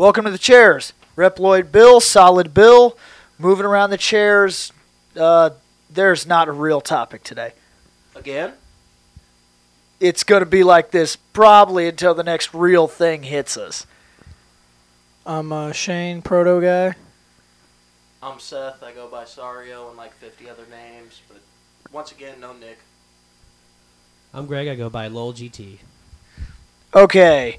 Welcome to the chairs. Reploid Bill, solid Bill, moving around the chairs. Uh, there's not a real topic today. Again? It's going to be like this probably until the next real thing hits us. I'm uh, Shane, proto guy. I'm Seth. I go by Sario and like 50 other names, but once again, no Nick. I'm Greg. I go by Lol GT. Okay.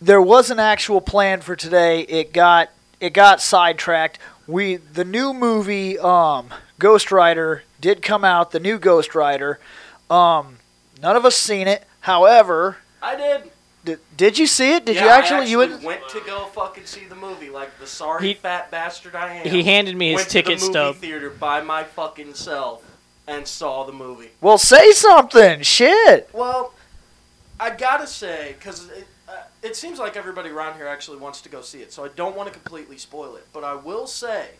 There was an actual plan for today. It got it got sidetracked. We the new movie um Ghost Rider did come out, the new Ghost Rider. Um none of us seen it. However, I did. did, did you see it? Did Yeah, you actually, I you actually would went to go fucking see the movie like the sorry He- fat bastard I am. He handed me his went ticket to the movie stub. theater by my fucking self and saw the movie. Well, say something. Shit. Well, I gotta say, because it, seems like everybody around here actually wants to go see it, so I don't want to completely spoil it. But I will say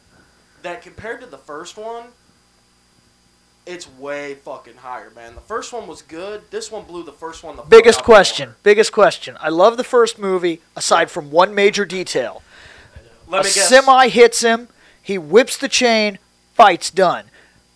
that compared to the first one, it's way fucking higher, man. The first one was good. This one blew the first one the fuck Biggest question. Biggest question. I love the first movie aside from one major detail. Let a me guess. semi hits him, he whips the chain, fight's done.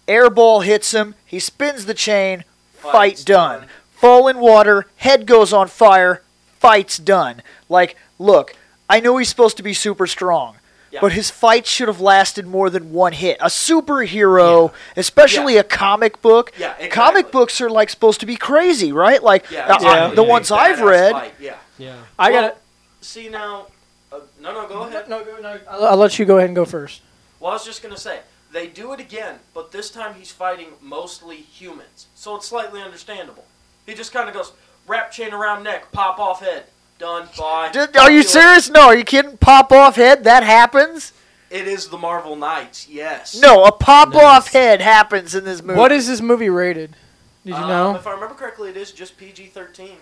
Airball hits him, he spins the chain, fight Fight's done. done. Fall in water, head goes on fire, fight's done. Like, look, I know he's supposed to be super strong. Yeah. But his fight should have lasted more than one hit. A superhero, especially a comic book. Yeah, exactly. Comic books are like supposed to be crazy, right? Like Yeah, uh, the Yeah. ones I've read. fight, Yeah. Yeah. I Well, got See now, uh, no, no, go ahead. No, go, no. I'll, I'll let you go ahead and go first. Well, I was just gonna say they do it again, but this time he's fighting mostly humans, so it's slightly understandable. He just kind of goes wrap chain around neck, pop off head, done. Bye. Did- are you Talk to serious? No, are you kidding? Pop off head? That happens? It is the Marvel Knights, yes. No, a pop off head happens in this movie. What is this movie rated? Did you Um, know? If I remember correctly, it is just PG-13.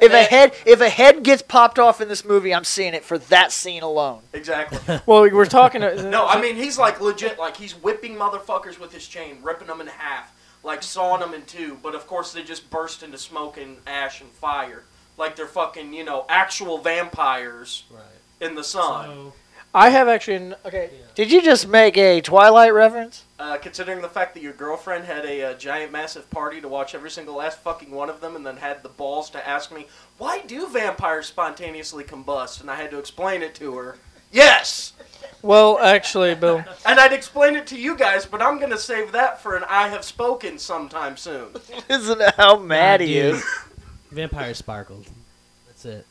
if a head if a head gets popped off in this movie, I'm seeing it for that scene alone. Exactly. Well, we we're talking. To, no, I mean he's like legit, like he's whipping motherfuckers with his chain, ripping them in half, like sawing them in two. But of course, they just burst into smoke and ash and fire, like they're fucking, you know, actual vampires Right. in the sun. So, I have actually. an- Okay. Did you just make a Twilight reference? Uh, considering the fact that your girlfriend had a, uh giant, massive party to watch every single last fucking one of them, and then had the balls to ask me, "Why do vampires spontaneously combust?" and I had to explain it to her. Yes, Well, actually, Bill. and I'd explain it to you guys, but I'm gonna save that for an "I have spoken" sometime soon. Isn't that how mad he is? Vampire sparkled. That's it.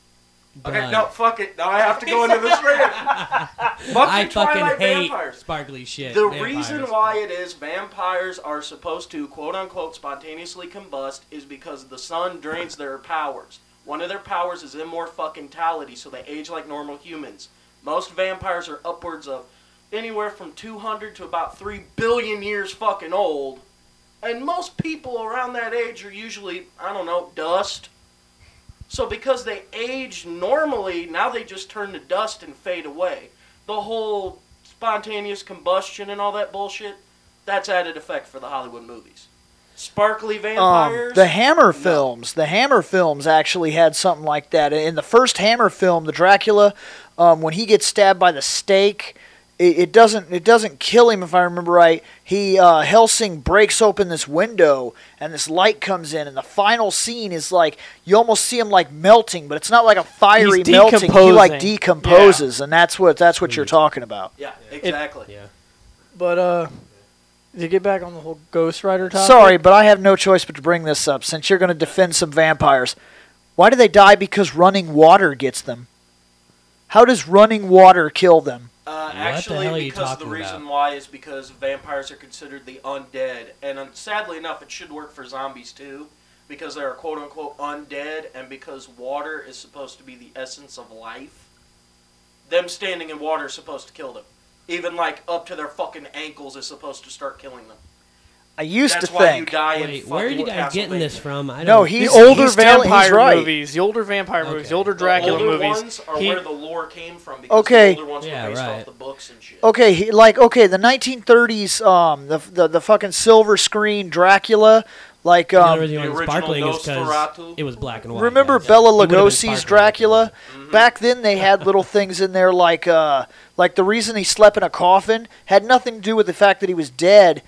Okay, no, fuck it. Now I have to go into this rant. Fuck I your fucking Twilight hate vampires. sparkly shit. The Vampires. reason why it is vampires are supposed to quote unquote spontaneously combust is because the sun drains their powers. One of their powers is immortality, so they age like normal humans. Most vampires are upwards of anywhere from 200 to about 3 billion years fucking old. And most people around that age are usually, I don't know, dust. So because they age normally, now they just turn to dust and fade away. The whole spontaneous combustion and all that bullshit, that's added effect for the Hollywood movies. Sparkly Um, vampires. the Hammer No. films, the Hammer films actually had something like that. In the first Hammer film, the Dracula, um, when he gets stabbed by the stake, it, it doesn't it doesn't kill him if I remember right. He uh, Helsing breaks open this window and this light comes in, and the final scene is like you almost see him like melting, but it's not like a fiery He's melting. He like decomposing. decomposes, and that's what that's what you're Mm. talking about. yeah, exactly. Yeah. But uh, to get back on the whole Ghost Rider topic. Sorry, but I have no choice but to bring this up since you're going to defend some vampires. Why do they die because running water gets them? How does running water kill them? Uh, What the actually, hell are you because the reason about? why is because vampires are considered the undead, and um, sadly enough, it should work for zombies too, because they are quote unquote undead, and because water is supposed to be the essence of life. Them standing in water is supposed to kill them. Even like up to their fucking ankles is supposed to start killing them. I used That's to why think. you die in Wait, where are you fucking guys getting this from? I No, don't- he's the older he's telling- vampire he's right. movies, the older vampire movies, the Okay. older The Dracula older movies. ones are he- where the lore came from because Okay. the older ones Yeah, were based right. off the books and shit. Okay, he, like okay, the 1930s, um, the, the the fucking silver screen Dracula, Like The only um, reason The why original sparkling is because Nosferatu. it was black and white. remember yeah. Bella would've been Lugosi's sparkling. Dracula? Mm-hmm. Back then they had little things in there like uh like the reason he slept in a coffin had nothing to do with the fact that he was dead.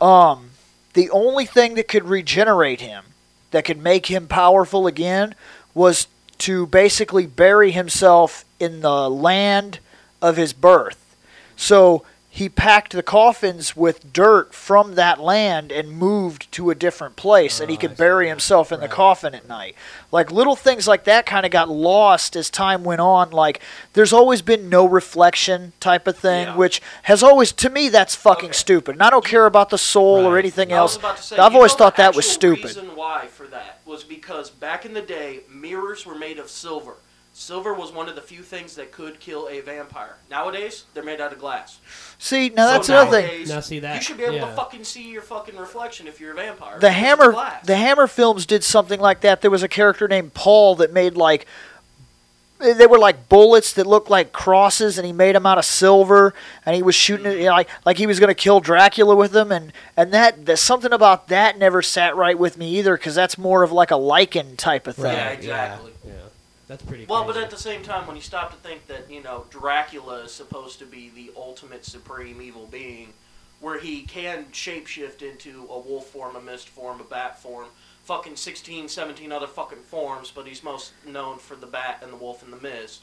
Um the only thing that could regenerate him, that could make him powerful again, was to basically bury himself in the land of his birth. So he packed the coffins with dirt from that land and moved to a different place, and he Oh, could I see. bury himself in the coffin at night. Like little things like that kind of got lost as time went on. Like there's always been no reflection type of thing, Yeah. which has always to me that's fucking Okay. stupid. And I don't care about the soul or anything else. say, I've always thought that was stupid. reason why for that was because back in the day, mirrors were made of silver. Silver was one of the few things that could kill a vampire. Nowadays, they're made out of glass. See, now So that's another thing. nowadays, Now see that- You should be able to fucking see your fucking reflection if you're a vampire. The because it's Hammer, glass. the Hammer films did something like that. There was a character named Paul that made like they were like bullets that looked like crosses, and he made them out of silver, and he was shooting it you know, like like he was going to kill Dracula with them, and and that there's something about that never sat right with me either, because that's more of like a lycan type of thing. Right, Yeah, exactly. Yeah, yeah. That's pretty. Well, but at the same time, when you stop to think that you know Dracula is supposed to be the ultimate supreme evil being, where he can shapeshift into a wolf form, a mist form, a bat form, fucking 16, 17 other fucking forms, but he's most known for the bat and the wolf and the mist.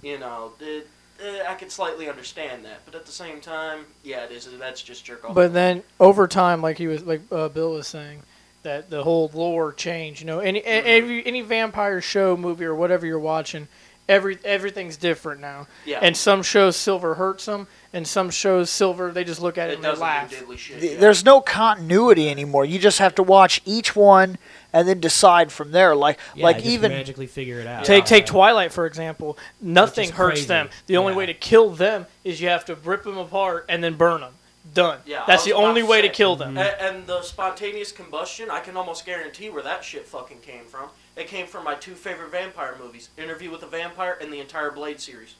You know, it, eh, I could slightly understand that, but at the same time, yeah, it is. That's just jerk off. But then over time, like he was, like uh, Bill was saying, that the whole lore changed. You know, any a- mm-hmm. every any vampire show, movie, or whatever you're watching, every everything's different now. yeah, And some shows silver hurts them, and some shows silver they just look at it, it and they doesn't laugh. shit. Yeah. There's no continuity anymore. You just have to watch each one and then decide from there. Like Yeah, like just even magically figure it out. Take take Yeah. Twilight for example. Nothing hurts crazy. them. The only Yeah. way to kill them is you have to rip them apart and then burn them. Done. Yeah, That's the only way to say. kill them. A- And, the spontaneous combustion, I can almost guarantee where that shit fucking came from. It came from my two favorite vampire movies, Interview with a Vampire and the entire Blade series.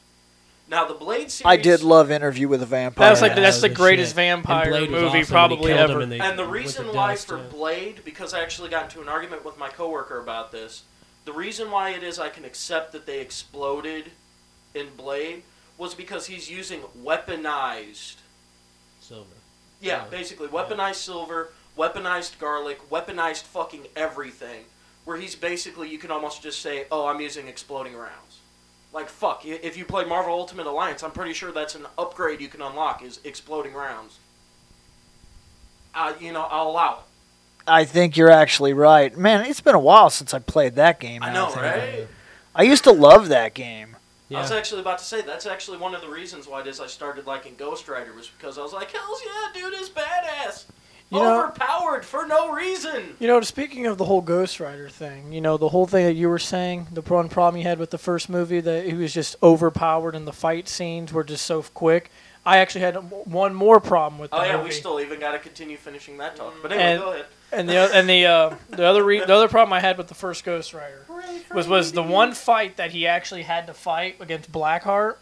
Now, the Blade series. I did love Interview with a Vampire. That's like Yeah, that's that the greatest shit. Vampire Blade movie awesome probably killed ever. and they And the went to reason why for yeah. Blade, because I actually got into an argument with my coworker about this, the reason why it is I can accept that they exploded in Blade was because he's using weaponized silver. Yeah, Yeah. basically weaponized silver, weaponized garlic, weaponized fucking everything. Where he's basically, you can almost just say, "Oh, I'm using exploding rounds." Like fuck, if you play Marvel Ultimate Alliance, I'm pretty sure that's an upgrade you can unlock is exploding rounds. Uh, you know, I'll allow it. I think you're actually right. Man, it's been a while since I played that game. I know, think right? I used to love that game. I was actually about to say that's actually one of the reasons why it is I started liking Ghost Rider was because I was like, hell's yeah, dude is badass, You know- overpowered for no reason. You know, speaking of the whole Ghost Rider thing, you know, the whole thing that you were saying, the one problem you had with the first movie, that he was just overpowered and the fight scenes were just so quick. I actually had one more problem with Oh yeah, movie. we still even got to continue finishing that talk. But anyway, And- go ahead. And the and the uh, the other re- the other problem I had with the first Ghost Rider was was the one fight that he actually had to fight against Blackheart.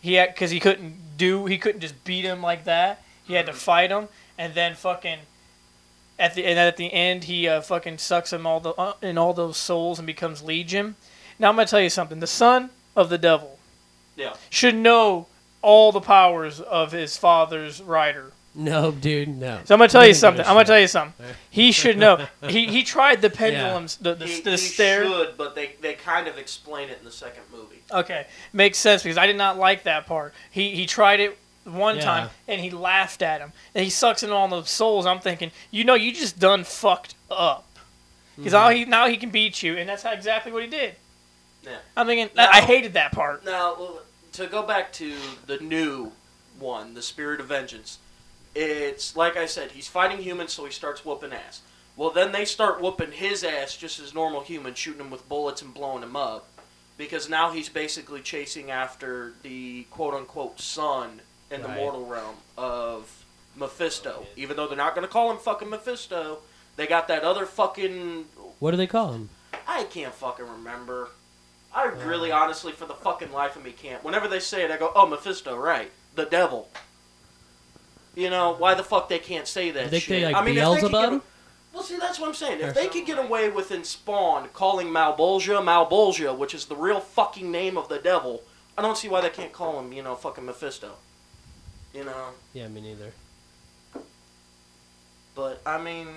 He because he couldn't do he couldn't just beat him like that. He had to fight him, and then fucking at the and at the end he uh, fucking sucks him all the uh, in all those souls and becomes Legion. Now I'm gonna tell you something. The son of the devil Yeah. should know all the powers of his father's rider. No, dude, no. So I'm gonna tell you something. I'm gonna tell you something. He should know. He he tried the pendulums, the the, he, the he stair. should, but they, they kind of explain it in the second movie. Okay, makes sense because I did not like that part. He he tried it one Yeah. time and he laughed at him. And he sucks in all those souls. I'm thinking, you know, you just done fucked up. Because now he now he can beat you, and that's how, exactly what he did. Yeah. I'm thinking, Now- I, I hated that part. Now, well, to go back to the new one, the Spirit of Vengeance, it's like I said, he's fighting humans, so he starts whooping ass. Well, then they start whooping his ass just as normal humans, shooting him with bullets and blowing him up. Because now he's basically chasing after the quote unquote son in the mortal realm of Mephisto. Oh, Even though they're not going to call him fucking Mephisto, they got that other fucking What do they call him? I can't fucking remember. I uh. really, honestly, for the fucking life of me, can't. Whenever they say it, I go, "Oh, Mephisto, right? The devil." You know why the fuck they can't say that think shit? they, like, I mean, if they could Beelzebub? Well, see, that's what I'm saying. If they could get away with in Spawn calling Malebolgia Malebolgia, which is the real fucking name of the devil, I don't see why they can't call him, you know, fucking Mephisto. You know, Yeah, me neither. but I mean,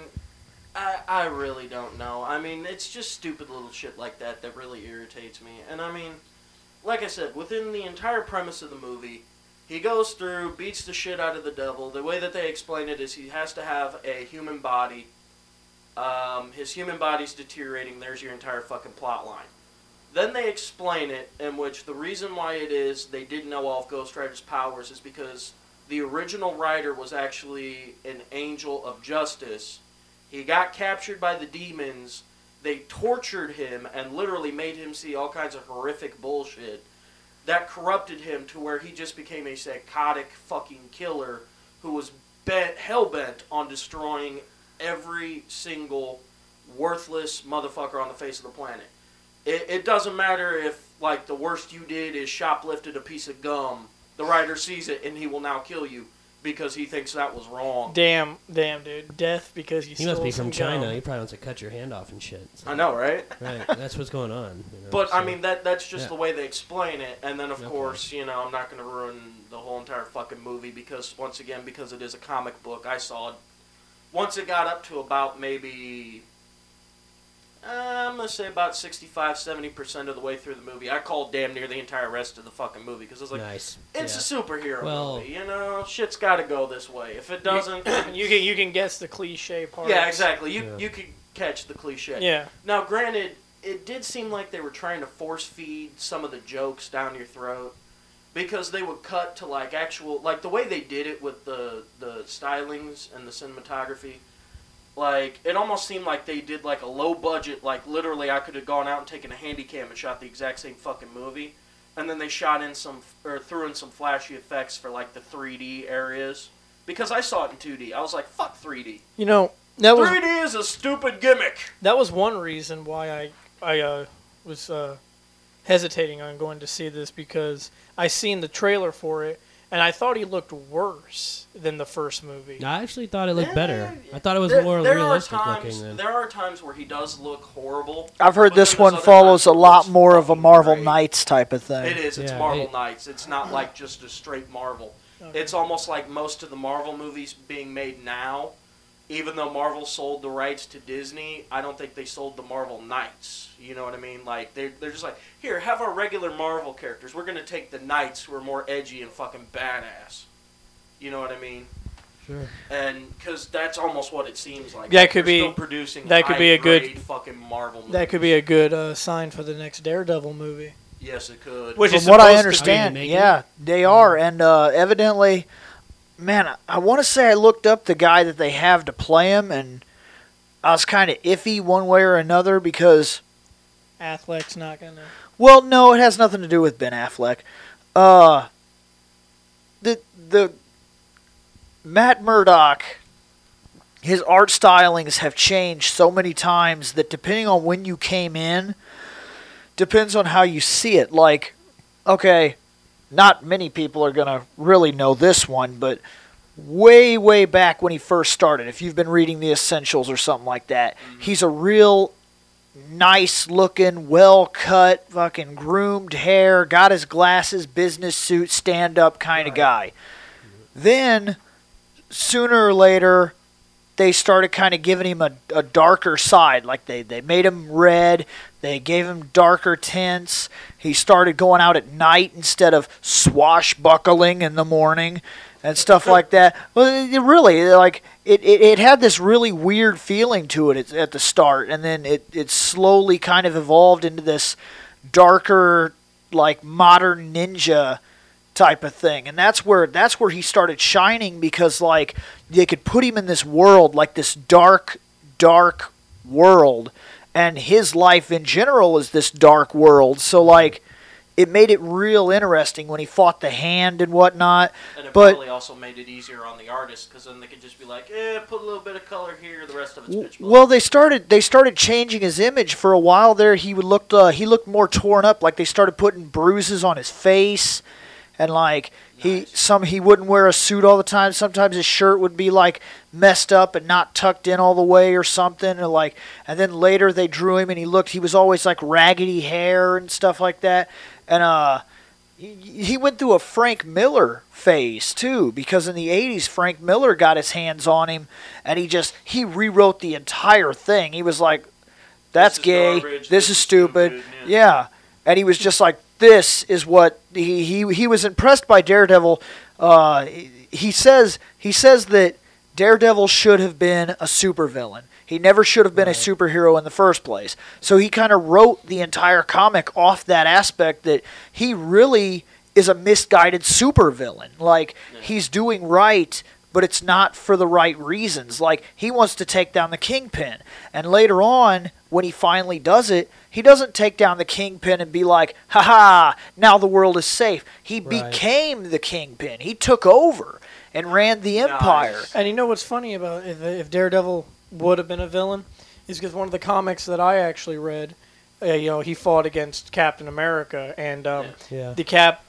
I I really don't know. I mean, it's just stupid little shit like that that really irritates me. And I mean, like I said, within the entire premise of the movie, he goes through, beats the shit out of the devil. The way that they explain it is he has to have a human body. Um, his human body's deteriorating. There's your entire fucking plot line. Then they explain it, in which the reason why it is they didn't know all of Ghost Rider's powers is because the original writer was actually an angel of justice. He got captured by the demons. They tortured him and literally made him see all kinds of horrific bullshit that corrupted him to where he just became a psychotic fucking killer who was bent, hell bent on destroying every single worthless motherfucker on the face of the planet. It, it doesn't matter if like the worst you did is shoplifted a piece of gum. The writer sees it and he will now kill you because he thinks that was wrong. Damn, damn, dude. Death because you He stole must be from China. gum. He probably wants to cut your hand off and shit. So- I know, right? right. That's what's going on. you know, But I mean that that's just Yeah. the way they explain it, and then of Okay. course you know I'm not going to ruin the whole entire fucking movie because once again because it is a comic book I saw it once it got up to about maybe uh, I'm gonna say about 65 70 percent of the way through the movie I called damn near the entire rest of the fucking movie because I was like nice. it's yeah. a superhero Well- movie you know shit's got to go this way if it doesn't you can you can guess the cliche part. yeah exactly you Yeah. you could catch the cliche Yeah. now, granted, it did seem like they were trying to force feed some of the jokes down your throat because they would cut to like actual like the way they did it with the the stylings and the cinematography. Like it almost seemed like they did like a low budget, like literally I could have gone out and taken a handy cam and shot the exact same fucking movie, and then they shot in some or threw in some flashy effects for like the 3D areas because I saw it in 2D. I was like, fuck 3D. You know that was 3D is a stupid gimmick. that was one reason why I I uh, was uh, hesitating on going to see this because I seen the trailer for it and I thought he looked worse than the first movie. I actually thought it looked better. I thought it was there, more there realistic times, looking than. There are times where he does look horrible. I've heard this one follows a lot more of a Marvel great. Knights type of thing. It is. It's Yeah, Marvel it- Knights. It's not like just a straight Marvel. Okay. It's almost like most of the Marvel movies being made now. Even though Marvel sold the rights to Disney, I don't think they sold the Marvel Knights. You know what I mean? Like they're they're just like, here, have our regular Marvel characters. We're gonna take the Knights who are more edgy and fucking badass. You know what I mean? Sure. and because that's almost what it seems like. That could They're be- still producing. that could be a good- fucking Marvel. Movies. That could be a good uh, sign for the next Daredevil movie. Yes, it could. Which From is what I supposed to be understand, yeah, they are, and uh, evidently, man, I, I want to say I looked up the guy that they have to play him, and I was kind of iffy one way or another because, Affleck's not gonna. well, no, it has nothing to do with Ben Affleck. Uh, the the Matt Murdock, his art stylings have changed so many times that depending on when you came in, depends on how you see it. Like, okay, not many people are going to really know this one, but way, way back when he first started, if you've been reading the Essentials or something like that, mm-hmm. he's a real nice looking, well cut, fucking groomed hair, got his glasses, business suit, stand up kind of guy. Then, sooner or later, they started kind of giving him a, a darker side. Like they, they made him red, they gave him darker tints. He started going out at night instead of swashbuckling in the morning and stuff like that. Well, it really like it, it, it had this really weird feeling to it at, at the start, and then it, it slowly kind of evolved into this darker, like modern ninja type of thing and that's where that's where he started shining because like they could put him in this world like this dark dark world and his life in general is this dark world so like it made it real interesting when he fought the hand and whatnot and it but- probably also made it easier on the artist because then they could just be like, eh, put a little bit of color here. The rest of it's pitch black. Well, they started they started changing his image for a while there. He would looked uh, he looked more torn up, like they started putting bruises on his face and like he some he wouldn't wear a suit all the time. Sometimes his shirt would be like messed up and not tucked in all the way or something, or like. And then later they drew him and he looked. He was always like raggedy hair and stuff like that, and uh. He he went through a Frank Miller phase too, because in the '80s Frank Miller got his hands on him, and he just he rewrote the entire thing. He was like, "That's is gay. This this is stupid." stupid, Yeah, and he was just like, "This is what he he he was impressed by Daredevil." Uh, he- he says he says that Daredevil should have been a supervillain. He never should have been a superhero in the first place. So he kind of wrote the entire comic off that aspect that he really is a misguided supervillain. Like he's doing right, but it's not for the right reasons. Like he wants to take down the Kingpin, and later on when he finally does it, he doesn't take down the Kingpin and be like, "Ha ha, now the world is safe." He Right. became the Kingpin. He took over and ran the empire. Nice. And you know what's funny about if, if Daredevil would have been a villain is because one of the comics that I actually read, uh, you know, he fought against Captain America, and um, Yeah. the Cap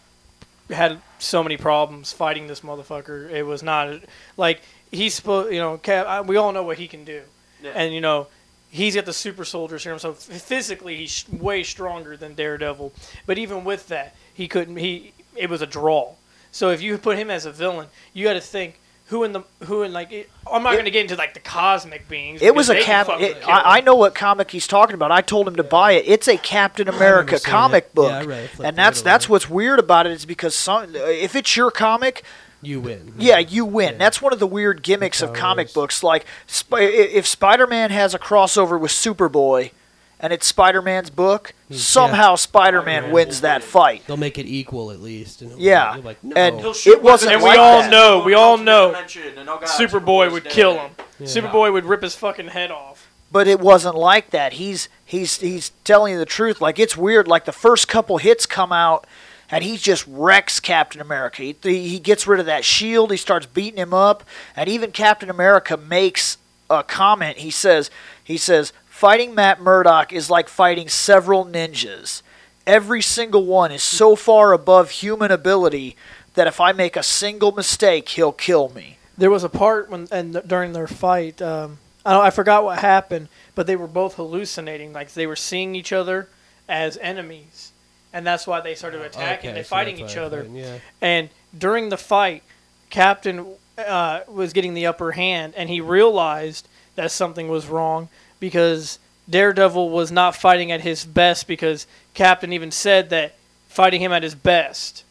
had so many problems fighting this motherfucker. It was not like he's supposed, you know, Cap. I, we all know what he can do, Yeah. and you know. He's got the super soldier serum, so physically he's way stronger than Daredevil. But even with that, he couldn't. He it was a draw. So if you put him as a villain, you got to think who in the who in like it, I'm not going to get into like the cosmic beings. It was a they cap. It. I, I know what comic he's talking about. I told him to buy it. It's a Captain America comic it. book, Yeah, I read it, and that's that's what's weird about it is because some if it's your comic, You win. yeah, you win. Yeah. That's one of the weird gimmicks of comic books. Like Sp- if Spider-Man has a crossover with Superboy, and it's Spider-Man's book, hmm, Yeah. somehow Spider-Man Spider-Man wins that fight. They'll make it equal at least. And Yeah, like, no. and He'll it wasn't And we like all that. know, we all know, Dimension, and God, Superboy would kill him. Yeah. Superboy would rip his fucking head off. but it wasn't like that. He's he's he's telling you the truth. Like it's weird. Like the first couple hits come out, and he just wrecks Captain America. He, he gets rid of that shield. He starts beating him up, and even Captain America makes a comment. He says he says fighting Matt Murdock is like fighting several ninjas. Every single one is so far above human ability that if I make a single mistake, he'll kill me. There was a part when and during their fight, um, I I forgot what happened, but they were both hallucinating, like they were seeing each other as enemies, and that's why they started attacking. Okay, They're so fighting each other. fighting, Yeah. And during the fight, Captain uh, was getting the upper hand, and he realized that something was wrong because Daredevil was not fighting at his best. Because Captain even said that fighting him at his best,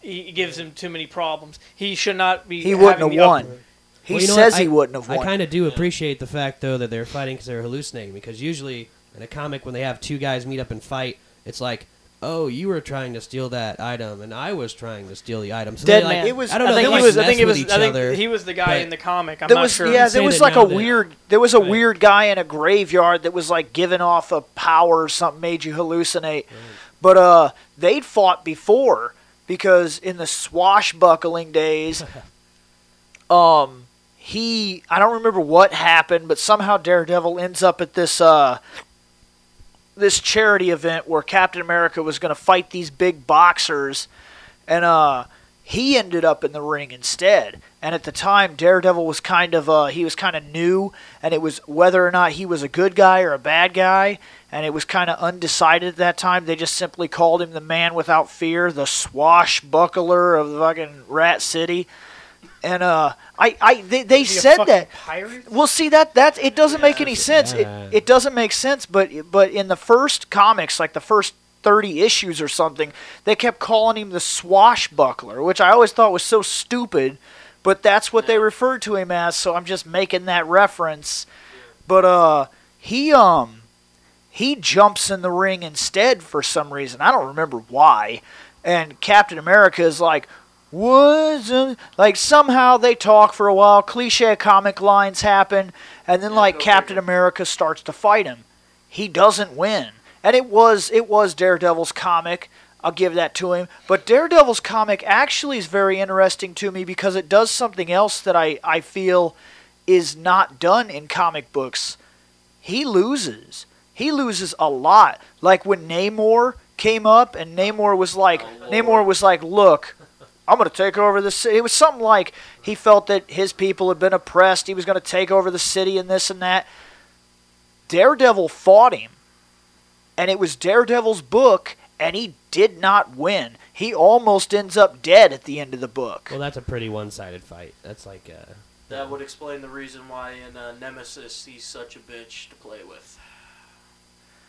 he he gives him too many problems. He should not be. He wouldn't have the upper- won. He Well, says what? he wouldn't have I kind of do appreciate the fact though that they're fighting because they're hallucinating. Because usually in a comic, when they have two guys meet up and fight, it's like, oh, you were trying to steal that item, and I was trying to steal the item. So Dead they, like, man. It was- I don't I think they he was. I think it was. I think other. he was the guy in the comic. I'm there not was sure. yeah, Say there was like a that- weird there was a Right. weird guy in a graveyard that was like giving off a power or something made you hallucinate. But uh they'd fought before because in the swashbuckling days um he I don't remember what happened, but somehow Daredevil ends up at this uh this charity event where Captain America was going to fight these big boxers and uh he ended up in the ring instead. And at the time, Daredevil was kind of uh, he was kind of new, and it was whether or not he was a good guy or a bad guy, and it was kind of undecided at that time. They just simply called him the Man Without Fear, the swashbuckler of the fucking Rat City. And uh, I, I they, they Is he a said that pirate? well, see that that it doesn't make any sense. It, it doesn't make sense. But but in the first comics, like the first thirty issues or something, they kept calling him the swashbuckler, which I always thought was so stupid. But that's what they referred to him as. So I'm just making that reference. But uh, he um he jumps in the ring instead for some reason. I don't remember why. And Captain America is like, was like somehow they talk for a while. Cliche comic lines happen, and then like Captain figure. America starts to fight him. He doesn't win, and it was it was Daredevil's comic. I'll give that to him. But Daredevil's comic actually is very interesting to me because it does something else that I, I feel is not done in comic books. He loses. He loses a lot. Like when Namor came up, and Namor was like, Oh, Namor was like, look. I'm going to take over the city. It was something like he felt that his people had been oppressed. He was going to take over the city and this and that. Daredevil fought him. And it was Daredevil's book, and he did not win. He almost ends up dead at the end of the book. Well, that's a pretty one-sided fight. That's like uh, That would explain the reason why in uh, Nemesis he's such a bitch to play with.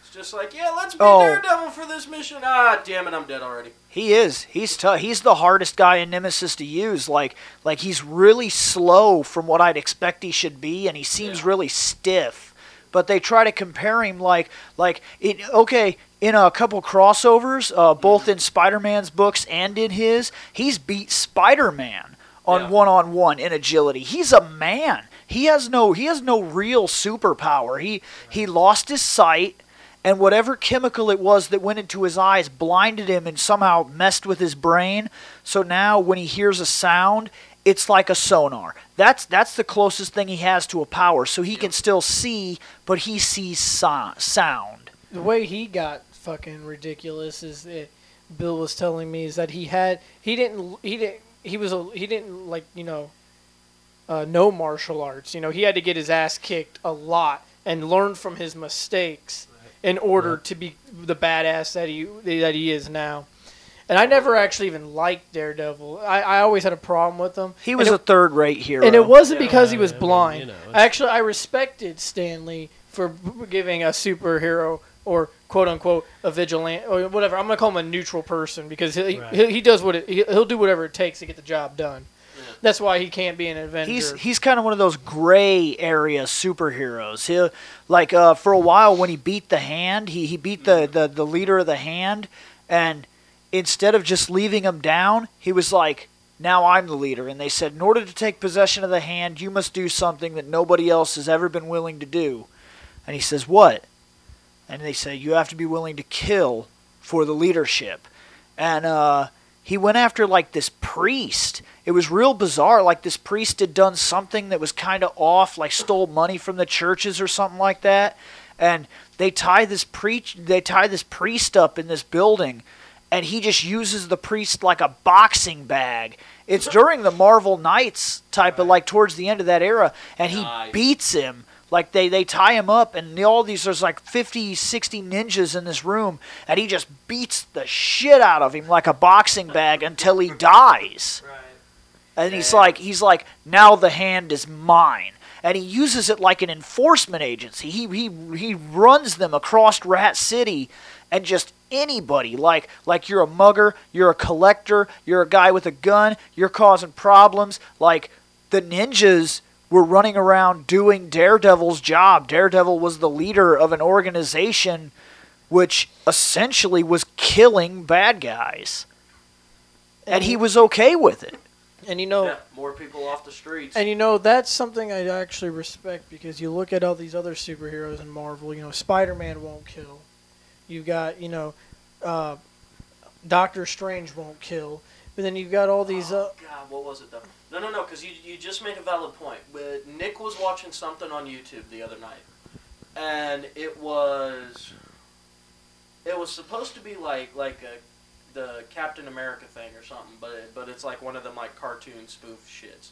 It's just like, yeah, let's be Oh. Daredevil for this mission. Ah, damn it, I'm dead already. He is. He's tough. He's the hardest guy in Nemesis to use. Like, like he's really slow from what I'd expect he should be, and he seems Yeah. really stiff. But they try to compare him like, like it. Okay, in a couple crossovers, uh, both in Spider-Man's books and in his, he's beat Spider-Man on Yeah. one-on-one in agility. He's a man. He has no. He has no real superpower. He he lost his sight and whatever chemical it was that went into his eyes blinded him and somehow messed with his brain. So now when he hears a sound, it's like a sonar. That's that's the closest thing he has to a power. So he can still see, but he sees so- sound. the way he got fucking ridiculous is that Bill was telling me is that he had he didn't he didn't he was a, he didn't like you know uh, know martial arts you know he had to get his ass kicked a lot and learn from his mistakes in order to be the badass that he that he is now. And I never actually even liked Daredevil. I, I always had a problem with him. He was and a third-rate hero. and it wasn't Yeah, because he was I mean, blind. you know, Actually, I respected Stan Lee for giving a superhero or quote unquote a vigilante or whatever. I'm gonna call him a neutral person because he Right. he, he does what it, he, he'll do whatever it takes to get the job done. That's why he can't be an Avenger. He's he's kind of one of those gray area superheroes. He like uh, for a while when he beat the hand, he, he beat the, the the leader of the hand, and instead of just leaving him down, he was like, "Now I'm the leader." And they said, "In order to take possession of the hand, you must do something that nobody else has ever been willing to do." And he says, "What?" And they say, "You have to be willing to kill for the leadership." And uh, he went after like this priest. It was real bizarre. Like this priest had done something that was kind of off, like stole money from the churches or something like that. And they tie this preach, they tie this priest up in this building, and he just uses the priest like a boxing bag. It's during the Marvel Knights type of like towards the end of that era, and he Nice. beats him. Like they, they tie him up and all these there's like 50, 60 ninjas in this room and he just beats the shit out of him like a boxing bag until he dies. Right. And he's like he's like now the hand is mine. And he uses it like an enforcement agency. He he he runs them across Rat City and just anybody like like you're a mugger, you're a collector, you're a guy with a gun, you're causing problems like the ninjas were running around doing Daredevil's job. Daredevil was the leader of an organization which essentially was killing bad guys. And he was okay with it. and you know Yeah, more people off the streets. And you know that's something I actually respect because you look at all these other superheroes in Marvel. You know, Spider-Man won't kill. You've got you know, uh, Doctor Strange won't kill. But then you've got all these. Uh, Oh, God, what was it though? No, no, no, because you, you just made a valid point. But Nick was watching something on YouTube the other night, and it was it was supposed to be like like a the Captain America thing or something, but it, but it's like one of them like cartoon spoof shits.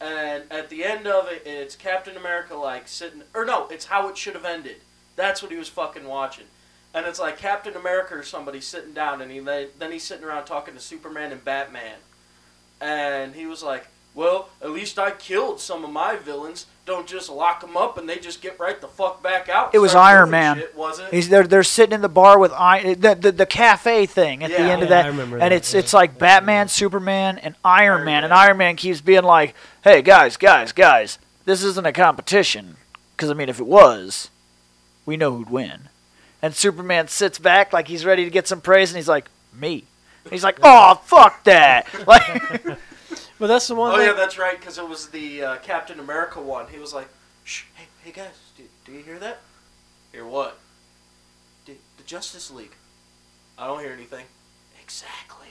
And at the end of it, it's Captain America like sitting, or no, it's how it should have ended. That's what he was fucking watching. And it's like Captain America or somebody sitting down, and he then he's sitting around talking to Superman and Batman, and he was like, "Well, at least I killed some of my villains. Don't just lock them up and they just get right the fuck back out." It was Iron Man. Shit, was it? He's they're they're sitting in the bar with I the the, the cafe thing at the Yeah. end of Yeah, that, I remember and that, it's yeah. it's like Batman, Superman, and Iron, Iron Man, and Iron Man keeps being like, "Hey guys, guys, guys, this isn't a competition." Because I mean, if it was, we know who'd win. And Superman sits back like he's ready to get some praise, and he's like, "Me." And he's like, "Oh fuck that!" Like, but that's the one Oh thing. yeah, that's right. Because it was the uh, Captain America one. He was like, "Shh, hey, hey guys, do, do you hear that? Hear what? The, the Justice League. I don't hear anything. Exactly.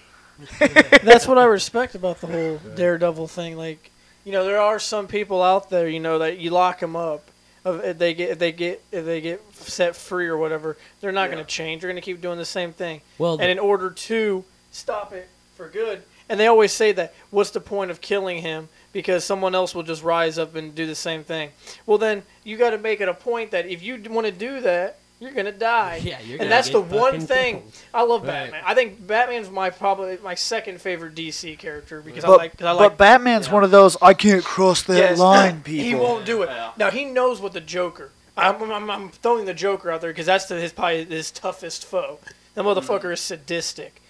that's what I respect about the whole Daredevil thing. Like, you know, there are some people out there, you know, that you lock them up. Of if they get if they get if they get set free or whatever, they're not Yeah. going to change. They're going to keep doing the same thing. Well, and in order to stop it for good, and they always say that, what's the point of killing him? Because someone else will just rise up and do the same thing. Well, then you got to make it a point that if you want to do that, you're gonna die. Yeah, you're and gonna that's the one thing killed. I love. Right. Batman. I think Batman's my probably my second favorite DC character because I But, like. Cause I but like Batman's yeah. one of those I can't cross that Yes. line people. He won't do it. Yeah. Now he knows what the Joker. I'm, I'm, I'm throwing the Joker out there because that's the, his probably his toughest foe. That mm-hmm. motherfucker is sadistic,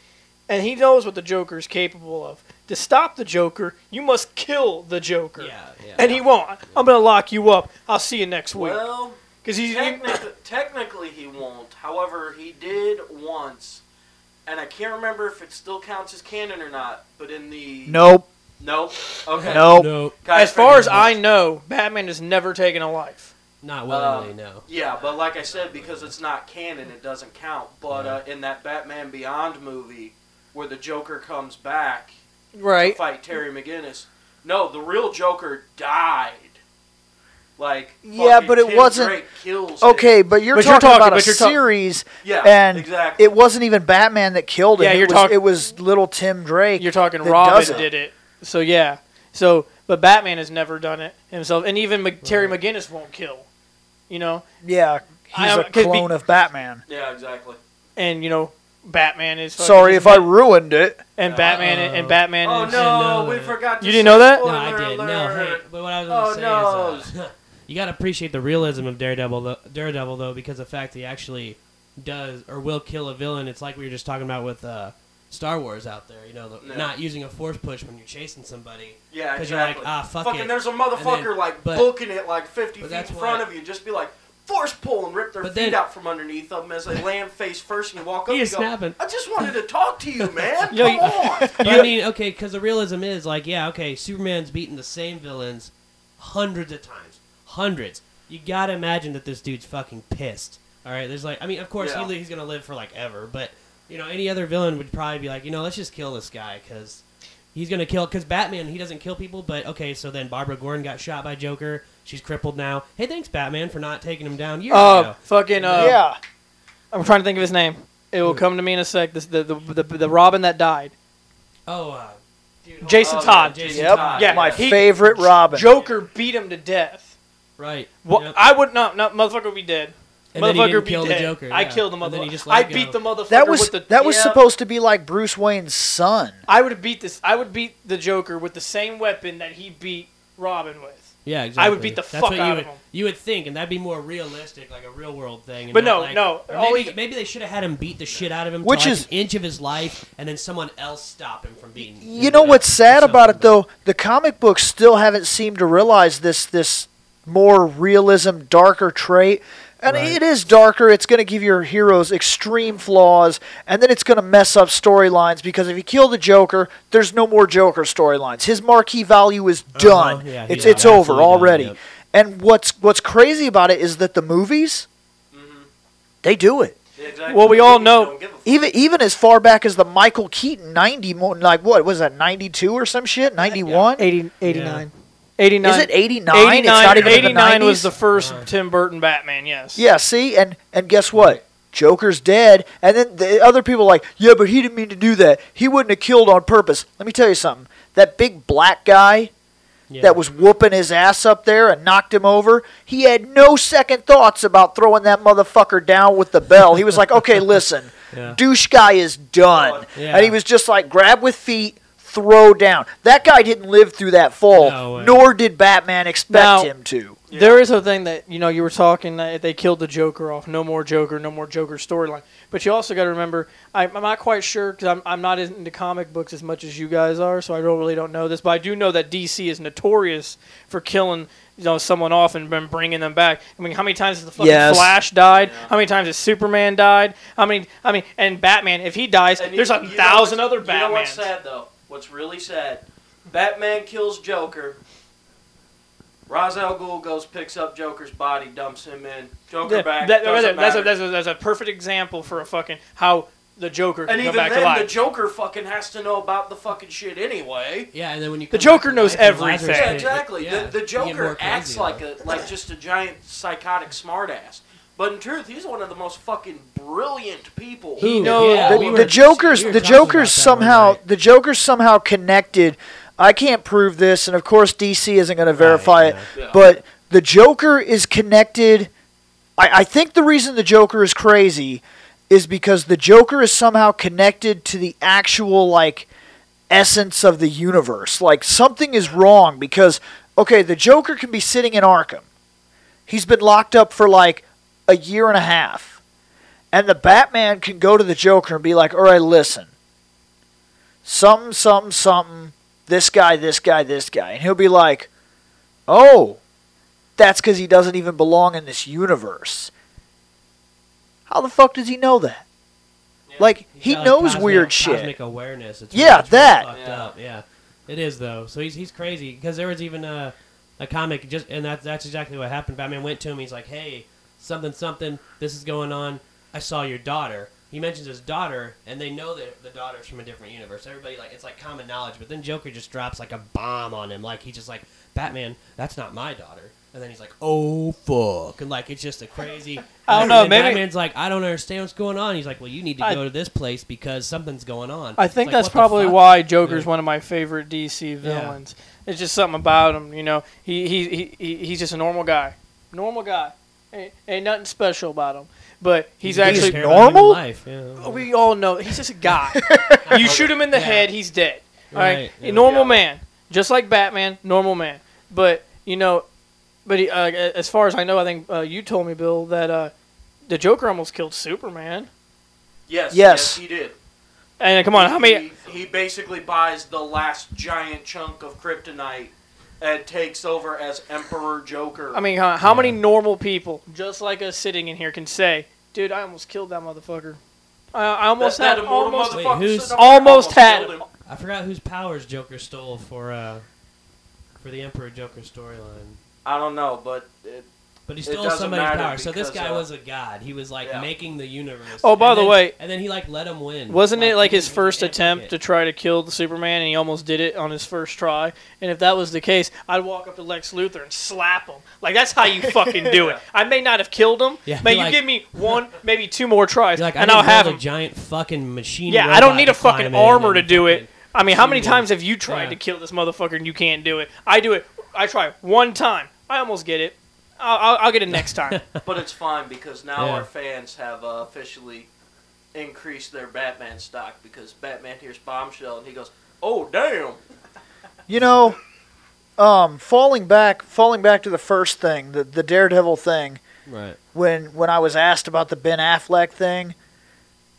and he knows what the Joker is capable of. To stop the Joker, you must kill the Joker. Yeah, yeah. And he won't. I'm gonna lock you up. I'll see you next week. Well, Because he's he, technically, technically he won't. However, he did once, and I can't remember if it still counts as canon or not. But in the Nope. nope. Okay. Nope. no, Guys, as far as I know, Batman has never taken a life. not willingly. Um, no. Yeah, but like I said, because it's not canon, it doesn't count. But Yeah. uh, in that Batman Beyond movie, where the Joker comes back to Right. fight Terry McGinnis, no, the real Joker died. Like Yeah, but it Tim wasn't- Drake kills him. Okay, but you're But you're talking talking- about a but you're talk- series, Yeah, and exactly. it wasn't even Batman that killed him. Yeah, it you're was, talk- It was little Tim Drake. You're talking that Robin does it. did it. So yeah. So but Batman has never done it himself, and even Mc- Terry McGinnis won't kill. You know, Yeah, he's I- a 'cause be- clone of Batman. yeah, exactly. and you know, Batman is. fucking- Sorry if I ruined it. And Uh, Batman and Batman Oh is. no, know we forgot. To You didn't know that? No, I did. No, hey, but what I was Oh, going to no. say is, uh, you got to appreciate the realism of Daredevil, though, Daredevil, though, because the fact he actually does or will kill a villain. It's like we were just talking about with uh, Star Wars out there. You know, the, Yeah. not using a force push when you're chasing somebody. Yeah, 'Cause you're like, ah, fuck Fucking, it. there's a motherfucker then- like but- booking it like 50 feet that's in front what- of you. Just be like, force pull and rip their But feet then- out from underneath them as they land face first, and you walk up. He and is go, snapping. I just wanted to talk to you, man. Come you- on. But I mean, okay, because the realism is like, yeah, okay, Superman's beaten the same villains hundreds of times, hundreds. You gotta imagine that this dude's fucking pissed. All right, there's like, I mean, of course Yeah. he, he's gonna live for like ever, but you know, any other villain would probably be like, you know, let's just kill this guy because he's gonna kill. Because Batman, he doesn't kill people, but okay, so then Barbara Gordon got shot by Joker. She's crippled now. Hey, thanks Batman for not taking him down years Uh, ago. fucking. Uh, yeah. I'm trying to think of his name. It will come to me in a sec. This, the, the the the Robin that died. Oh, uh, dude, Jason Oh, Todd. Jason Yep. Todd. Yeah, My he- favorite Robin. Joker beat him to death. Right. Well, Yep. I would not. No, motherfucker would be dead. And then he motherfucker didn't be kill the dead. Joker, I killed the And then he motherfucker. just let I it beat go. the motherfucker that was with the. that was yeah. supposed to be like Bruce Wayne's son. I would beat this. I would beat the Joker with the same weapon that he beat Robin with. Yeah, exactly. I would beat the That's fuck out you of would, him. You would think, and that'd be more realistic, like a real world thing. But no, like- no, Maybe, he- maybe they should have had him beat the shit out of him, Which to like is- an inch of his life, and then someone else stop him from beating. him You know what's sad about it though? The comic books still haven't seemed to realize this this more realism, darker trait. And Right. it is darker. It's going to give your heroes extreme flaws, and then it's going to mess up storylines because if you kill the Joker, there's no more Joker storylines. His marquee value is done. Uh-huh. Yeah, it's yeah, it's over absolutely done, already. yep. And what's what's crazy about it is that the movies Mhm. they do it. Yeah, exactly. Well, we all know- don't give a fuck. Even even as far back as the Michael Keaton 90 like what was that 92 or some shit? 91? 80, 89. 89. Is it 89? 89, it's not even in the 89 was the first Uh. Tim Burton Batman, yes. Yeah, see? And and guess what? Joker's dead. And then the other people are like, "Yeah, but he didn't mean to do that. He wouldn't have killed on purpose." Let me tell you something. That big black guy Yeah. that was whooping his ass up there and knocked him over, he had no second thoughts about throwing that motherfucker down with the bell. He was like, "Okay, listen. Yeah. douche guy is done. Yeah. And he was just like, grab with feet, throw down. That guy didn't live through that fall, No nor did Batman expect Now- him to. Yeah. There is a thing that you know you were talking that they killed the Joker off. No more Joker. No more Joker storyline. But you also got to remember, I, I'm not quite sure because I'm, I'm not into comic books as much as you guys are, so I don't really don't know this. But I do know that DC is notorious for killing you know someone off and then bringing them back. I mean, how many times has the fucking Yes. Flash died? Yeah. How many times has Superman died? How many? I mean, and Batman. If he dies, And you- there's a you thousand what's- other You know what's Batmans. sad though? What's really sad? Batman kills Joker. Ra's al Ghul goes, picks up Joker's body, dumps him in. Joker Yeah, back. that- doesn't that's, a, that's, a, that's a perfect example for a fucking how the Joker can And come even back to then, life. the Joker fucking has to know about the fucking shit anyway. Yeah, and then when you The come back Joker to knows life everything. Yeah, exactly. yeah, the the you get Joker crazy, acts though. like a like just a giant psychotic smartass. But in truth, he's one of the most fucking brilliant people. He knows- yeah, the, we the Joker's we the Joker's that one somehow the Joker's somehow connected. I can't prove this, and of course DC isn't going to verify it. yeah. But the Joker is connected. I, I think the reason the Joker is crazy is because the Joker is somehow connected to the actual like essence of the universe. Like something is wrong because okay, the Joker can be sitting in Arkham. He's been locked up for like a year and a half. And the Batman can go to the Joker and be like, "All right, listen. Something, something, something. This guy, this guy, this guy." And he'll be like, "Oh, that's because he doesn't even belong in this universe." How the fuck does he know that? Like he knows cosmic- weird shit. Awareness. It's Yeah, it's that. fucked Yeah. up. Yeah, it is though. So he's he's crazy because there was even a a comic just and that's that's exactly what happened. Batman went to him. He's like, hey, something something. This is going on. I saw your daughter. He mentions his daughter, and they know that the daughter's from a different universe. Everybody like it's like common knowledge. But then Joker just drops like a bomb on him. Like he's just like, Batman, that's not my daughter. And then he's like, "Oh fuck!" And like it's just a crazy. I don't know, maybe- Batman's like, "I don't understand what's going on." He's like, "Well, you need to I- go to this place because something's going on." I think like, that's probably why Joker's Yeah. one of my favorite DC villains. It's just something about him, you know. He he, he, he he's just a normal guy, normal guy. Ain't, ain't nothing special about him, but he's, He's actually. Care about human normal? Life, yeah. we all know he's just a guy. you shoot him in the Yeah. head, he's dead. All right, Right, a yeah. normal Yeah. man, just like Batman, normal man. But you know, but he, uh, as far as I know, I think uh, you told me, Bill, that uh, the Joker almost killed Superman. yes, Yes. yes, he did. And come on, how many? He, he basically buys the last giant chunk of kryptonite and takes over as Emperor Joker. I mean, how, how many normal people, just like us sitting in here, can say, "Dude, I almost killed that motherfucker. I, I almost that, that had immortal almost." Wait, who's- sitting up there Almost had killed him. him. I forgot whose powers Joker stole for uh for the Emperor Joker storyline. I don't know, but it, But he It stole doesn't somebody's matter power. So this guy uh, was a god. He was like yeah. making the universe. Oh, by And the then- way- and then he like let him win. Wasn't it like his first an attempt to try to kill the Superman, and he almost did it on his first try? And if that was the case, I'd walk up to Lex Luthor and slap him. Like that's how you fucking do it. I may not have killed him, Yeah, but be you like- give me one, maybe two more tries, You're like, I and didn't I'll have build him. a giant fucking machine. Yeah, I don't need a fucking armor to do it. I mean, how many times have you tried Yeah. to kill this motherfucker and you can't do it? I do it. I try one time. I almost get it. I'll, I'll, I'll get it next time. but it's fine because now Yeah. our fans have uh, officially increased their Batman stock because Batman hears Bombshell and he goes, "Oh damn!" You know, um, falling back, falling back to the first thing, the the Daredevil thing. Right. When when I was asked about the Ben Affleck thing,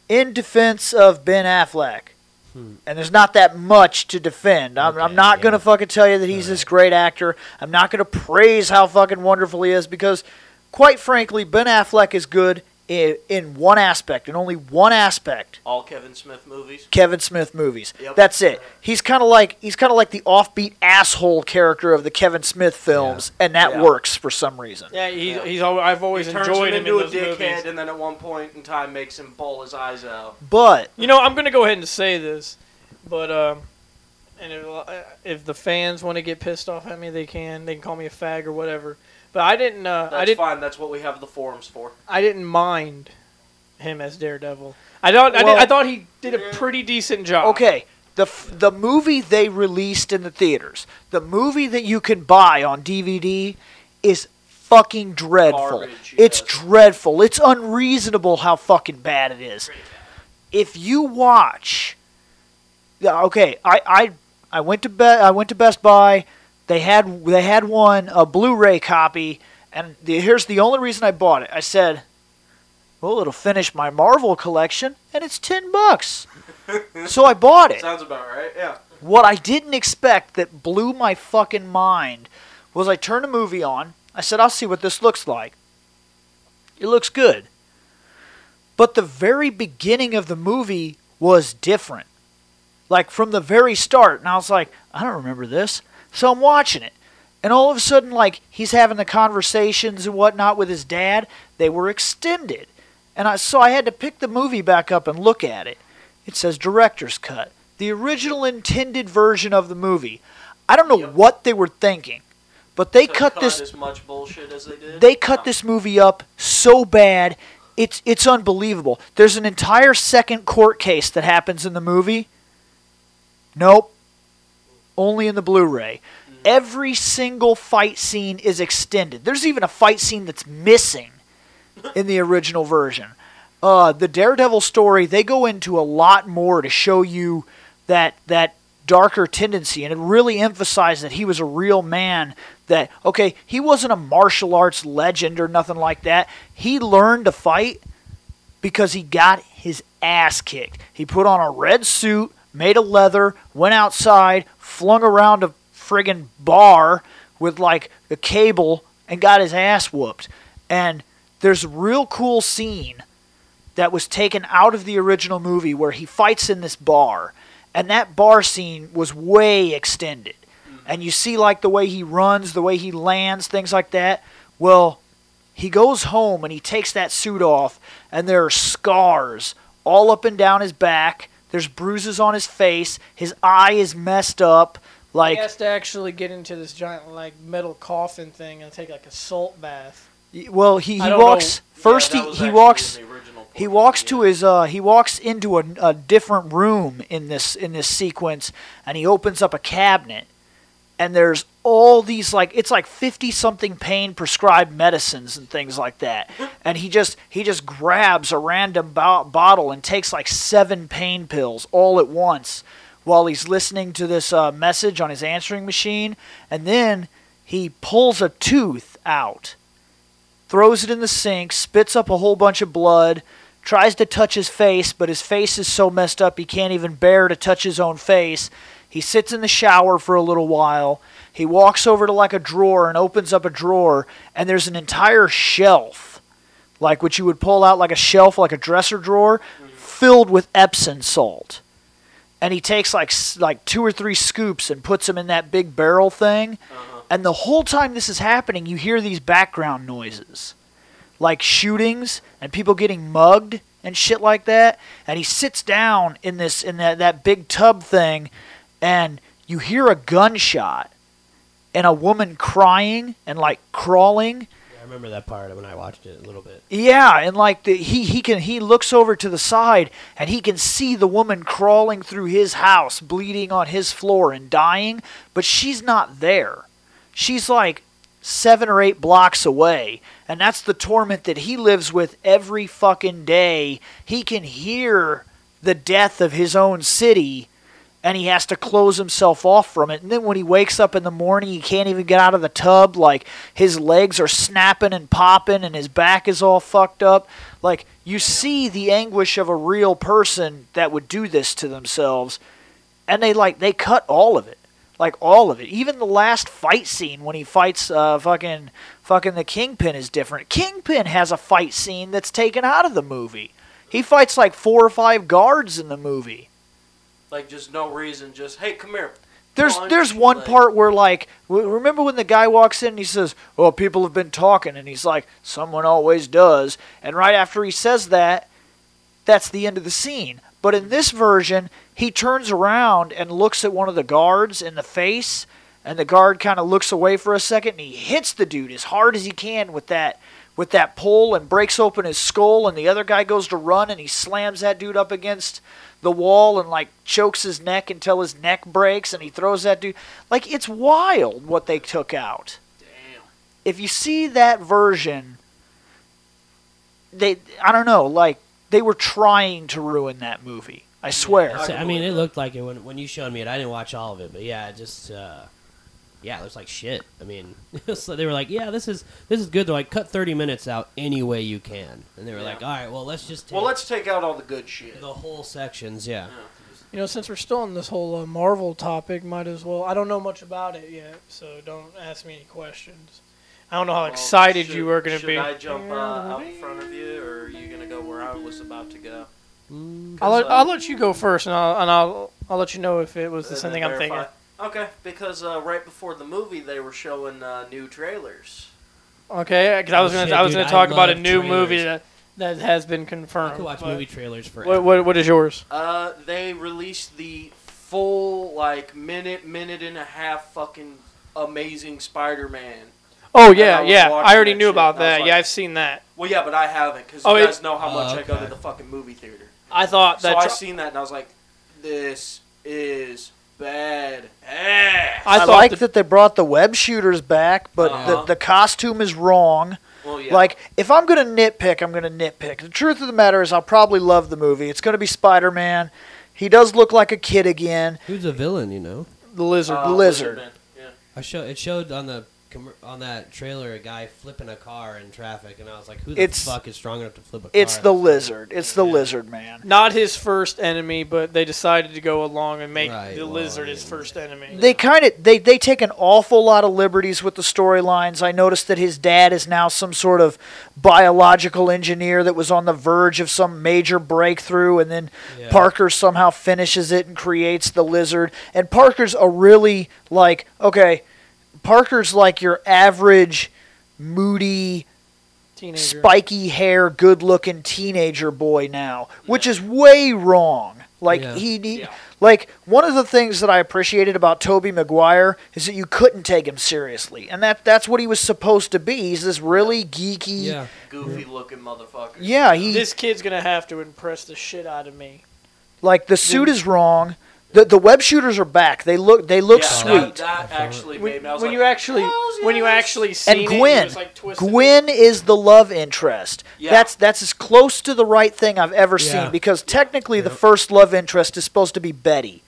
in defense of Ben Affleck, Hmm. and there's not that much to defend. I'm, I'm not yeah. gonna fucking tell you that he's this great actor. I'm not gonna praise how fucking wonderful he is because, quite frankly, Ben Affleck is good in, in one aspect, in only one aspect. All Kevin Smith movies. Kevin Smith movies. Yep. That's it. He's kind of like he's kind of like the offbeat asshole character of the Kevin Smith films, and that Yeah. works for some reason. yeah, he's, Yeah. he's al- I've always he turns enjoyed him him in into a dickhead, movies. and then at one point in time makes him bawl his eyes out. But You know, I'm gonna go ahead and say this, but um, and if, if the fans want to get pissed off at me, they can. They can call me a fag or whatever. But I didn't. Uh, That's I didn't. fine. That's what we have the forums for. I didn't mind him as Daredevil. I thought. I, Well- did, I thought he did a pretty decent job. okay, the f- the movie they released in the theaters, the movie that you can buy on DVD, is fucking dreadful. Garbage, it's yes. dreadful. It's unreasonable how fucking bad it is. If you watch, okay, I I I went to be- I went to Best Buy. They had they had one a Blu-ray copy, and the, here's the only reason I bought it. I said, "Well, it'll finish my Marvel collection, and it's ten bucks." so I bought it. Sounds about right. Yeah. What I didn't expect that blew my fucking mind was I turned a movie on. I said, I'll see what this looks like. It looks good. But the very beginning of the movie was different. Like from the very start. And I was like, I don't remember this. So I'm watching it. And all of a sudden, like, he's having the conversations and whatnot with his dad. They were extended. And I so I had to pick the movie back up and look at it. It says director's cut. The original intended version of the movie. I don't know Yep. what they were thinking, but they cut cut this as much bullshit as they did. they cut No. this movie up so bad it's it's unbelievable there's an entire second court case that happens in the movie nope only in the blu-ray. Every single fight scene is extended. There's even a fight scene that's missing in the original version. Uh, the daredevil story they go into a lot more to show you that that darker tendency and it really emphasized that he was a real man that okay he wasn't a martial arts legend or nothing like that. He learned to fight because he got his ass kicked. He put on a red suit made of leather went outside flung around a friggin bar with like a cable and got his ass whooped. And there's a real cool scene that was taken out of the original movie where he fights in this bar. And that bar scene was way extended. Mm-hmm. And you see like the way he runs the way he lands things like that. Well he goes home and he takes that suit off and there are scars all up and down his back there's bruises on his face. His eye is messed up. Like he has to actually get into this giant like metal coffin thing and take like a salt bath. well he, he don't know- walks first Yeah, he, he walks in the original he walks to his uh he walks into a, a different room in this in this sequence and he opens up a cabinet and there's all these like it's like 50 something pain prescribed medicines and things like that and he just he just grabs a random bo- bottle and takes like seven pain pills all at once while he's listening to this uh, message on his answering machine and then he pulls a tooth out throws it in the sink, spits up a whole bunch of blood, tries to touch his face, but his face is so messed up he can't even bear to touch his own face. He sits in the shower for a little while. He walks over to like a drawer and opens up a drawer, and there's an entire shelf, like what you would pull out like a shelf, like a dresser drawer, filled with Epsom salt. And he takes like like two or three scoops and puts them in that big barrel thing. Uh-huh. And the whole time this is happening, you hear these background noises, like shootings and people getting mugged and shit like that. And he sits down in this in that, that big tub thing, and you hear a gunshot and a woman crying and like crawling. Yeah, I remember that part when I watched it a little bit. Yeah, and like the, he he can he looks over to the side and he can see the woman crawling through his house, bleeding on his floor and dying, but she's not there. She's like seven or eight blocks away, and that's the torment that he lives with every fucking day. He can hear the death of his own city and he has to close himself off from it. And then when he wakes up in the morning, he can't even get out of the tub. Like his legs are snapping and popping, and his back is all fucked up. Like you see the anguish of a real person that would do this to themselves, and they like they cut all of it, like all of it. Even the last fight scene when he fights uh, fucking fucking the Kingpin is different. Kingpin has a fight scene that's taken out of the movie. He fights like four or five guards in the movie. Like just no reason, just hey, come here. There's punch, there's one like- part where like remember when the guy walks in and he says, "Well, people have been talking," and he's like, "Someone always does." And right after he says that, that's the end of the scene. But in this version, he turns around and looks at one of the guards in the face, and the guard kind of looks away for a second, and he hits the dude as hard as he can with that with that pole and breaks open his skull. And the other guy goes to run, and he slams that dude up against the wall and like chokes his neck until his neck breaks, and he throws that dude. Like it's wild what they took out. Damn. If you see that version, they I don't know, like they were trying to ruin that movie. I swear. I I mean, it looked like it when when you showed me it. I didn't watch all of it, but yeah, just uh, yeah, it looks like shit. I mean, so they were like, yeah, this is this is good. They're like, cut thirty minutes out any way you can, and they were Yeah. like, all right, well, let's just take Well, let's take out all the good shit. the whole sections. Yeah. You know, since we're still on this whole uh, Marvel topic, might as well. I don't know much about it yet, so don't ask me any questions. I don't know how Well, excited should- you are going to be. should be. I jump uh, out in front of you, or are you gonna go where I was about to go? Mm, I'll let, uh, I'll let you go first, and I'll and I'll I'll let you know if it was the same then thing I'm verify. thinking. Okay, because uh, right before the movie, they were showing uh, new trailers. Okay, because I was Oh, gonna shit, I was dude, gonna I talk about a love new movie trailers. that that has been confirmed. I confirmed. could watch but- movie trailers for. What, what, what is yours? Uh, they released the full like minute, minute and a half fucking amazing Spider-Man. Oh yeah, I was yeah. watching I already that knew shit, about and I was that. like- yeah, I've seen that. Well, yeah, but I haven't because Oh, you it- guys know how much I go to the fucking movie theater. I thought So that. I tr- seen that and I was like, this is bad. I I, thought like the- that they brought the web shooters back, but Uh-huh. the, the costume is wrong. Well, yeah. Like, if I'm going to nitpick, I'm going to nitpick. The truth of the matter is, I'll probably love the movie. It's going to be Spider Man. He does look like a kid again. Who's a villain? You know, the lizard. Uh, Lizard. Man, Yeah. I show it showed on the commer- on that trailer a guy flipping a car in traffic, and I was like, who the It's- fuck is strong enough to flip a car? It's the lizard. It's the Yeah. lizard man. Not his first enemy, but they decided to go along and make Right, the well, lizard his first enemy. They kind of they they take an awful lot of liberties with the storylines. I noticed that his dad is now some sort of biological engineer that was on the verge of some major breakthrough, and then Yeah. Parker somehow finishes it and creates the lizard. And Parker's a really like okay, Parker's like your average moody Teenager. spiky hair, good looking teenager boy now, which is way wrong. Like Yeah. he, he Yeah. like one of the things that I appreciated about Tobey Maguire is that you couldn't take him seriously. And that that's what he was supposed to be. He's this really geeky Yeah, Goofy looking motherfucker. Yeah, he This kid's gonna have to impress the shit out of me. like the suit is wrong. The the web shooters are back. They look they look Yeah, sweet. That, that actually When, made me. When like, you actually, "Hells when you actually seen and it, it Gwen, like. Gwen is the love interest. Yeah. That's that's as close to the right thing I've ever Yeah. seen because technically the first love interest is supposed to be Betty.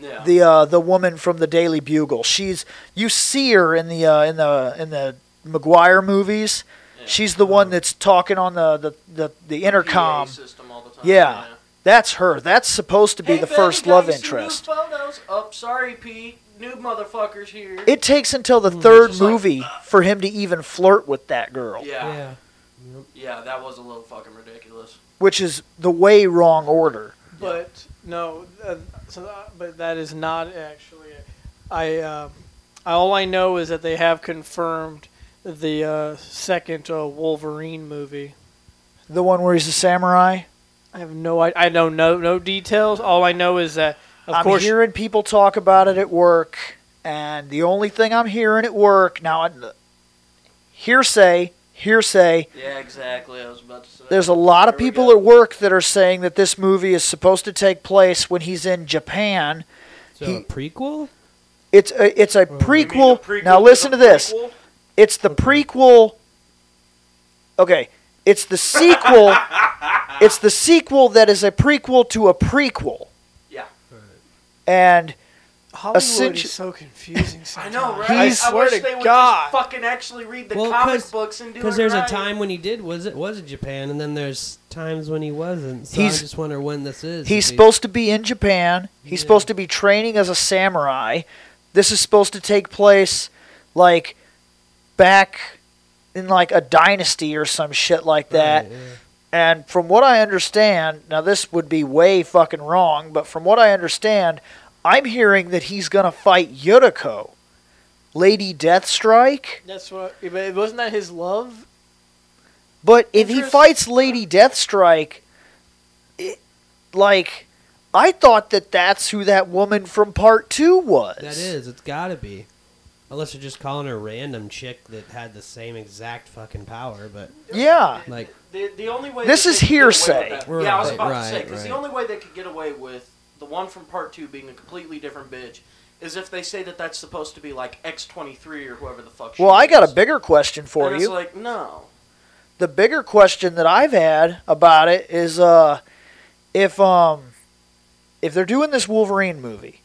Yeah. the uh, the woman from the Daily Bugle. She's you see her in the uh, in the in the Maguire movies. Yeah. She's the one that's talking on the the, the, the intercom. PA system all the time. Yeah. That's her. That's supposed to be Hey, the baby, first love interest. Photos. Oh, sorry, Pete. New motherfuckers here. It takes until the third Just like- movie for him to even flirt with that girl, yeah. yeah. yeah. that was a little fucking ridiculous. which is the way wrong order. But no, uh, so that, but that is not actually. It. I um, all I know is that they have confirmed the uh, second uh, Wolverine movie. The one where he's a samurai. I have no I, I know no no details. All I know is that of I'm course hearing people talk about it at work, and the only thing I'm hearing at work now, I- hearsay, hearsay. Yeah, exactly. I was about to say. There's a lot of people go. at work that are saying that this movie is supposed to take place when he's in Japan. So He- a prequel? It's a, it's a You You prequel. prequel Now listen the to this. prequel? It's the prequel. Okay, it's the sequel. it's the sequel that is a prequel to a prequel. Yeah. And Hollywood essentially- is so confusing. I know, right? I He's- swear wish to they would God. just fucking actually read the Well, comic 'cause- books and do it Because there's right. a time when he did was it was in Japan, and then there's times when he wasn't. So He's- I just wonder when this is. He's supposed to be in Japan. He's Yeah. supposed to be training as a samurai. This is supposed to take place like back in like a dynasty or some shit like that. Right, yeah. And from what I understand, now this would be way fucking wrong, but from what I understand, I'm hearing that he's going to fight Yuriko. Lady Deathstrike? That's what. But wasn't that his love? But if he fights Lady Deathstrike, it, like, I thought that that's who that woman from part two was. That is. It's got to be. Unless you're just calling her a random chick that had the same exact fucking power, but Yeah. like The, the only way This that is they could get away with hearsay. that- yeah, I was Right, to say because the only way they could get away with the one from part two being a completely different bitch is if they say that that's supposed to be like X twenty three or whoever the fuck. she Well, I got a bigger question for and you. It's like no. the bigger question that I've had about it is uh if um if they're doing this Wolverine movie.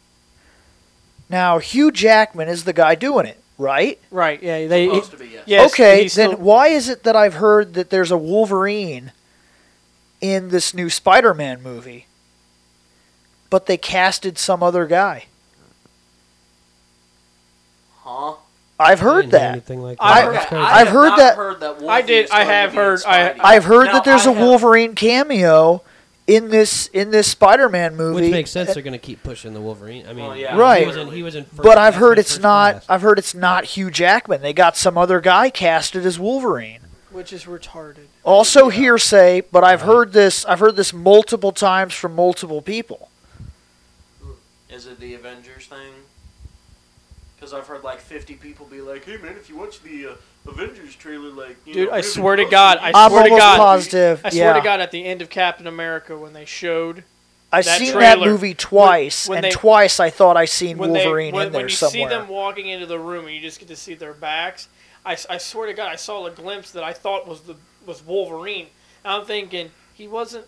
Now Hugh Jackman is the guy doing it, right? Right. Yeah. They. supposed to be yes. Yes, okay, then still- why is it that I've heard that there's a Wolverine in this new Spider-Man movie? But they casted some other guy. Huh? I've heard didn't that. anything like I- that. Okay, That's crazy. I I've heard not that- Heard that I did- I have heard- I I've heard Now, that there's a a Wolverine cameo in this in this Spider-Man movie. Which makes sense. They're going to keep pushing the Wolverine. I mean, Well, yeah, Right. He was in, he was in first But I've heard it's not. class. I've heard it's not Hugh Jackman. They got some other guy casted as Wolverine. which is retarded. Also hearsay, but I've heard this. I've heard this multiple times from multiple people. Is it the Avengers thing? Because I've heard like 50 people be like, "Hey man, if you watch the uh, Avengers trailer, like, you Dude, know, I really swear to God, I can I'm swear to almost God. positive. I swear yeah. to God, at the end of Captain America, when they showed I've that seen trailer, that movie twice, when and they- twice I thought I seen Wolverine they when, in there somewhere. when you somewhere. see them walking into the room and you just get to see their backs, I, I swear to God, I saw a glimpse that I thought was the was Wolverine. And I'm thinking he wasn't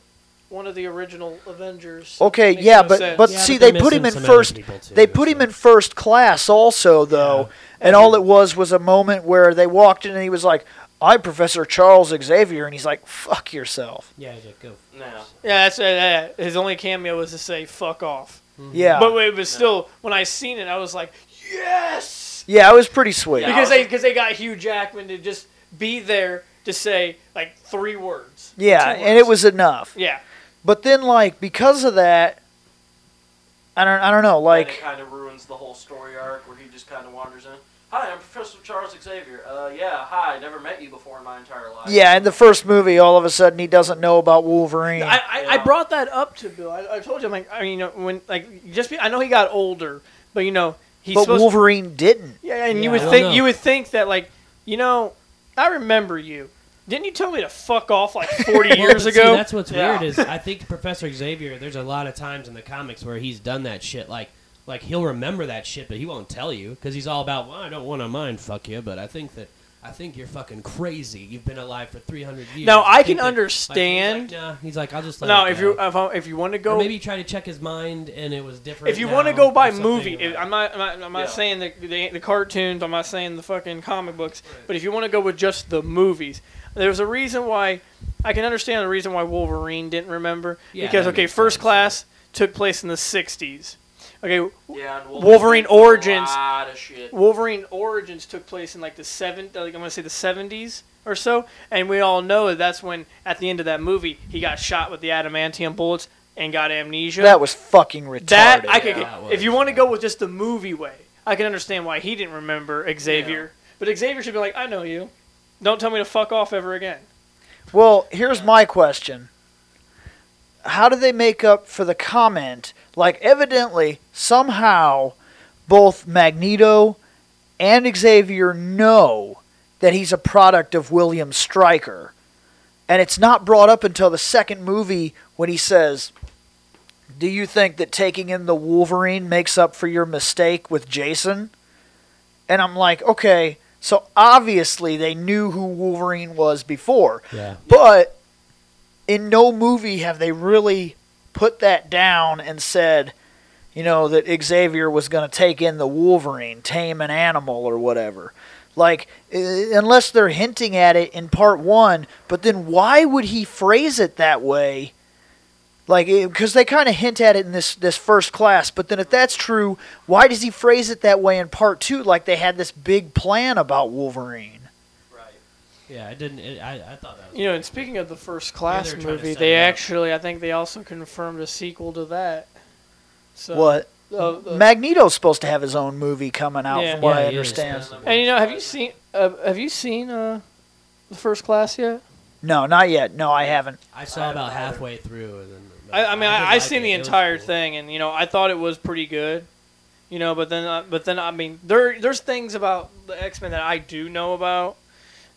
one of the original Avengers. Okay, yeah, no but sense. but Yeah, see, but they're put him in missing some other first. They put him in first class also, though, and all it was was a moment where they walked in and he was like, "I'm Professor Charles Xavier," and he's like, "Fuck yourself." Yeah, he's like, go. No. yeah, that's uh, his only cameo was to say "fuck off." Yeah, But it was still when I seen it, I was like, yes, yeah, it was pretty sweet. Yeah. because they because they got Hugh Jackman to just be there to say like three words. Yeah, Two and it was enough. yeah. But then, like, because of that, I don't, I don't know, Like, like. it kind of ruins the whole story arc where he just kind of wanders in. Hi, I'm Professor Charles Xavier. Uh, yeah, hi, I never met you before in my entire life. Yeah, in the first movie, all of a sudden he doesn't know about Wolverine. I, I, I brought that up to Bill. I, I told him like I mean you know when like just be, I know he got older, but you know he's but supposed Wolverine didn't. yeah, and Yeah, you would think know. you would think that like you know I remember you. Didn't you tell me to fuck off like forty Well, years but see, ago? that's what's Yeah. weird is I think Professor Xavier. There's a lot of times in the comics where he's done that shit. Like, like he'll remember that shit, but he won't tell you because he's all about. Well, I don't want to mind fuck you, but I think that I think you're fucking crazy. You've been alive for 300 years. Now, I think can that- understand- Like, he's, like, nah. he's like, I'll just. Let no, if go. you if, I- if you want to Or go maybe try to check his mind, and it was different. if you want to go by movie, if, I'm not, I'm not, I'm not Yeah. saying the, the the cartoons. I'm not saying the fucking comic books. But if you want to go with just the movies, there's a reason why. I can understand the reason why Wolverine didn't remember Yeah, because okay, First sense, Class took place in the '60s. Okay, Yeah, and Wolverine went Origins- A lot of shit. Wolverine Origins took place in like the seven, like I'm gonna say the 70s or so, and we all know that that's when at the end of that movie he got shot with the adamantium bullets and got amnesia. That was fucking retarded. That I could, Yeah, it if you want to yeah. go with just the movie way, I can understand why he didn't remember Xavier. But Xavier should be like, I know you. Don't tell me to fuck off ever again. Well, here's my question. How do they make up for the comment? Like, evidently, somehow, both Magneto and Xavier know that he's a product of William Stryker. And it's not brought up until the second movie when he says, Do you think that taking in the Wolverine makes up for your mistake with Jason? And I'm like, okay, so obviously they knew who Wolverine was before. yeah. But in no movie have they really put that down and said, you know, that Xavier was going to take in the Wolverine, tame an animal or whatever. Like, unless they're hinting at it in part one, but then why would he phrase it that way? Like, because they kind of hint at it in this this first class, but then if that's true, why does he phrase it that way in part two? Like they had this big plan about Wolverine. Right. Yeah, I didn't. It, I, I thought that was. You know, and speaking of the first class they're trying to movie, they actually, I think they also confirmed a sequel to that. So, what? uh, uh, Magneto's supposed to have his own movie coming out, Yeah. from what Yeah, I he is. understand. and you know, have you seen? Uh, have you seen uh, the first class yet? No, not yet. No, I haven't. I saw about halfway through, and then. I, I mean, did I, I seen it. the entire cool. thing, and you know, I thought it was pretty good. You know, but then, uh, but then, I mean, there, there's things about the X Men that I do know about,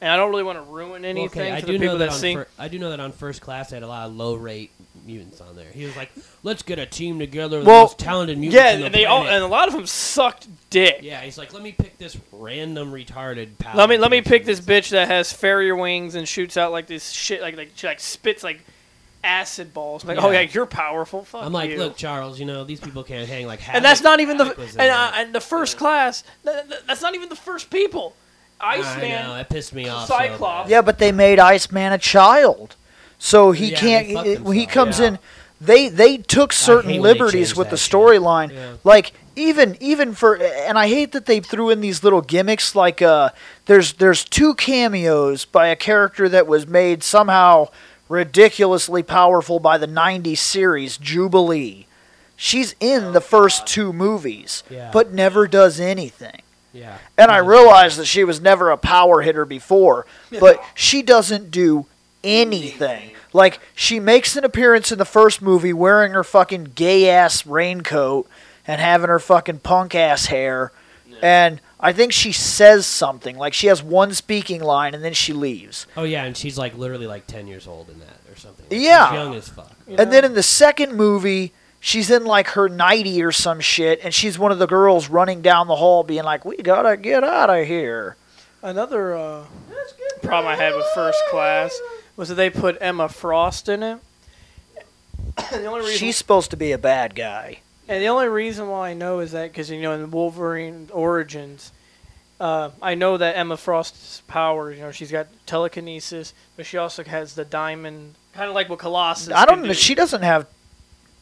and I don't really want to ruin anything okay, I for do the people know that, that, on see. fir- I do know that on first class they had a lot of low rate mutants on there. He was like, "Let's get a team together of Well, the most talented mutants yeah, the they all, and a lot of them sucked dick. yeah, he's like, "Let me pick this random retarded." Let me let me pick this bitch that has farrier wings and shoots out like this shit, like like she like spits like acid balls. I'm like, oh Yeah. yeah, you're powerful. Fuck I'm like, you. "Look, Charles, you know these people can't hang like." and that's not even the Havoc was and, uh, and the first class. th- th- that's not even the first people. I know Iceman. that pissed me off. Cyclops. bad. Yeah, but they made Iceman a child, so he Yeah, can't. they when he comes Yeah. in, they they took certain hate when they liberties with the storyline. Yeah. Like even even for and I hate that they threw in these little gimmicks. Like uh, there's there's two cameos by a character that was made somehow ridiculously powerful by the '90s series Jubilee. She's in the first two movies, Yeah. but never does anything. Yeah. And I mm-hmm. realized that she was never a power hitter before, but she doesn't do anything. Like she makes an appearance in the first movie wearing her fucking gay ass raincoat and having her fucking punk ass hair, and I think she says something like she has one speaking line and then she leaves. Oh yeah, and she's like literally like ten years old in that or something. Like, Yeah. she's young as fuck. You And then in the second movie, she's in like her nighty or some shit, and she's one of the girls running down the hall, being like, "We gotta get out of here." Another uh, problem I had with First Class was that they put Emma Frost in it. the only reason, She's supposed to be a bad guy. and the only reason why I know is that because you know in Wolverine Origins, uh, I know that Emma Frost's powers. You know she's got telekinesis, but she also has the diamond, kind of like what Colossus. I don't can know. do. She doesn't have.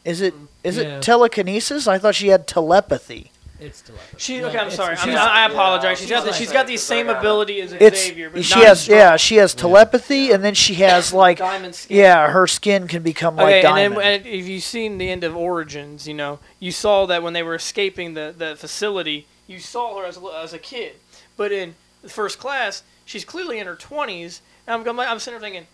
Is it is Yeah. it telekinesis? I thought she had telepathy. It's telepathy. She okay. I'm it's- sorry. I'm, she's- I apologize. She's got the, she's she's like- got the same I ability as It's Xavier, but she not has strong. yeah she has telepathy and then she has like diamond skin. yeah her skin can become like Okay, diamond. and then and if you've seen the end of Origins, you know, you saw that when they were escaping the, the facility, you saw her as a, li- as a kid. But in the first class, she's clearly in her 20s, and I'm, I'm, I'm sitting there thinking,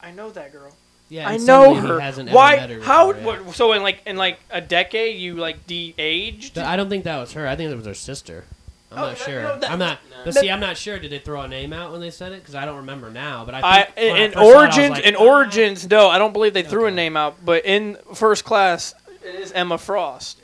I know that girl. Yeah, I know suddenly he her. hasn't ever Why? met her how? before, yeah. What, so in like in like a decade, you like de-aged? I don't think that was her. I think it was her sister. I'm Oh, not no, sure. no, that- I'm not. no. But see, I'm not sure. Did they throw a name out when they said it? Because I don't remember now. But I I, think I in first saw it, I Origins, like, in "Ah." Origins, no, I don't believe they threw a name out. But in First Class, it is Emma Frost,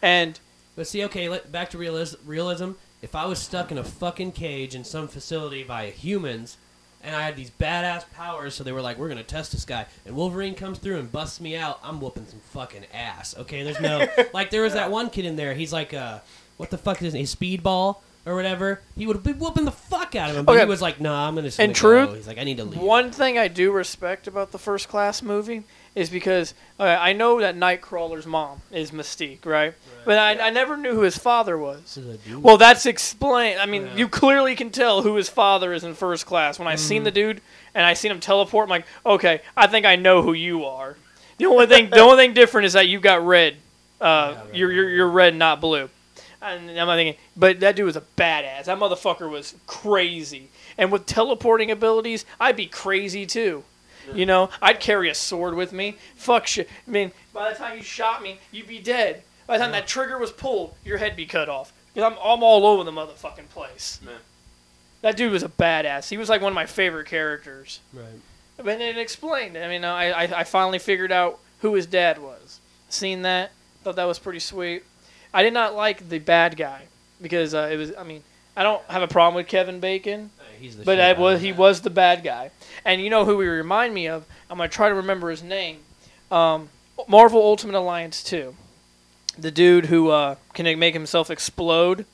and But see, okay, let, back to realis- realism. If I was stuck in a fucking cage in some facility by humans, and I had these badass powers, so they were like, "We're gonna test this guy," and Wolverine comes through and busts me out, I'm whooping some fucking ass. Okay, there's no like there was that one kid in there. He's like, uh, what the fuck is his speedball or whatever? He would be whooping the fuck out of him, but Okay. he was like, "No, I'm gonna." just In gonna truth, go." he's like, "I need to leave." One thing I do respect about the First Class movie is because uh, I know that Nightcrawler's mom is Mystique, right? But I, I never knew who his father was. This is a dude. Well, that's explained. I mean, Yeah. you clearly can tell who his father is in First Class. When I seen the dude and I seen him teleport, I'm like, okay, I think I know who you are. The only thing, the only thing different is that you got red. Uh, Yeah, you're, you're you're red, not blue. And I'm thinking, but that dude was a badass. That motherfucker was crazy. And with teleporting abilities, I'd be crazy too. You know, I'd carry a sword with me. Fuck shit. I mean, by the time you shot me, you'd be dead. By the time that trigger was pulled, your head'd be cut off. Because I'm, I'm all over the motherfucking place. Man. That dude was a badass. He was like one of my favorite characters. right. But it explained. I mean, I, I, I finally figured out who his dad was. Seen that, thought that was pretty sweet. I did not like the bad guy because uh, it was. I mean, I don't have a problem with Kevin Bacon, He's the but I was he was the bad guy. And you know who he remind me of? I'm gonna try to remember his name. Um, Marvel Ultimate Alliance 2. The dude who uh, can make himself explode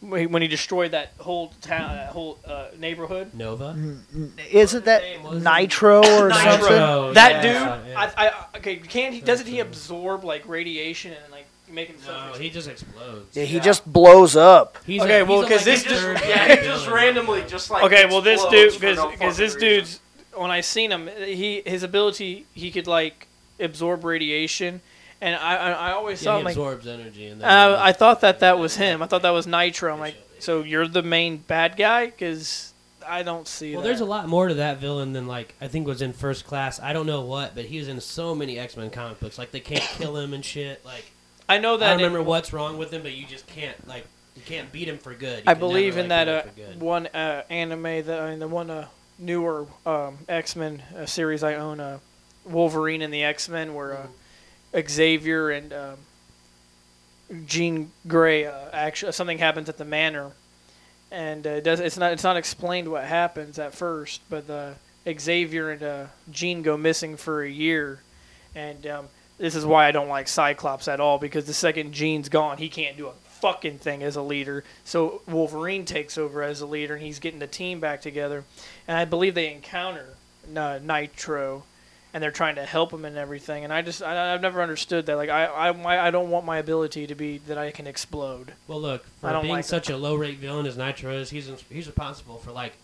when he, destroyed that whole town, that whole uh, neighborhood. Nova. Isn't that name was- Nitro or Nitro. something? Nitro. That Yeah, dude, yeah. I, I, okay, can he? Doesn't he absorb like radiation and like make himself? No, he just explodes. Yeah, he Yeah. just blows up. He's Okay, a, well, he's a, 'cause like, this a just- third Yeah, he just villain. randomly just like okay, well this explodes dude, for because no because this fucking reason. dude's when I seen him, he his ability he could like absorb radiation, and I I, I always Yeah, thought he like absorbs energy, and then uh, I thought that that was him. I thought that was Nitro. I'm like, so you're the main bad guy? Because I don't see. Well, that. there's a lot more to that villain than like I think was in First Class. I don't know what, but he was in so many X Men comic books. Like they can't kill him and shit. Like I know that. I don't remember in- what's wrong with him, but you just can't like you can't beat him for good. You I believe never, in like, that uh, good. one uh, anime that I mean, the one uh, newer um, X Men uh, series I own, uh, Wolverine and the X Men, where uh, Xavier and um, Jean Grey uh, actually something happens at the manor, and uh, it does it's not it's not explained what happens at first, but the Xavier and uh, Jean go missing for a year, and um, this is why I don't like Cyclops at all because the second Jean's gone, he can't do a fucking thing as a leader. So Wolverine takes over as a leader, and he's getting the team back together. And I believe they encounter uh, Nitro, and they're trying to help him and everything. And I just I, I've never understood that. Like I I I don't want my ability to be that I can explode. Well, look, I for don't being like such a low rate villain as Nitro is, he's he's responsible for like,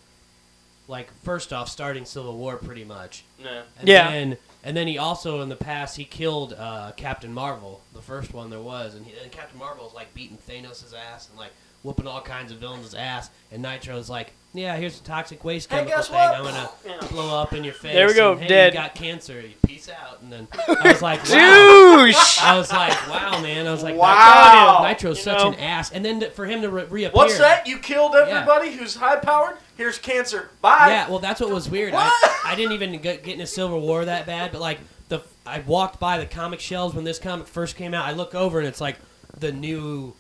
like first off, starting Civil War pretty much. Yeah. And Yeah. Then, and then he also in the past he killed uh, Captain Marvel, the first one there was, and, he, and Captain Marvel was like beating Thanos' ass, and like whooping all kinds of villains' ass, and Nitro's like, "Yeah, here's a toxic waste Hey, chemical guess thing. what?" I'm gonna Yeah. blow up in your face." There we go, and, hey, dead. You got cancer. Peace out. And then I was like, "Wow." Douche. I was like, "Wow, man!" I was like, Wow. Nitro's You such know? an ass." And then to, for him to re- reappear. What's that? You killed everybody who's high powered? Here's cancer. Bye. Yeah, well, that's what was weird. I, I didn't even get, get in a Civil War that bad, but like the I walked by the comic shelves when this comic first came out. I look over and it's like the new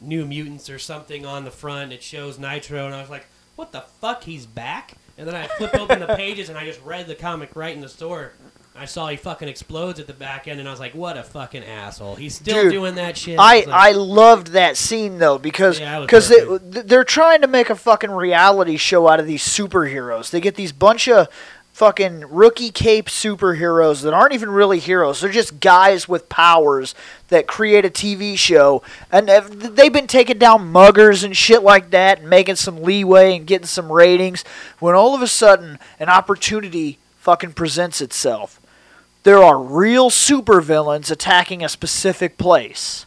New Mutants or something on the front. It shows Nitro, and I was like, "What the fuck? He's back!" And then I flip open the pages and I just read the comic right in the store. I saw he fucking explodes at the back end, and I was like, "What a fucking asshole! He's still Dude, doing that shit." I, like- I loved that scene though because Yeah, because they, they're trying to make a fucking reality show out of these superheroes. They get these bunch of fucking rookie cape superheroes that aren't even really heroes. They're just guys with powers that create a TV show, and they've been taking down muggers and shit like that, and making some leeway and getting some ratings. When all of a sudden an opportunity fucking presents itself, there are real supervillains attacking a specific place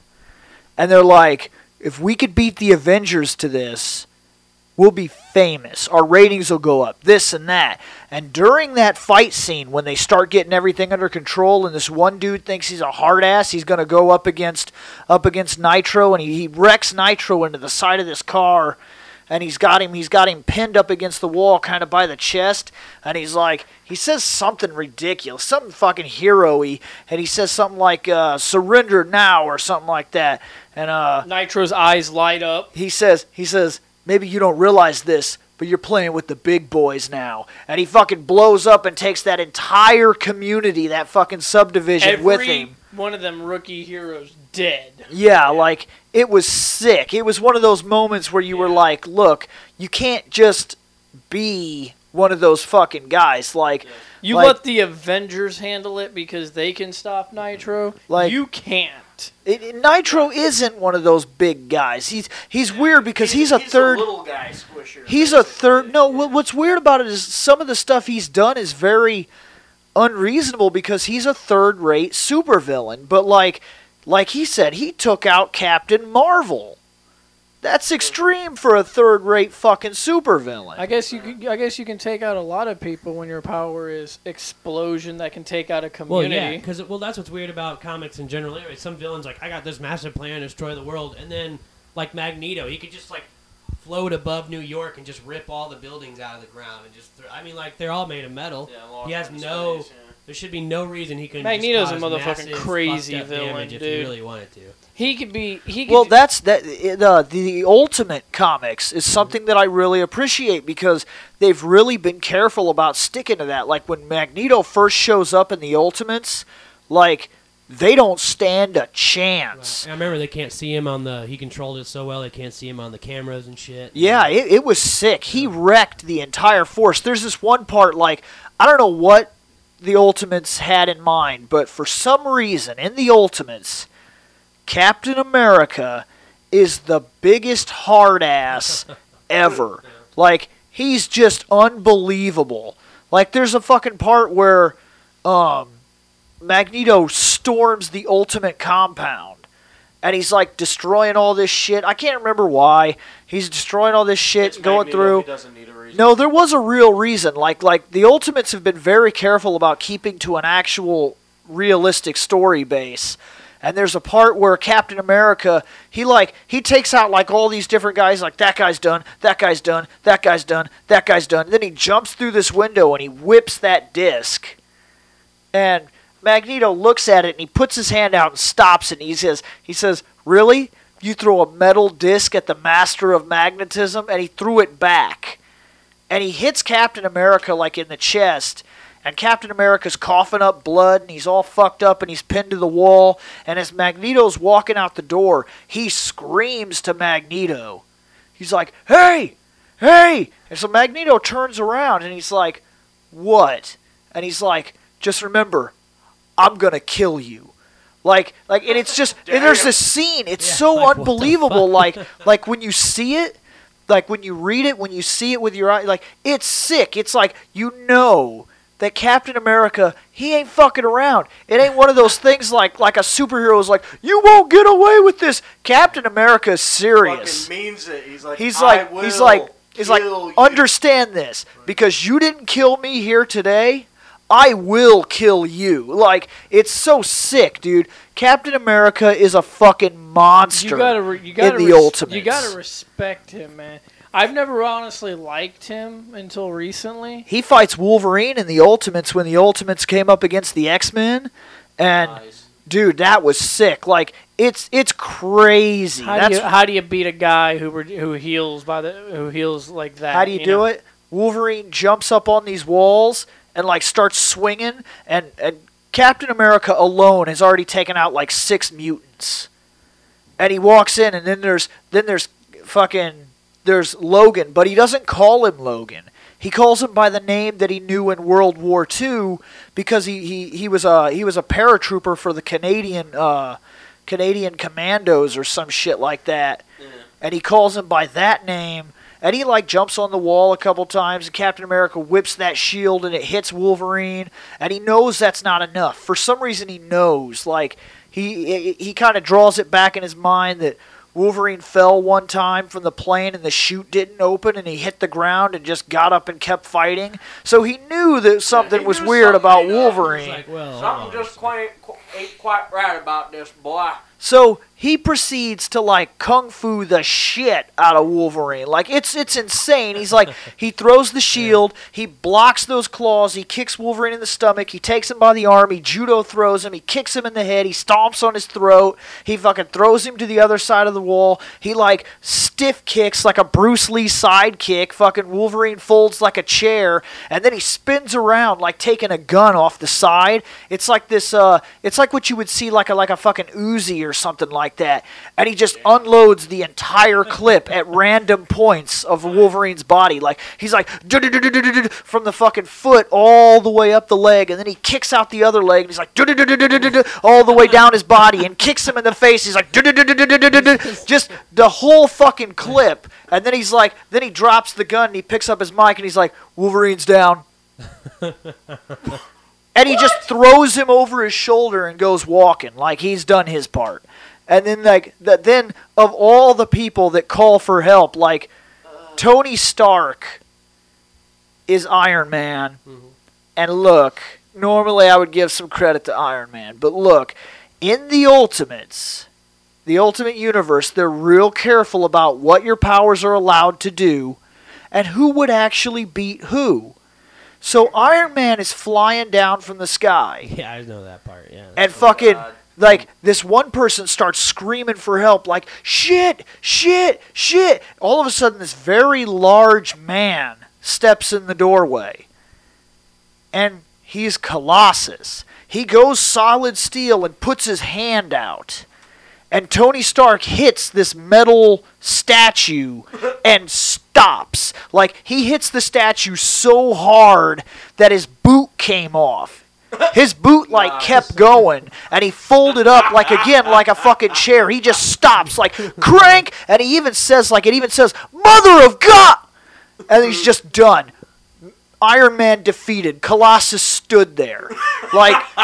and they're like, if we could beat the Avengers to this, we'll be famous. Our ratings will go up, this and that. And during that fight scene, when they start getting everything under control, and this one dude thinks he's a hard ass, he's gonna go up against up against Nitro, and he, he wrecks Nitro into the side of this car. And he's got him. He's got him pinned up against the wall, kind of by the chest. And he's like, he says something ridiculous, something fucking hero-y. And he says something like, uh, "Surrender now" or something like that. And uh, Nitro's eyes light up. he says, he says, maybe you don't realize this, but you're playing with the big boys now. And he fucking blows up and takes that entire community, that fucking subdivision Every with him. One of them rookie heroes dead. Yeah, like it was sick. It was one of those moments where you were like, look, you can't just be one of those fucking guys. Like, You Like- let the Avengers handle it because they can stop Nitro. Like- you can't. it, it- Nitro isn't one of those big guys. He's he's weird because he's, a he's third. little guy squisher. He's a third. No, what's weird about it is some of the stuff he's done is very unreasonable because he's a third-rate supervillain. But like, like he said, he took out Captain Marvel. That's extreme for a third-rate fucking supervillain. I guess you can. I guess you can take out a lot of people when your power is explosion that can take out a community. Well, yeah, because well, that's what's weird about comics in general. Anyway, some villains like I got this massive plan to destroy the world, and then like Magneto, he could just like float above New York and just rip all the buildings out of the ground and just. Throw, I mean, like they're all made of metal. Yeah, he has no. space, yeah. There should be no reason he couldn't. Magneto's just a motherfucking crazy fucked villain, damage if he really wanted to. He could be. He could Well, that's that. The the Ultimate comics is something that I really appreciate because they've really been careful about sticking to that. Like when Magneto first shows up in the Ultimates, like they don't stand a chance. I remember they can't see him on the. He controlled it so well they can't see him on the cameras and shit. Yeah, it, it was sick. He wrecked the entire force. There's this one part, like, I don't know what the Ultimates had in mind, but for some reason, in the Ultimates, Captain America is the biggest hard ass ever. Like, he's just unbelievable. Like, there's a fucking part where um, Magneto storms the Ultimate compound and he's like destroying all this shit. I can't remember why. He's destroying all this shit, It's going through. He doesn't need a reason. No, there was a real reason. Like like the Ultimates have been very careful about keeping to an actual realistic story base. And there's a part where Captain America, he like he takes out like all these different guys like that guy's done, that guy's done, that guy's done, that guy's done. Then he jumps through this window and he whips that disc. And Magneto looks at it and he puts his hand out and stops it. And he says, he says, "Really? You throw a metal disc at the master of magnetism?" And he threw it back. And he hits Captain America like in the chest. And Captain America's coughing up blood and he's all fucked up and he's pinned to the wall. And as Magneto's walking out the door, he screams to Magneto. He's like, "Hey! Hey!" And so Magneto turns around and he's like, "What?" And he's like, "Just remember, I'm gonna kill you." Like, like, and it's just and there's this scene. It's Yeah, so like, unbelievable. Like, like when you see it, like when you read it, when you see it with your eye, like it's sick. It's like you know that Captain America, he ain't fucking around. It ain't one of those things like like a superhero is like, you won't get away with this. Captain America is serious. Fucking means it. He's like, He's "I like he's like he's like you." understand this because you didn't kill me here today. I will kill you. Like it's so sick, dude. Captain America is a fucking monster. You gotta, re- you gotta, in the res- Ultimates. you gotta respect him, man. I've never honestly liked him until recently. he fights Wolverine in the Ultimates when the Ultimates came up against the X Men, and Nice. dude, that was sick. Like it's it's crazy. How do you how do you beat a guy who who heals by the who heals like that? how do you, do know? it? Wolverine jumps up on these walls and like starts swinging, and and Captain America alone has already taken out like six mutants, and he walks in, and then there's then there's fucking there's Logan, but he doesn't call him Logan. He calls him by the name that he knew in World War II because he, he, he was a he was a paratrooper for the Canadian uh, Canadian Commandos or some shit like that, and he calls him by that name. And he like jumps on the wall a couple times, and Captain America whips that shield, and it hits Wolverine. And he knows that's not enough. For some reason, he knows. Like he he, he kind of draws it back in his mind that Wolverine fell one time from the plane, and the chute didn't open, and he hit the ground and just got up and kept fighting. So he knew that something he was knew weird something about ain't up. It's Wolverine. like, well, Something just quite, ain't quite right about this boy. So he proceeds to like kung fu the shit out of Wolverine. Like it's it's insane. He's like he throws the shield, he blocks those claws, he kicks Wolverine in the stomach, he takes him by the arm, he judo throws him, he kicks him in the head, he stomps on his throat, he fucking throws him to the other side of the wall. He like stiff kicks like a Bruce Lee sidekick. Fucking Wolverine folds like a chair, and then he spins around like taking a gun off the side. It's like this. Uh, it's like what you would see like a like a fucking Uzi or something like that. And he just unloads the entire clip at random points of Wolverine's body. Like he's like from the fucking foot all the way up the leg, and then he kicks out the other leg, and he's like all the way down his body, and kicks him in the face. He's like just the whole fucking clip. And then he's like, then he drops the gun and he picks up his mic and he's like, Wolverine's down. and he just throws him over his shoulder and goes walking like he's done his part. And then like that then of all the people that call for help, like Tony Stark is Iron Man. Mm-hmm. And look, normally I would give some credit to Iron Man, but look, in the Ultimates, the Ultimate Universe, they're real careful about what your powers are allowed to do and who would actually beat who. So Iron Man is flying down from the sky Yeah, I know that part. Yeah. and oh fucking God. like this one person starts screaming for help like shit shit shit all of a sudden this very large man steps in the doorway and he's colossus he goes solid steel and puts his hand out and Tony Stark hits this metal statue and stops. Like he hits the statue so hard that his boot came off. His boot like kept going and he folded up like again like a fucking chair. He just stops like crank and he even says like it even says mother of god and he's just done. Iron Man defeated. Colossus stood there. Like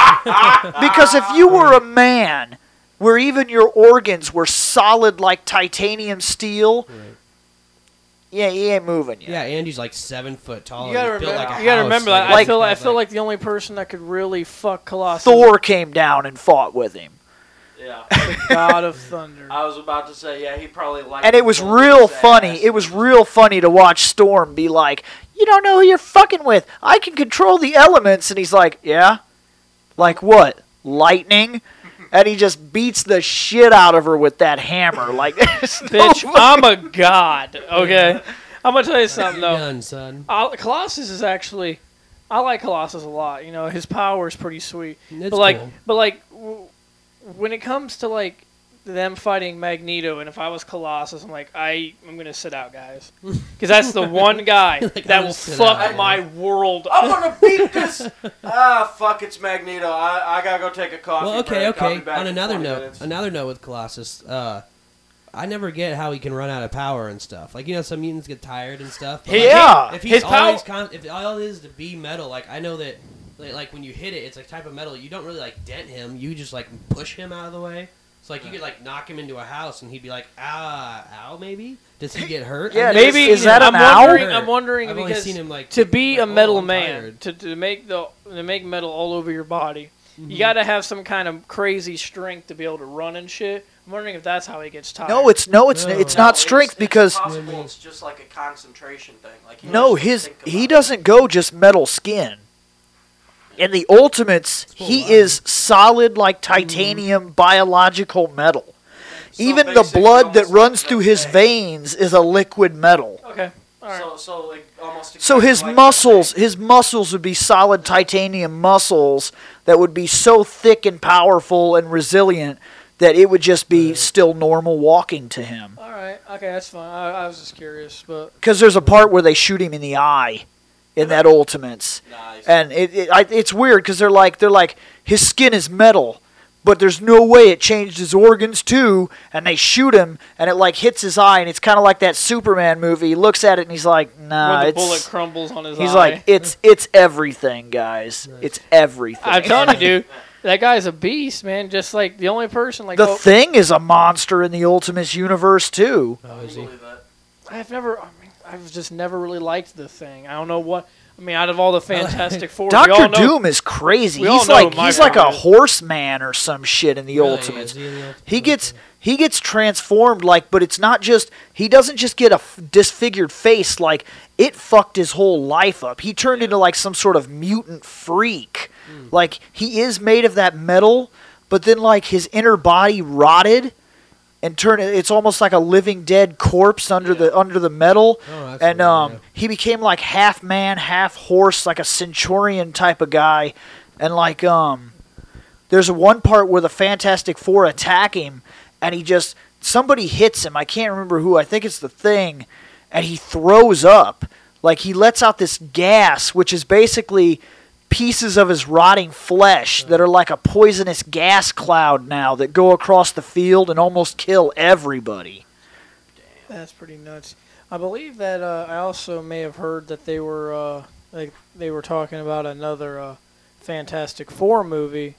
because if you were a man where even your organs were solid like titanium steel, yeah, he ain't moving yet. Yeah, Andy's like seven foot tall. You gotta and built remember. like a you gotta house, remember like, that. I feel. I like- feel like the only person that could really fuck Colossus. Thor came down and fought with him. Yeah. God of Thunder. I was about to say, yeah, he probably liked And it was real funny. ass. It was real funny to watch Storm be like, You don't know who you're fucking with. I can control the elements. And he's like, Yeah? Like what? Lightning? And he just beats the shit out of her with that hammer. Like, there's no Bitch, I'm a god. Okay, I'm gonna tell you something though. done, son. Uh, Colossus is actually, I like Colossus a lot. You know, his power is pretty sweet. It's but like, cool. but like, w- when it comes to like them fighting Magneto, and if I was Colossus, I'm like, I I'm gonna sit out, guys, because that's the one guy Like, that will fuck out, my world. I'm gonna beat this. ah, fuck! It's Magneto. I, I gotta go take a coffee. Well, okay, break. Okay. On another note, minutes. another note with Colossus, uh, I never get how he can run out of power and stuff. Like you know, some mutants get tired and stuff. but, He- like, Yeah. if he's His pow- always con- if all it is to be metal, like I know that, like, like when you hit it, it's a type of metal. You don't really like dent him. You just like push him out of the way. So like you could like knock him into a house and he'd be like, ah, ow, maybe. Does he get hurt? Yeah, Maybe seen is him that I'm an owl? wondering. I'm wondering I've only because seen him like to be like, a metal oh, I'm man, tired. to, to make the to make metal all over your body, Mm-hmm. you got to have some kind of crazy strength to be able to run and shit. I'm wondering if that's how he gets tired. No, it's no, it's No. it's No, not strength it's because possible it's just like a concentration thing. Like he no, has his think he it. doesn't go just metal skin. In the Ultimates, he on. is solid like titanium mm-hmm. biological metal. So Even the blood that runs through his thing. veins is a liquid metal. Okay. All right. So so like almost. So his like muscles, his muscles would be solid titanium muscles that would be so thick and powerful and resilient that it would just be still normal walking to him. all right. Okay, that's fine. I, I was just curious, but Because there's a part where they shoot him in the eye in that Ultimates, Nice. and it, it I, it's weird because they're like they're like his skin is metal, but there's no way it changed his organs too. And they shoot him, and it like hits his eye, and it's kind of like that Superman movie. He looks at it and he's like, Nah, when the it's. bullet crumbles on his He's eye. like, it's it's everything, guys. It's everything. I'm telling you, dude, that guy's a beast, man. Just like the only person, like, the oh, thing is a monster in the Ultimates universe too. Oh, is he? I've never, I mean, I've just never really liked the thing. I don't know what. I mean, out of all the Fantastic Four, Doctor Doom is crazy. He's like he's like a horseman or some shit in the Really? Ultimates. He the? He gets he gets transformed like, but it's not just he doesn't just get a f- disfigured face. Like it fucked his whole life up. He turned into like some sort of mutant freak. Hmm. Like he is made of that metal, but then like his inner body rotted and turned. It's almost like a living dead corpse under the under the metal. Oh, and weird, um, yeah. he became like half man, half horse, like a centurion type of guy. And like um, there's one part where the Fantastic Four attack him, and he just somebody hits him. I can't remember who. I think it's the Thing, and he throws up. Like he lets out this gas, which is basically pieces of his rotting flesh that are like a poisonous gas cloud now that go across the field and almost kill everybody. Damn. That's pretty nuts. I believe that uh, I also may have heard that they were uh, like they were talking about another uh, Fantastic Four movie,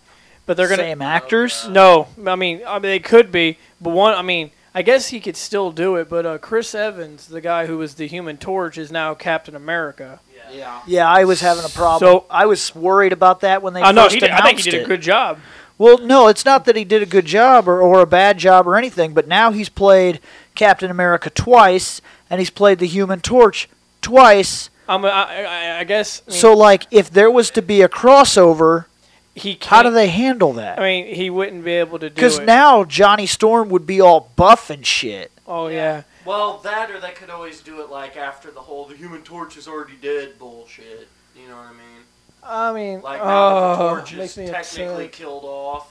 but they're gonna Same actors. no. I mean, I mean they could be, but one. I mean, I guess he could still do it. But uh, Chris Evans, the guy who was the Human Torch, is now Captain America. Yeah. Yeah, I was having a problem. So- I was worried about that when they I know first he did, I think he did it. a good job. Well, no, it's not that he did a good job or, or a bad job or anything, but now he's played Captain America twice, and he's played the Human Torch twice. I'm, I, I, I guess. I mean, So, like, if there was to be a crossover, he can't, how do they handle that? I mean, he wouldn't be able to do it. Because it. now Johnny Storm would be all buff and shit. oh yeah. Well, that or they could always do it like after the whole the Human Torch is already dead bullshit. You know what I mean? I mean, Like now that the oh, torch makes is me technically upset. killed off.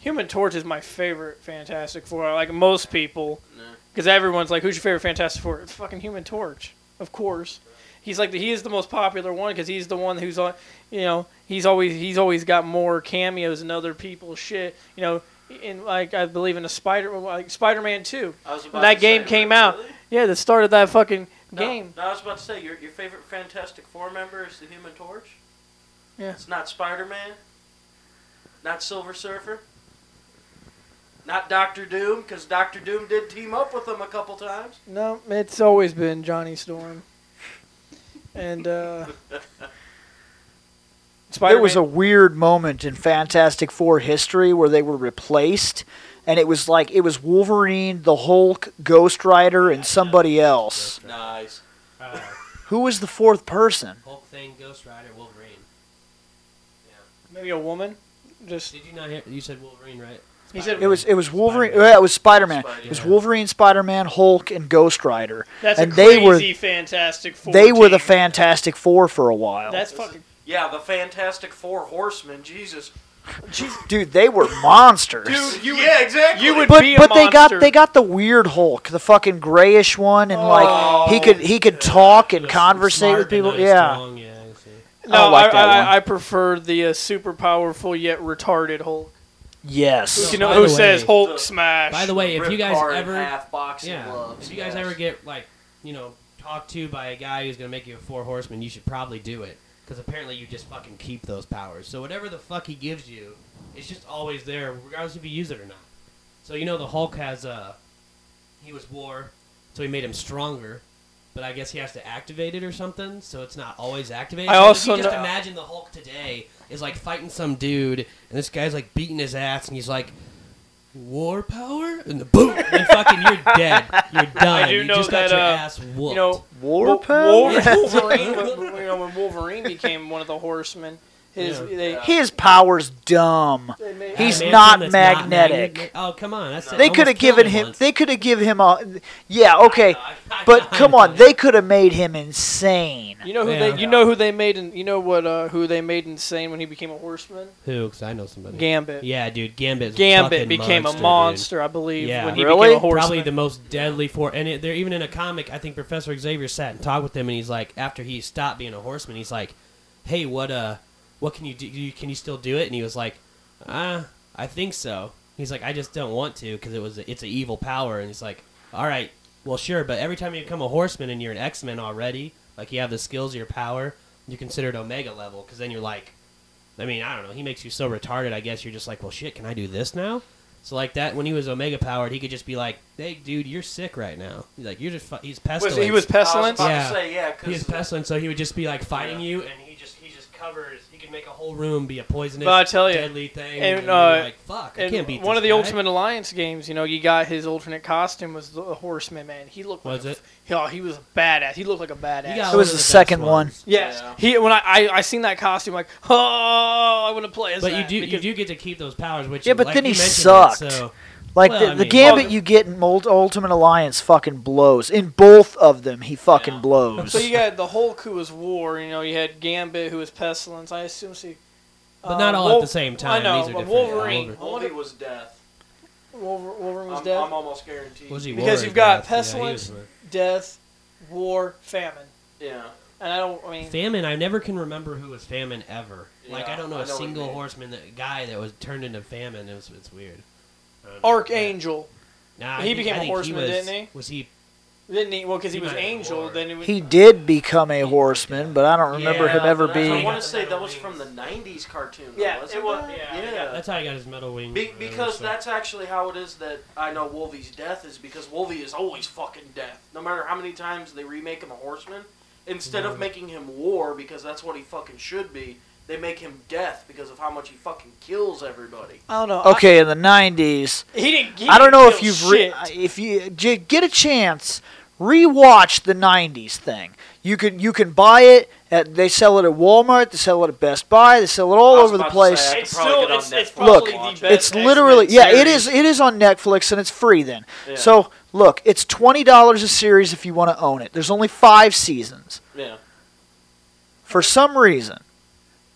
Human Torch is my favorite Fantastic Four. Like most people, Nah. because everyone's like, "Who's your favorite Fantastic Four? It's fucking Human Torch, of course. He's like the, he is the most popular one because he's the one who's on. You know, he's always he's always got more cameos than other people's shit. You know, in like I believe in a Spider like Spider Man Two. About That game say, came really? out. Yeah, the start of that fucking No, game. No, I was about to say your your favorite Fantastic Four member is the Human Torch. Yeah. It's not Spider Man. Not Silver Surfer. Not Doctor Doom, because Doctor Doom did team up with them a couple times. No, it's always been Johnny Storm. And uh Spider There was a weird moment in Fantastic Four history where they were replaced, and it was like it was Wolverine, the Hulk, Ghost Rider, and somebody else. Nice. Uh, Who was the fourth person? Hulk thing, Ghost Rider, Wolverine. Yeah. Maybe a woman. Just Did you not hear? You said Wolverine, right? He said- It was it was Wolverine. Spider-Man. Yeah, it was Spider Man. It was. Wolverine, Spider Man, Hulk, and Ghost Rider. that's and a they were crazy Fantastic Four. they were the. Fantastic Four for a while. That's fucking. Yeah, the Fantastic Four Horsemen. Jesus. Dude, they were monsters. Dude, you yeah, exactly. you would but be a but they got they got the weird Hulk, the fucking grayish one, and Oh, like he could he could talk and Just conversate with people. Yeah, strong, yeah, No, I like I, I. I prefer the uh, super powerful yet retarded Hulk. Yes. You know by who the says way- Hulk smash? By the way, if Rip you guys Car in ever half boxing yeah, gloves. if you guys yes. ever get like you know talked to by a guy who's gonna make you a four horseman, you should probably do it because apparently you just fucking keep those powers. So whatever the fuck he gives you, it's just always there, regardless if you use it or not. So you know the Hulk has uh he was war, so he made him stronger. But I guess he has to activate it or something, so it's not always activated. I So also if you just know- imagine the Hulk today is like fighting some dude, and this guy's like beating his ass, and he's like, "War power," and the boom, and fucking you're dead. You're done. do you know just got your uh, ass whooped. you know, War Wol- power? Wolverine, when, you know, when Wolverine became one of the Horsemen, his Yeah. they, His power's dumb. they made, He's Adamantium not that's magnetic. magnet- Oh come on, that's They could have given him. once. They could have given him a. Yeah, okay, I- I- but I- come on, they could have made him insane. You know who Yeah. they you know who they made in, you know what uh, who they made insane when he became a horseman? Who? Because I know somebody. Gambit. Yeah, dude, Gambit. Gambit became monster, a dude. monster, I believe, Yeah. when he Really? became a horseman. Probably the most deadly for, and it, they're even in a comic. I think Professor Xavier sat and talked with him, and he's like, after he stopped being a horseman, he's like, "Hey, what uh, what can you do? Can you still do it?" And he was like, "Ah, I think so." He's like, "I just don't want to because it was it's an evil power." And he's like, "All right, well, sure, but every time you become a horseman and you're an X Men already, like you have the skills, your power, you consider it Omega level because then you're like." I mean, I don't know. He makes you so retarded. I guess you're just like, well, shit. Can I do this now? So like that, when he was Omega powered, he could just be like, "Hey, dude, you're sick right now." He's like, "You're just fu-. he's was pestilence." he was I was pestilence? about Yeah. to say, yeah, he was pestilence, so he would just be like fighting Yeah. you, and he just he just covers. He could make a whole room be a poisonous, But I tell ya, deadly thing, and, and, uh, like, "Fuck, I can't beat one this of the guy." Ultimate Alliance games, you know, you got his alternate costume was the horseman man. He looked like Was a, it? Yeah, he was a badass. He looked like a badass. It was one of the second one. Yes, Yeah. he when I, I I seen that costume like oh I want to play as But you that do you do get to keep those powers, which Yeah, but like then you he mentioned sucked. It, so Like Well, the, I the mean- gambit Well, you get in Ult- Ultimate Alliance fucking blows. In both of them, he fucking Yeah. blows. So you got the Hulk who was War. You know, you had Gambit who was Pestilence. I assume she. But not uh, all at the same time. I know. These are but. Wolverine. Wolverine was death. Wolver- Wolverine was I'm, dead. I'm almost guaranteed. was he Because you've got Death? Pestilence. was War. Death, War, Famine, Yeah. and I don't. I mean, Famine. I never can remember who was Famine ever. Yeah, like I don't know I a know single horseman that guy that was turned into Famine. It was it's weird. I. Archangel. Nah, I He think- became I a think horseman, was, didn't he? Was he? Didn't he? Well, because he, He was might have Angel. War. Then he was. he did become a horseman, but I don't remember Yeah, him ever but I being. want to say that was from the '90s cartoon. though, Yeah, wasn't it was- that? yeah, yeah. yeah. That's how he got his metal wing. Be- because so- that's actually how it is that I know Wolvie's death is because Wolvie is always fucking death. No matter how many times they remake him a horseman, instead of Mhm. making him war because that's what he fucking should be, they make him death because of how much he fucking kills everybody. I don't know. Okay, in the '90s, I, he didn't. He I don't didn't know if you've re- if you j- get a chance, rewatch the '90s thing. You can you can buy it. At, they sell it at Walmart. They sell it at Best Buy. They sell it all over the place. say, It's probably still get it's, it's Look, the watch it's X-Men literally yeah, it series. is. It is on Netflix and it's free then. Yeah. So look, it's twenty dollars a series if you want to own it. There's only five seasons. Yeah. For some reason,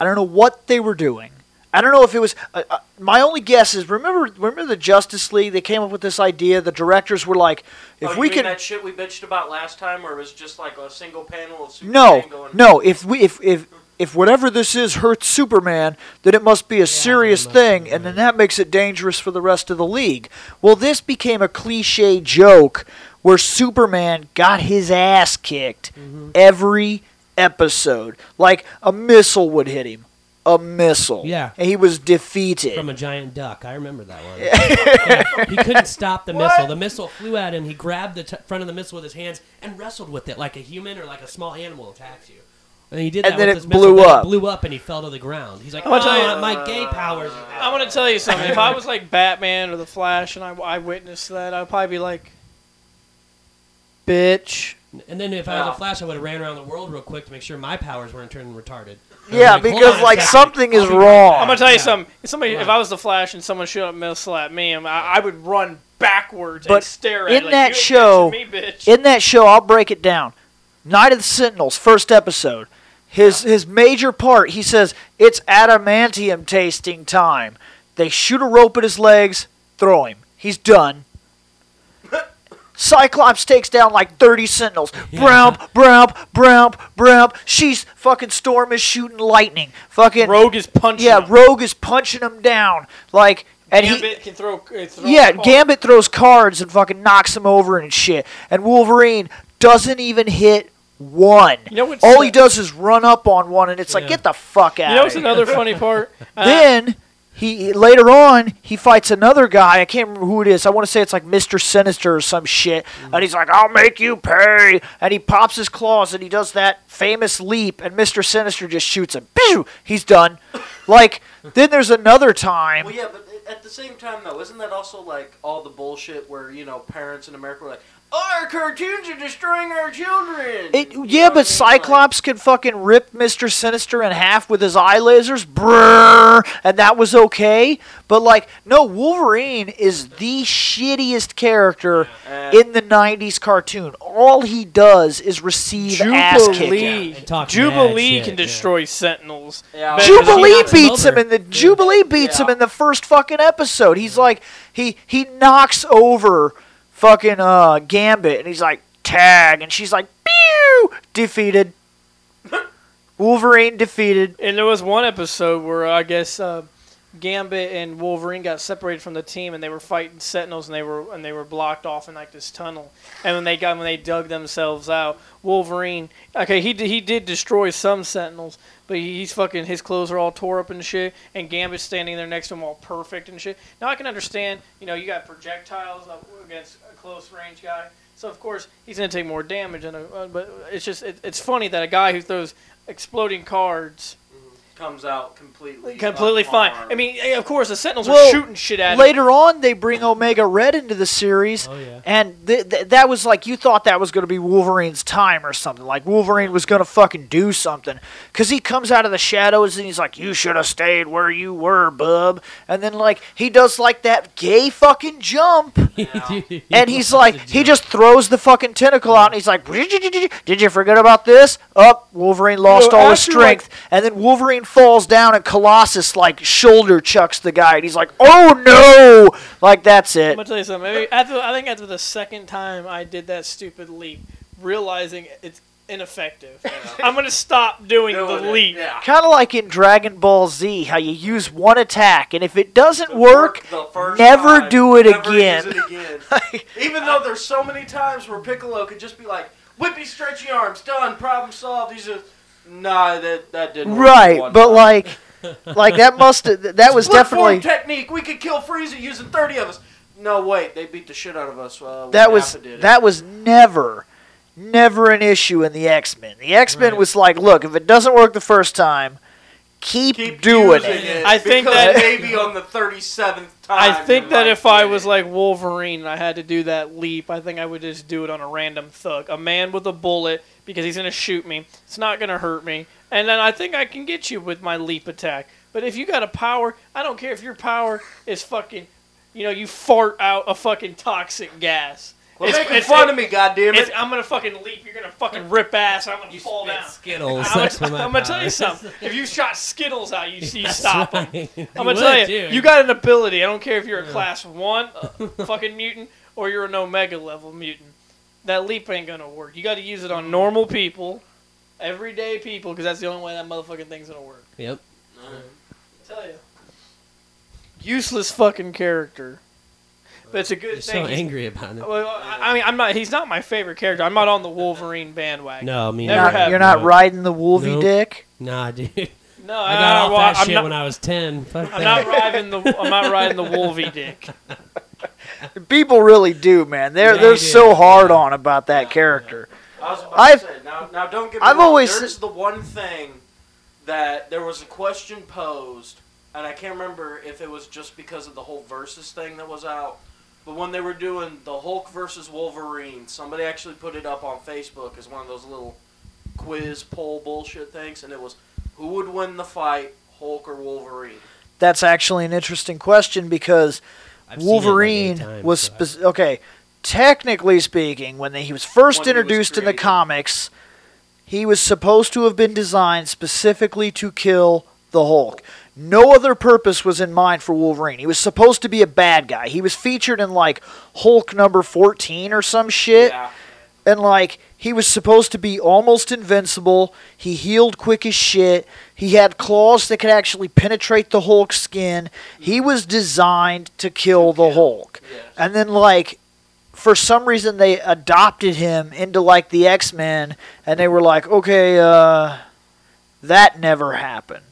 I don't know what they were doing. I don't know if it was. Uh, uh, my only guess is remember remember the Justice League. They came up with this idea. The directors were like, if oh, you we mean can that shit we bitched about last time, where it was just like a single panel of Superman no going. no if we if if if whatever this is hurts Superman, then it must be a serious thing, be, and then that makes it dangerous for the rest of the league. Well, this became a cliche joke where Superman got his ass kicked Mhm. every episode. Like a missile would hit him. A missile. Yeah. And he was defeated. from a giant duck. I remember that one. Yeah, he couldn't stop the missile. The missile flew at him. He grabbed the t- front of the missile with his hands and wrestled with it like a human or like a small animal attacks you. And he did that And that then with it his missile, blew then up. It blew up and he fell to the ground. He's like, I'm gonna tell "Oh, you- my gay powers. I'm gonna tell you something. If I was like Batman or the Flash and I, I witnessed that, I'd probably be like, "Bitch." And then if I was Yeah. a Flash, I would have ran around the world real quick to make sure my powers weren't turning retarded. yeah, Like, hold because on a like second. something is I'll wrong. I'm gonna tell you Yeah. something. If somebody, if I was the Flash and someone showed up and missile at me, I, I would run backwards But and stare at in it like, that "You ain't show- me, bitch. in that show, I'll break it down. Night of the Sentinels, first episode. His his major part, he says, it's adamantium tasting time. They shoot a rope at his legs, throw him. He's done. Cyclops takes down like 30 Sentinels. Yeah. Brown, brown, brown, brown. She's fucking Storm is shooting lightning. Fucking Rogue is punching. yeah, him. Rogue is punching him down. Like And he- Gambit can throw. uh, throw Yeah. Gambit throws cards and fucking knocks him over and shit. And Wolverine doesn't even hit one. You know All he does is run up on one, and it's like, get the fuck out You know what's another funny part? Uh, then he later on he fights another guy. I can't remember who it is. I want to say it's like Mister Sinister or some shit. And he's like, "I'll make you pay." And he pops his claws and he does that famous leap. And Mister Sinister just shoots him. Pew! He's done. like then there's another time. Well, yeah, but at the same time, though, isn't that also like all the bullshit where you know parents in America were like, "Oh, our cartoons are destroying our children." It, You know yeah, but mean? Cyclops could fucking rip Mister Sinister in half with his eye lasers, brrr, and that was okay. But like, no, Wolverine is the shittiest character in the '90s cartoon. All he does is receive ass kicking. Jubilee, And talk mad Jubilee shit, can yeah. destroy Sentinels. Yeah, Jubilee beats him over. in the Jubilee beats him in the first fucking episode. He's like he he knocks over fucking uh Gambit and he's like tag and she's like pew defeated. Wolverine defeated. And there was one episode where I guess uh, Gambit and Wolverine got separated from the team, and they were fighting Sentinels, and they were and they were blocked off in like this tunnel. And when they got when they dug themselves out, Wolverine, okay, he did, he did destroy some Sentinels, but he's fucking his clothes are all tore up and shit, and Gambit's standing there next to him all perfect and shit. Now I can understand, you know, you got projectiles up against a close range guy. So of course he's gonna take more damage, than a, uh, but it's just it, it's funny that a guy who throws exploding cards comes out completely completely fine. I mean, of course, the Sentinels Well, are shooting shit at him. Later on, they bring Omega Red into the series, Oh yeah. and th- th- that was like you thought that was going to be Wolverine's time or something. Like Wolverine was going to fucking do something because he comes out of the shadows and he's like, "You should have stayed where you were, bub." And then like he does like that gay fucking jump, and he's like, he just throws the fucking tentacle out, and he's like, "Did you forget about this?" Up, Wolverine lost Well, all his after, like- strength, and then Wolverine falls down, and Colossus like shoulder chucks the guy, and he's like, "Oh no!" Like that's it. I'm gonna tell you something. Maybe after, I think after the second time I did that stupid leap, realizing it's ineffective, I'm gonna stop doing, Doing the leap. Yeah. Kind of like in Dragon Ball Z, how you use one attack, and if it doesn't work, the first never time, do it never again. use it again. Even though there's so many times where Piccolo could just be like, "Whippy, stretchy arms, done, problem solved." He's just, nah, that that didn't. work right, one but time." like, like that must that was Split definitely technique. We could kill Frieza using thirty of us. No, wait, they beat the shit out of us. Uh, when that was Nappa did it. that was never never an issue in the X-Men. The X-Men Right. was like, look, if it doesn't work the first time, keep, Keep doing using it. I think because that- maybe on the thirty seventh time. I think that if I was like Wolverine and I had to do that leap, I think I would just do it on a random thug, a man with a bullet, because he's gonna shoot me. It's not gonna hurt me, and then I think I can get you with my leap attack. But if you got a power, I don't care if your power is fucking, you know, you fart out a fucking toxic gas. Well, It's- making it's- fun it- of me, goddammit. It's, I'm gonna fucking leap. You're gonna fucking rip ass. I'm gonna fall down. Skittles. I'm That's gonna, my I'm gonna tell you something. If you shot Skittles out, you, you That's stop them. right. I'm gonna would, tell you, too. you got an ability. I don't care if you're a class one uh, fucking mutant or you're an omega level mutant. That leap ain't gonna work. You got to use it on normal people, everyday people, because that's the only way that motherfucking thing's gonna work. Yep. I tell you, useless fucking character. But it's a good You're thing. so He's- angry about it. Well, I I mean, I'm not. He's not my favorite character. I'm not on the Wolverine bandwagon. No, me Never Not- you're not No. riding the Wolvie Nope. dick. Nah, dude. No, I got off well, that I'm shit not, when I was ten. Fuck I'm that. not riding the. I'm not riding the Wolvie dick. People really do, man. They're Yeah, they're so hard Yeah. on about that character. I was about I've- to say, now, now don't get me I've wrong. always There's s- the one thing that there was a question posed, and I can't remember if it was just because of the whole versus thing that was out. But when they were doing the Hulk versus Wolverine, somebody actually put it up on Facebook as one of those little quiz poll bullshit things, and it was who would win the fight, Hulk or Wolverine? That's actually an interesting question because I've seen it like eight Wolverine times, was so I- okay. Technically speaking, when he was first When he was introduced in the comics, he was supposed to have been designed specifically to kill the Hulk. No other purpose was in mind for Wolverine. He was supposed to be a bad guy. He was featured in like Hulk number 14 or some shit. Yeah. and like he was supposed to be almost invincible. He healed quick as shit. He had claws that could actually penetrate the Hulk's skin. He was designed to kill the Hulk. Yes. And then like for some reason they adopted him into like the X-Men and they were like, "Okay, uh that never happened."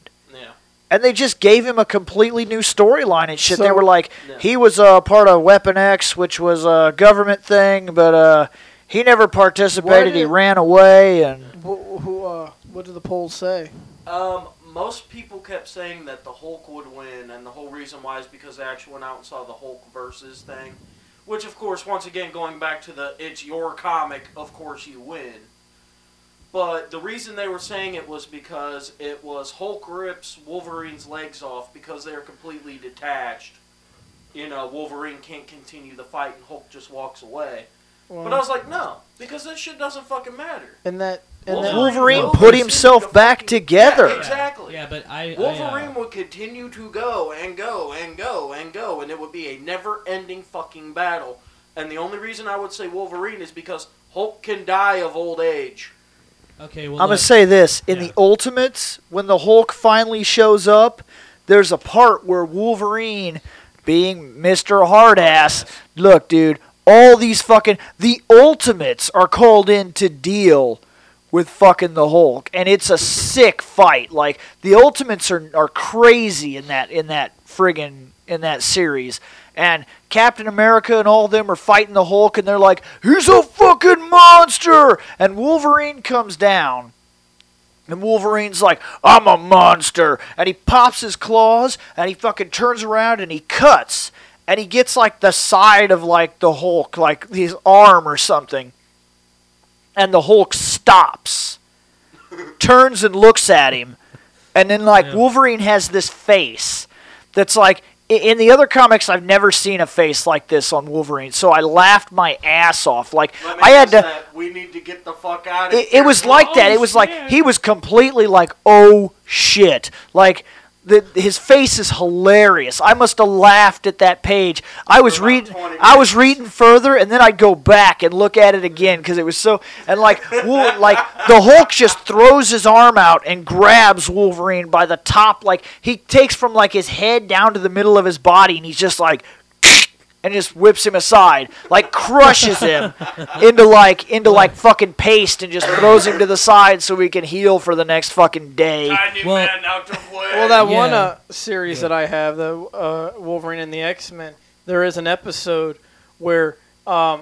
Yeah. And they just gave him a completely new storyline and shit. they were like, Yeah. he was a part of Weapon X, which was a government thing, but uh, he never participated. What He ran away, and Who, who uh, what did the polls say? Um, most people kept saying that the Hulk would win, and the whole reason why is because they actually went out and saw the Hulk versus thing. Which, of course, once again, going back to the it's your comic, of course you win. But the reason they were saying it was because it was Hulk rips Wolverine's legs off because they're completely detached. You know, Wolverine can't continue the fight and Hulk just walks away. But I was like, no, because that shit doesn't fucking matter. and that and that, Wolverine put himself to back fucking- together. Yeah, exactly. Yeah, but I. I, Wolverine uh, would continue to go and go and go and go, and it would be a never-ending fucking battle. And the only reason I would say Wolverine is because Hulk can die of old age. Okay, well, I'm gonna say this: in Yeah. the Ultimates, when the Hulk finally shows up, there's a part where Wolverine, being Mister Hardass, look, dude, all these fucking the Ultimates are called in to deal with fucking the Hulk, and it's a sick fight. Like the Ultimates are are crazy in that in that friggin' in that series. And Captain America and all of them are fighting the Hulk, and they're like, "He's a fucking monster!" And Wolverine comes down, and Wolverine's like, I'm a monster. And he pops his claws and he fucking turns around and he cuts. And he gets like the side of like the Hulk, like his arm or something. And the Hulk stops, turns and looks at him. And then like Yeah. Wolverine has this face that's like in the other comics I've never seen a face like this on Wolverine. So I laughed my ass off. Like Let me I had to that we need to get the fuck out of it, here. it was like that. It Oh, was like he was completely like, oh shit. Like the his face is hilarious. I must have laughed at that page. I was reading. I was reading further, and then I'd go back and look at it again because it was so. And like, like the Hulk just throws his arm out and grabs Wolverine by the top. Like he takes from like his head down to the middle of his body, and he's just like and just whips him aside, like crushes him into like into like fucking paste, and just throws him to the side so he can heal for the next fucking day. Tiny Well- man out to play. Well, that one uh, series that I have, the uh, Wolverine and the X Men, there is an episode where um,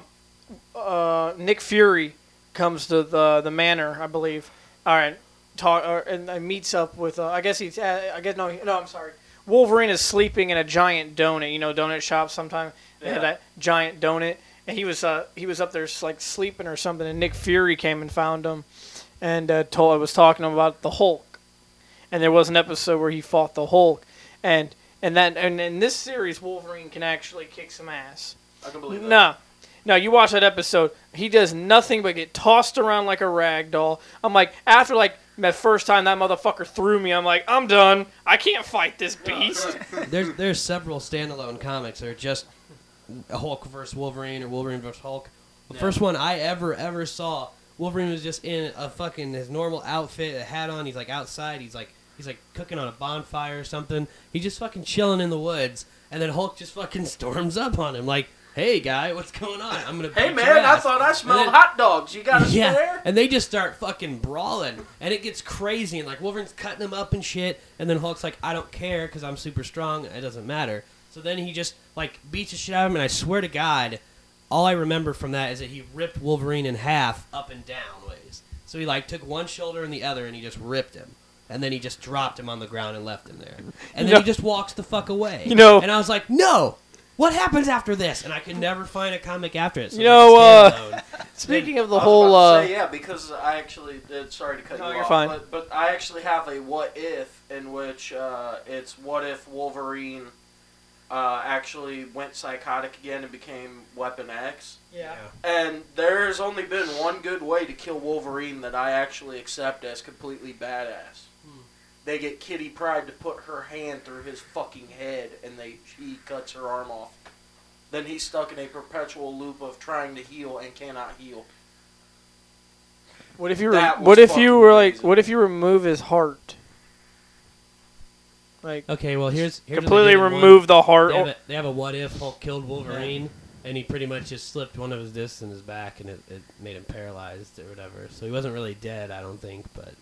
uh, Nick Fury comes to the the manor, I believe. All right, talk or, and, and meets up with. Uh, I guess he's. Uh, I guess no, no. I'm sorry. Wolverine is sleeping in a giant donut. You know, donut shops sometimes they have Yeah. that giant donut, and he was uh, he was up there like sleeping or something, and Nick Fury came and found him, and uh, told I was talking to him about the Hulk, and there was an episode where he fought the Hulk, and and that and in this series Wolverine can actually kick some ass. I can believe that. No. No, you watch that episode. He does nothing but get tossed around like a rag doll. I'm like, after like that first time that motherfucker threw me, I'm like, I'm done. I can't fight this beast. there's there's several standalone comics that are just Hulk versus Wolverine or Wolverine versus Hulk. The Yeah. first one I ever ever saw, Wolverine was just in a fucking his normal outfit, a hat on. He's like outside. He's like he's like cooking on a bonfire or something. He's just fucking chilling in the woods, and then Hulk just fucking storms up on him like, "Hey guy, what's going on? I'm gonna Hey man, I thought I smelled then- hot dogs. You got a yeah, and they just start fucking brawling, and it gets crazy, and like Wolverine's cutting him up and shit, and then Hulk's like, I don't care because I'm super strong, it doesn't matter. So then he just like beats the shit out of him, and I swear to God, all I remember from that is that he ripped Wolverine in half up and down ways. So he like took one shoulder and the other, and he just ripped him. And then he just dropped him on the ground and left him there. And then know- he just walks the fuck away. You know- and I was like, no, what happens after this? And I could never find a comic after it. So You it's know, uh, standalone. Speaking of the I was whole, about to uh, say, yeah, because I actually did. Sorry to cut No, you you're off, fine. But, but I actually have a what if in which uh, it's what if Wolverine uh, actually went psychotic again and became Weapon X. yeah. And there's only been one good way to kill Wolverine that I actually accept as completely badass. Hmm. They get Kitty Pryde to put her hand through his fucking head, and they she cuts her arm off. Then he's stuck in a perpetual loop of trying to heal and cannot heal. What if you re- what if you fucking were like what if you remove his heart? Like Okay, well here's, here's completely did remove the heart. They have, a, they have a what if Hulk killed Wolverine, and he pretty much just slipped one of his discs in his back, and it, it made him paralyzed or whatever. So he wasn't really dead, I don't think, but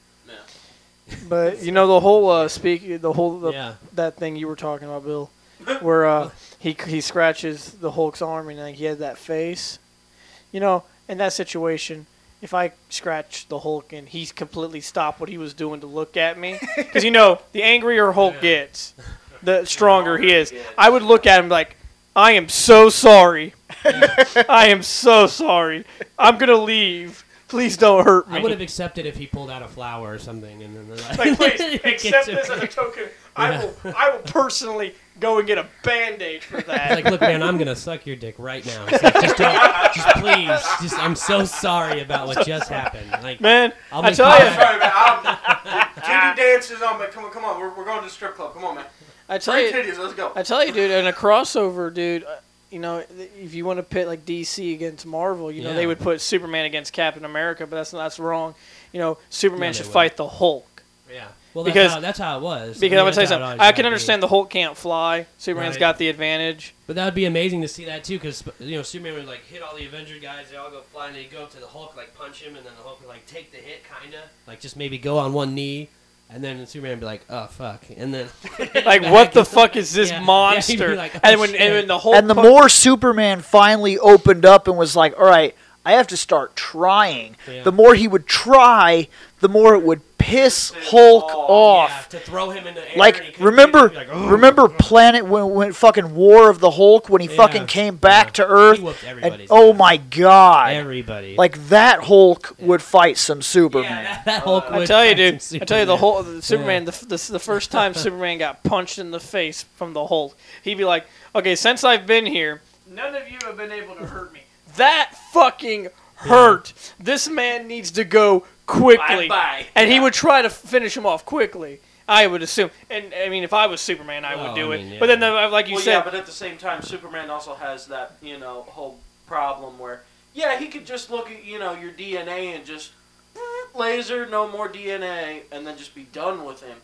But you know the whole uh, speak the whole the, yeah, that thing you were talking about, Bill, where uh, he he scratches the Hulk's arm and like he had that face. You know, in that situation, if I scratch the Hulk and he's completely stopped what he was doing to look at me, because you know the angrier Hulk Yeah. gets, the stronger he is. I would look at him like, I am so sorry. I am so sorry. I'm gonna leave. Please don't hurt me. I would have accepted if he pulled out a flower or something, and then they're like, please accept this as a token. I Yeah. will, I will personally go and get a band-aid for that. Like, look, man, I'm gonna suck your dick right now. It's like, just don't, just please, just I'm so sorry about what just happened. Like, Man, I'll I make tell you- you, Sorry, man. I'm, titty dances on, but come on, come on. We're, we're going to the strip club. Come on, man. I tell Free you, titties. Let's go. I tell you, dude, in a crossover, dude. uh, You know, if you want to pit like DC against Marvel, you know Yeah. they would put Superman against Captain America, but that's that's wrong. You know, Superman No, they should wouldn't. fight the Hulk yeah. Well, that's Because- how, that's how it was. because I mean, I'm gonna tell you that's how it something. I can to be. understand the Hulk can't fly. Superman's Right. got the advantage. But that would be amazing to see that too, because you know Superman would like hit all the Avenger guys, they all go flying, they go up to the Hulk, like punch him, and then the Hulk would like take the hit, kinda, like just maybe go on one knee, and then Superman would be like, oh fuck, and then Like, what the fuck is this Yeah. Yeah, monster? be like, oh, and when shit. and when the Hulk and the pu- more Superman finally opened up and was like, "All right, I have to start trying." Yeah. The more he would try, the more it would piss Piss Hulk oh, off. off. yeah, to throw him in the air, Like remember, get it, he'd be like, "Oh." remember Planet when, when fucking War of the Hulk when he Yeah. fucking came back Yeah. to Earth, He and oh my god, everybody, like that Hulk would fight some Superman. yeah, that, that Hulk. I I would tell you, dude. some I tell you, the Superman. whole the Superman. The, the the first time Superman got punched in the face from the Hulk, he'd be like, "Okay, since I've been here, none of you have been able to hurt me. That fucking hurt. This man needs to go quickly." Bye-bye. And he would try to finish him off quickly. I would assume, and I mean, if I was Superman, I would Well, do I it. mean, But then, the, like you well, said, yeah, but at the same time, Superman also has that you know whole problem where yeah, he could just look at you know your DNA and just laser, no more DNA, and then just be done with him.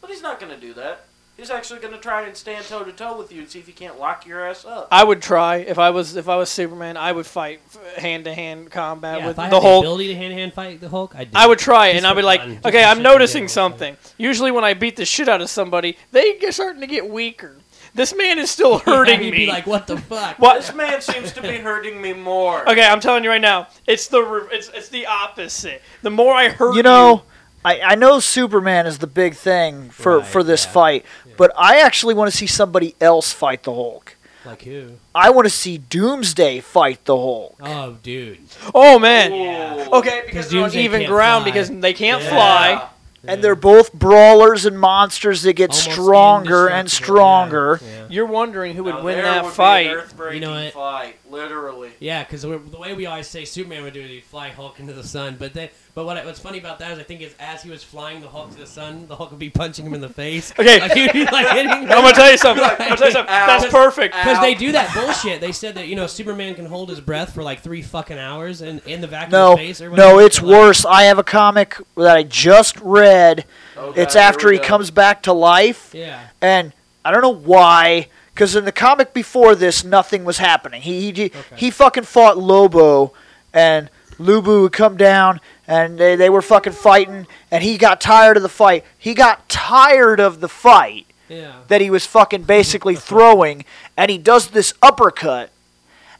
But he's not gonna do that. He's actually gonna try and stand toe to toe with you and see if he can't lock your ass up. I would try if I was if I was Superman. I would fight hand to hand combat Yeah, with if I the had the Hulk. ability to hand to hand fight the Hulk, I'd do I would try it, Just and I'd be like, fun, okay, I'm noticing something. Usually, when I beat the shit out of somebody, they get starting to get weaker. This man is still hurting He'd me. be like, what the fuck? what? This man seems to be hurting me more. Okay, I'm telling you right now, it's the re- it's it's the opposite. The more I hurt You know, I, I know Superman is the big thing for, Right, for this yeah. fight, but I actually want to see somebody else fight the Hulk. Like who? I want to see Doomsday fight the Hulk. Oh, dude. oh man. Yeah. Okay, because they're on Doomsday even can't ground fly. because they can't Yeah. fly. And they're both brawlers and monsters that get Almost stronger and indestructible, stronger. Yeah. yeah. You're wondering who would Now win there that would be fight. An earth-breaking You know what? fight, literally. Yeah, because the way we always say Superman would do it, he'd fly Hulk into the sun. But then, but what, what's funny about that is I think is as he was flying the Hulk to the sun, the Hulk would be punching him in the face. Okay. like, he'd be like hitting him. I'm gonna tell you something. I'm gonna tell you something. Ow. That's perfect. Because they do that bullshit. They said that you know Superman can hold his breath for like three fucking hours and in the vacuum No, of space. Or whatever. no, it's like, worse. I have a comic that I just read. Oh, It's here after we he go. comes back to life, Yeah. and I don't know why. Because in the comic before this, nothing was happening. He he, he fucking fought Lobo, and Lubu would come down, and they, they were fucking fighting, and he got tired of the fight. He got tired of the fight Yeah. that he was fucking basically throwing, and he does this uppercut,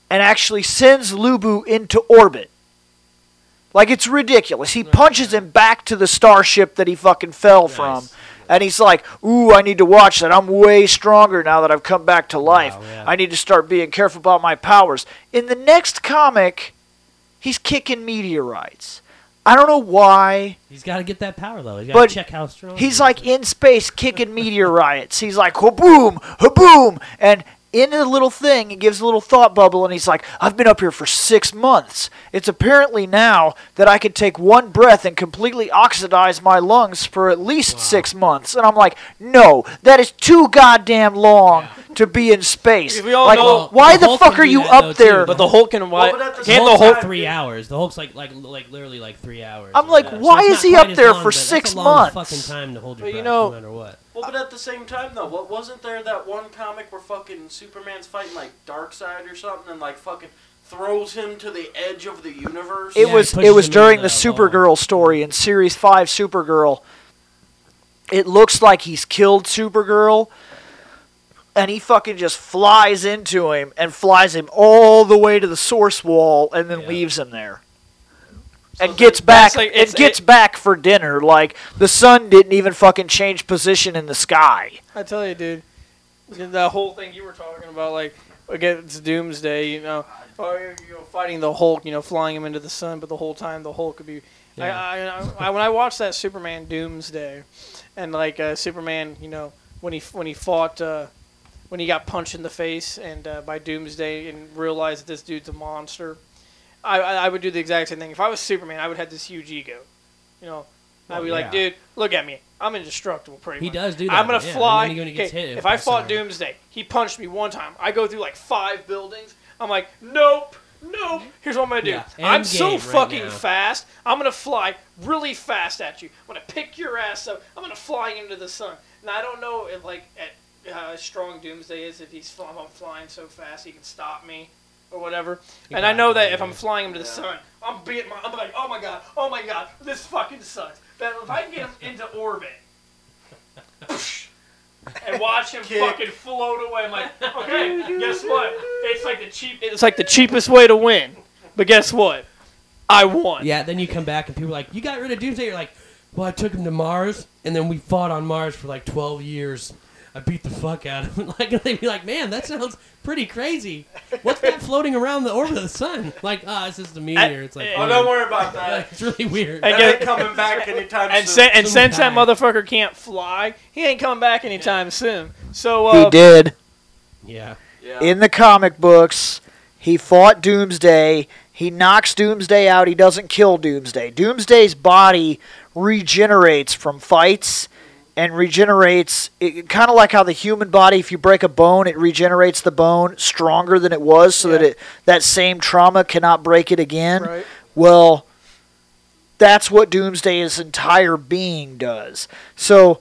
and actually sends Lubu into orbit. Like it's ridiculous. He punches him back to the starship that he fucking fell from. And he's like, "Ooh, I need to watch that. I'm way stronger now that I've come back to life. Wow, yeah. I need to start being careful about my powers." In the next comic, he's kicking meteorites. I don't know why. He's got to get that power though. He's got But to check how strong. He's like in space kicking meteorites. He's like, "Haboom, haboom," and in a little thing, he gives a little thought bubble, and he's like, I've been up here for six months. It's apparently now that I could take one breath and completely oxidize my lungs for at least six months. And I'm like, no, that is too goddamn long to be in space. We all like, know- why The the fuck are you that, up though, there? too. But the Hulk and why but the The can't the Hulk like three hours. The Hulk's like like like literally like three hours. I'm like, So why it's is he up there long, for six a long months? Fucking time to hold your But you breath, know- no matter what. Well, but at the same time, though, what wasn't there that one comic where fucking Superman's fighting like Darkseid or something, and like fucking throws him to the edge of the universe? It Yeah, was he pushes it was him during into the that wall. Supergirl story in series five Supergirl. It looks like he's killed Supergirl, and he fucking just flies into him and flies him all the way to the source wall, and then Yeah. leaves him there. So and gets back like- and gets it- back for dinner. Like the sun didn't even fucking change position in the sky. I tell you, dude, that whole thing you were talking about, like against Doomsday, you know, or you know, fighting the Hulk, you know, flying him into the sun, but the whole time the Hulk could be. I, I, I, when I watched that Superman Doomsday, and like uh, Superman, you know, when he when he fought. Uh, when he got punched in the face and uh, by Doomsday and realized that this dude's a monster, I, I would do the exact same thing. If I was Superman, I would have this huge ego. You know, I'd Well, be like, yeah. dude, look at me. I'm indestructible, pretty He much. does do that. I'm gonna yeah, fly. then he gets okay, hit if I by fought. Doomsday, he punched me one time. I go through like five buildings. I'm like, nope, nope. Here's what I'm gonna do. Yeah, I'm so game right fucking now. fast. I'm gonna fly really fast at you. I'm gonna pick your ass up. I'm gonna fly into the sun. Now I don't know if like at how strong Doomsday is. If he's I'm flying so fast, he can stop me or whatever. He and I know that if. I'm flying him to the Yeah. sun, I'm being my. I'm like, oh my god, oh my god, this fucking sucks. But if I can get him into orbit and watch him Kick. fucking float away, I'm like, okay, guess what? It's like the cheap. It's like the cheapest way to win. But guess what? I won. Yeah, then you come back and people are like, "You got rid of Doomsday." You're like, "Well, I took him to Mars, and then we fought on Mars for like 12 years. I beat the fuck out of him." Like they'd be like, "Man, that sounds pretty crazy. What's that floating around the orbit of the sun?" Like, ah, it's just a meteor. It's like, Oh, Oh, weird. don't worry about Like, that. it's really weird. And get- ain't coming back anytime And, soon. sin- and Soon since that motherfucker can't fly, he ain't coming back anytime soon. So uh, he did. yeah, yeah. in the comic books, he fought Doomsday. He knocks Doomsday out. He doesn't kill Doomsday. Doomsday's body regenerates from fights and regenerates kind of like how the human body if you break a bone it regenerates the bone stronger than it was so that it that same trauma cannot break it again Right. well that's what Doomsday's entire being does so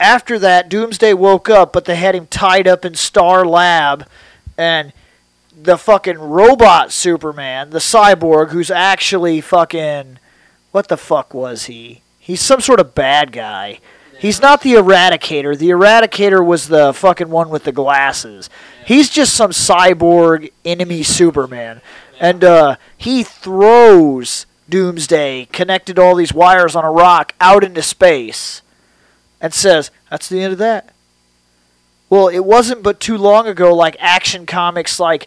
after that Doomsday woke up but they had him tied up in Star Lab and the fucking robot Superman, the cyborg, who's actually fucking. What the fuck was he? He's some sort of bad guy. He's not the Eradicator. The Eradicator was the fucking one with the glasses. He's just some cyborg enemy Superman. And uh, he throws Doomsday, connected all these wires on a rock, out into space. And says, That's the end of that. Well, it wasn't but too long ago, like Action Comics, like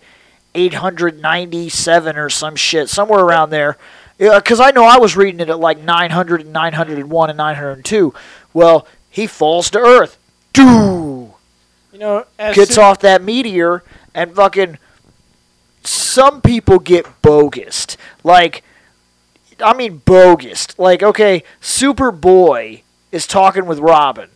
897 or some shit, somewhere around there. Because I know I was reading it at like 900 and 901 and 902. Well, he falls to Earth. Doo! You know, as Gets Su- off that meteor and fucking. Some people get bogus. Like, I mean, bogus. Like, okay, Superboy is talking with Robin.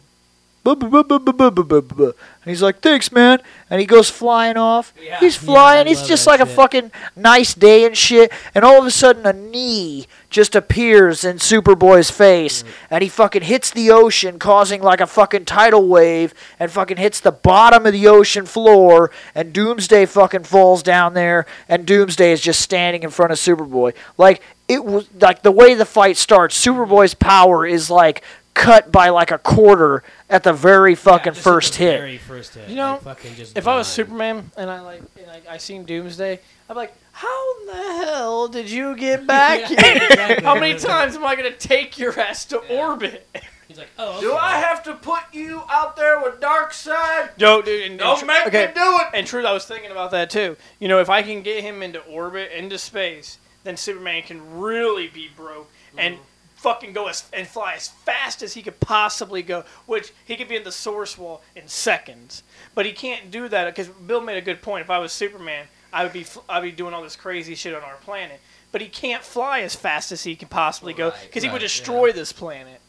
And he's like, thanks, man. And he goes flying off. Yeah. He's flying. I he's just like a fucking nice day and shit. And all of a sudden, a knee just appears in Superboy's face. And he fucking hits the ocean, causing like a fucking tidal wave. And fucking hits the bottom of the ocean floor. And Doomsday fucking falls down there. And Doomsday is just standing in front of Superboy. Like, it was like the way the fight starts, Superboy's power is like cut by like a quarter at the very fucking Yeah, just first the hit. Very first hit. You know, like, fucking just if I was. Superman and I like and I, I seen Doomsday, I'm like, how in the hell did you get back Yeah, here? exactly. How many times am I gonna take your ass to orbit? he's like, "Oh, okay. Do I have to put you out there with Darkseid? Yo, dude, and, and Don't tr- make okay. me do it. And truth, I was thinking about that too. You know, if I can get him into orbit, into space, then Superman can really be broke. And mm-hmm. Fucking go as, and fly as fast as he could possibly go, which he could be in the source wall in seconds. But he can't do that because Bill made a good point. If I was Superman, I would be I'd be doing all this crazy shit on our planet. But he can't fly as fast as he can possibly go Right, because he would right, destroy this planet.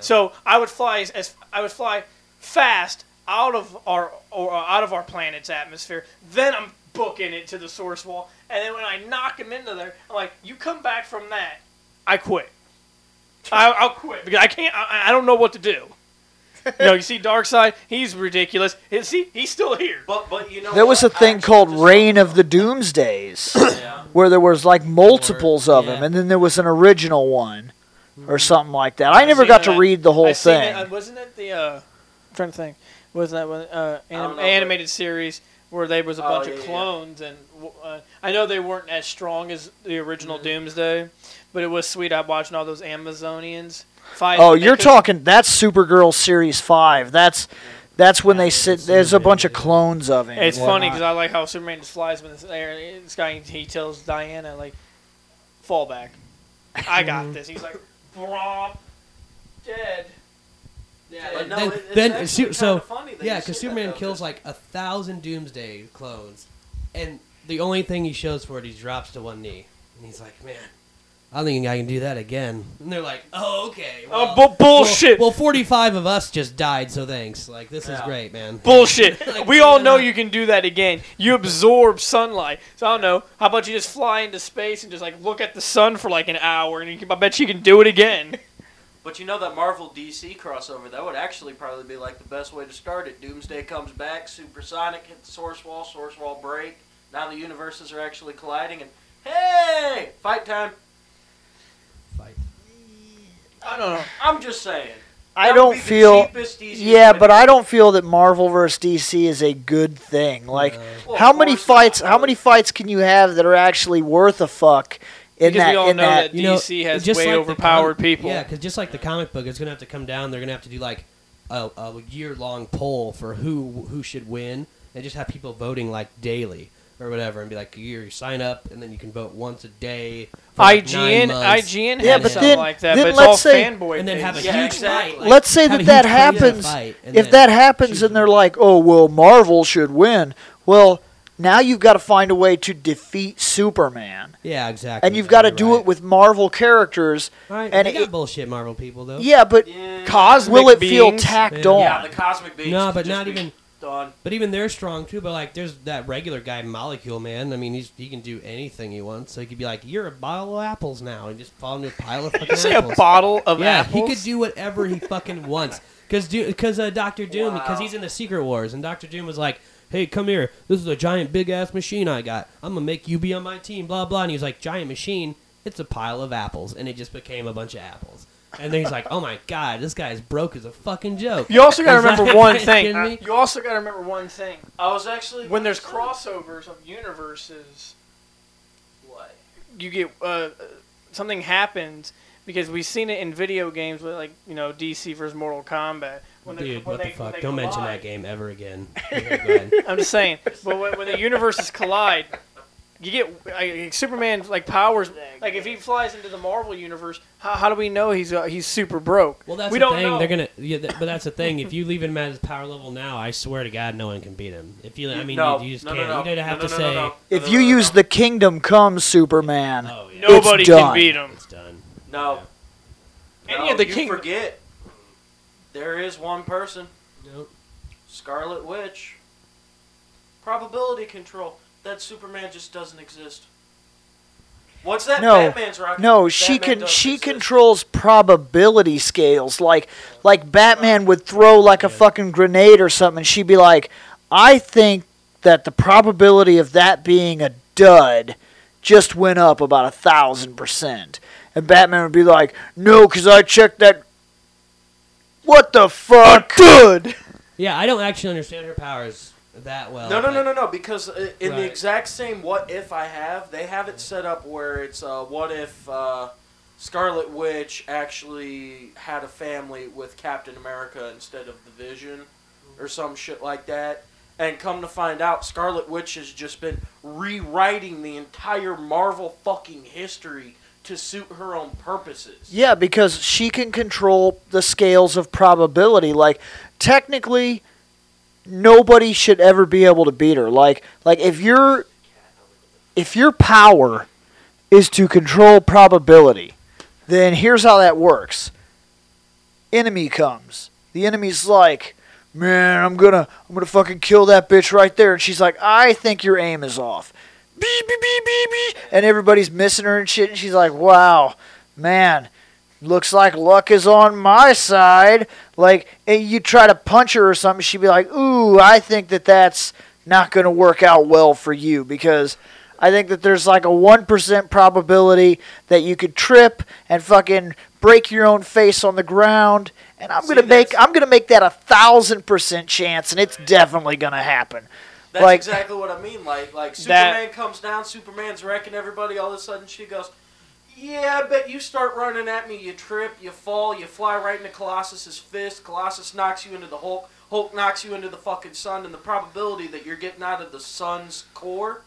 So I would fly as, as I would fly fast out of our or uh, out of our planet's atmosphere. Then I'm booking it to the source wall, and then when I knock him into there, I'm like, "You come back from that, I quit. I, I'll quit because I can't. I, I don't know what to do." you know, you see Darkseid, he's ridiculous. Is he? He's still here. But but you know There was what? a I thing actually called just- Reign of the Doomsdays, Yeah. where there was like multiples of yeah. them, and then there was an original one, or something like that. I I've never seen got to that. read the whole I seen thing. It, uh, wasn't it the? Uh, I'm trying to think. Wasn't that one uh, don't anim- know, but- animated series where there was a Oh, bunch yeah, of yeah. clones and uh, I know they weren't as strong as the original Doomsday, but it was sweet. I watching all those Amazonians fight. Oh, you're could- talking. That's Supergirl series five. That's that's when they sit. There's a bunch of clones of him. It's funny because I like how Superman just flies when this, this guy he tells Diana like, fall back. I got mm-hmm. this. He's like, Brom, dead. Yeah, But no, then, it- it's then Su- so funny yeah, because say that, Superman though, kills 'cause- like a thousand Doomsday clones, and the only thing he shows for it, he drops to one knee, and he's like, "Man, I don't think I can do that again." And they're like, "Oh, okay." Oh, well- bu- bullshit. Well, well, forty-five of us just died, so thanks. Like this is Yeah. great, man. Bullshit. Like, we all know you can do that again. You absorb sunlight. So I don't know. How about you just fly into space and just like look at the sun for like an hour, and you can, I bet you can do it again. But you know that Marvel DC crossover, that would actually probably be like the best way to start it. Doomsday comes back, Supersonic hit the source wall, source wall break. Now the universes are actually colliding, and hey, fight time. Fight. I don't know. I'm just saying. I That would don't be the feel. cheapest, easiest Yeah, way but I do don't feel that Marvel vs. DC is a good thing. Like, Uh, Well, how many course not, fights? How many fights can you have that are actually worth a fuck? In Because that, we all in know that, that You know, DC has just way like overpowered com- people. Yeah, because just like the comic book, it's gonna have to come down. They're gonna have to do like a, a year-long poll for who who should win, and just have people voting like daily or whatever, and be like, you you sign up, and then you can vote once a day. For like IGN, nine months, IGN Yeah, but something then- like that, then but it's let's all say- fanboy. and then have a things. Yeah, huge exactly. fight. like, Let's say have that a that huge crazy happens. fight, and If then that happens choose and they're like, "Oh, well, Marvel should win," well, now you've got to find a way to defeat Superman, yeah, exactly, and you've got to do right. it with Marvel characters. Right, and they got it- bullshit Marvel people though. Yeah, but Yeah. Cosmic will it feel beings. tacked Yeah. on? Yeah, the cosmic beings. No, could but just not be even- done. But even they're strong too. But like, there's that regular guy, Molecule Man. I mean, he's he can do anything he wants. So he could be like, "You're a bottle of apples now," and just fall into a pile of fucking You say a bottle of yeah, apples. he could do whatever he fucking wants. Because because uh, Doctor Doom, because Wow. he's in the Secret Wars, and Doctor Doom was like, "Hey, come here. This is a giant big ass machine I got. I'm gonna make you be on my team." Blah blah. And he was like, "Giant machine? It's a pile of apples," and it just became a bunch of apples. And then he's like, "Oh my god, this guy is broke as a fucking joke." You also got to Is that- remember one thing. kidding me? You also got to remember one thing. I was actually When there's crossovers of universes, What? you get uh, something happens because we've seen it in video games with like you know DC versus Mortal Kombat. When Dude, when what they- the fuck? Don't mention that game ever again. Okay, go ahead. I'm just saying, but when, when the universes collide, you get like, Superman like powers. Like if he flies into the Marvel universe, how, how do we know he's uh, he's super broke? Well, that's we the don't thing. know. They're gonna, yeah, th- but that's the thing. If you leave him at his power level now, I swear to God, no one can beat him. If you, I mean, no, you, you just no, can't. No, no, you don't have no, to no, say, no, no, If no, you no, use no. the Kingdom Come Superman, oh yeah, Nobody It's can done. beat him. it's done. No. Any no, of the you king- forget. There is one person, Nope. Scarlet Witch. Probability control. That Superman just doesn't exist. What's that No, Batman's rocket? no, she Batman can she exist. controls probability scales. Like like Batman would throw like a fucking grenade or something, and she'd be like, "I think that the probability of that being a dud just went up about a thousand percent," and Batman would be like, "No, because I checked that." What the fuck? Good. Yeah, I don't actually understand her powers that well. No, no, no, no, no. Because uh, in the exact same "What If" I have, they have it set up where it's uh, "What if uh, Scarlet Witch actually had a family with Captain America instead of the Vision, or some shit like that." And come to find out, Scarlet Witch has just been rewriting the entire Marvel fucking history to suit her own purposes. Yeah, because she can control the scales of probability. Like technically nobody should ever be able to beat her. Like like if your if your power is to control probability, then here's how that works. Enemy comes. The enemy's like, "Man, I'm going to I'm going to fucking kill that bitch right there." And she's like, "I think your aim is off." Beep, beep, beep, beep, beep. And everybody's missing her and shit and she's like, "Wow, man, looks like luck is on my side. Like, and you try to punch her or something, she'd be like, ooh, I think that that's not going to work out well for you because I think that there's like a 1% probability that you could trip and fucking break your own face on the ground. And I'm See, gonna make I'm gonna make that a thousand percent chance, and it's definitely gonna happen. That's Like- exactly what I mean. Like, like That- Superman comes down, Superman's wrecking everybody. All of a sudden, she goes, "Yeah, I bet you start running at me. You trip, you fall, you fly right into Colossus's fist. Colossus knocks you into the Hulk. Hulk knocks you into the fucking sun. And the probability that you're getting out of the sun's core,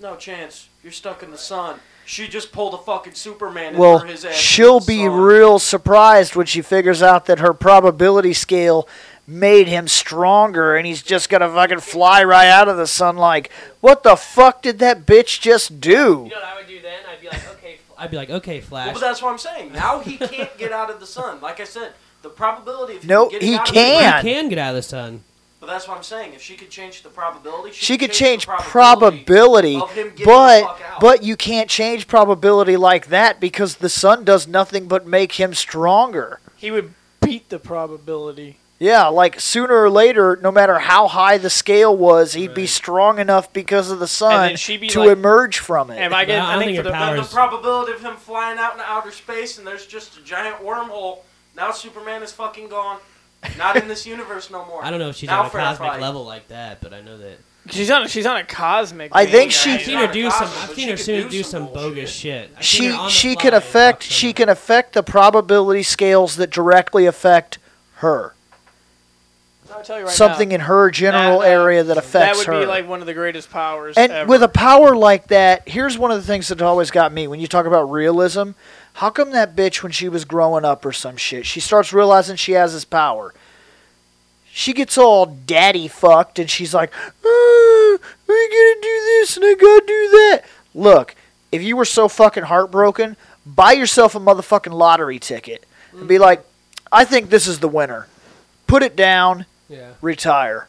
no chance. You're stuck in the sun. She just pulled a fucking Superman and Well, his ass. she'll be sun. real surprised when she figures out that her probability scale made him stronger and he's just gonna fucking fly right out of the sun like, what the fuck did that bitch just do? You know what I would do then? I'd be like, okay, I'd be like, okay, Well, Flash. but that's what I'm saying. Now he can't get out of the sun. Like I said, the probability of him No, getting he out of can. The, you can get out of the sun. but that's what I'm saying. If she could change the probability, she, She could the change probability probability, of him getting the but fuck out. but you can't change probability like that because the sun does nothing but make him stronger. He would beat the probability. Yeah, like sooner or later, no matter how high the scale was, he'd be strong enough because of the sun be to like- emerge from it. Am I getting? I I, think think the, power- Then the probability of him flying out into outer space and there's just a giant wormhole. Now Superman is fucking gone. Not in this universe no more. I don't know if she's Now on a cosmic fight. level like that, but I know that. she's on. A, she's on a cosmic. I think she- I've she's seen her do some. I've seen her could soon do do some some bogus shit. I've she her on the she can affect she can affect the probability scales that directly affect her. I'll tell you right Something now, in her general that- area that affects her. that would her. be like one of the greatest powers and ever. with a power like that, here's one of the things that always got me when you talk about realism. How come that bitch, when she was growing up or some shit, she starts realizing she has this power? She gets all daddy fucked and she's like, "Uh, I gotta do this and I gotta do that. Look, if you were so fucking heartbroken, buy yourself a motherfucking lottery ticket and be like, I think this is the winner. Put it down, Yeah. retire.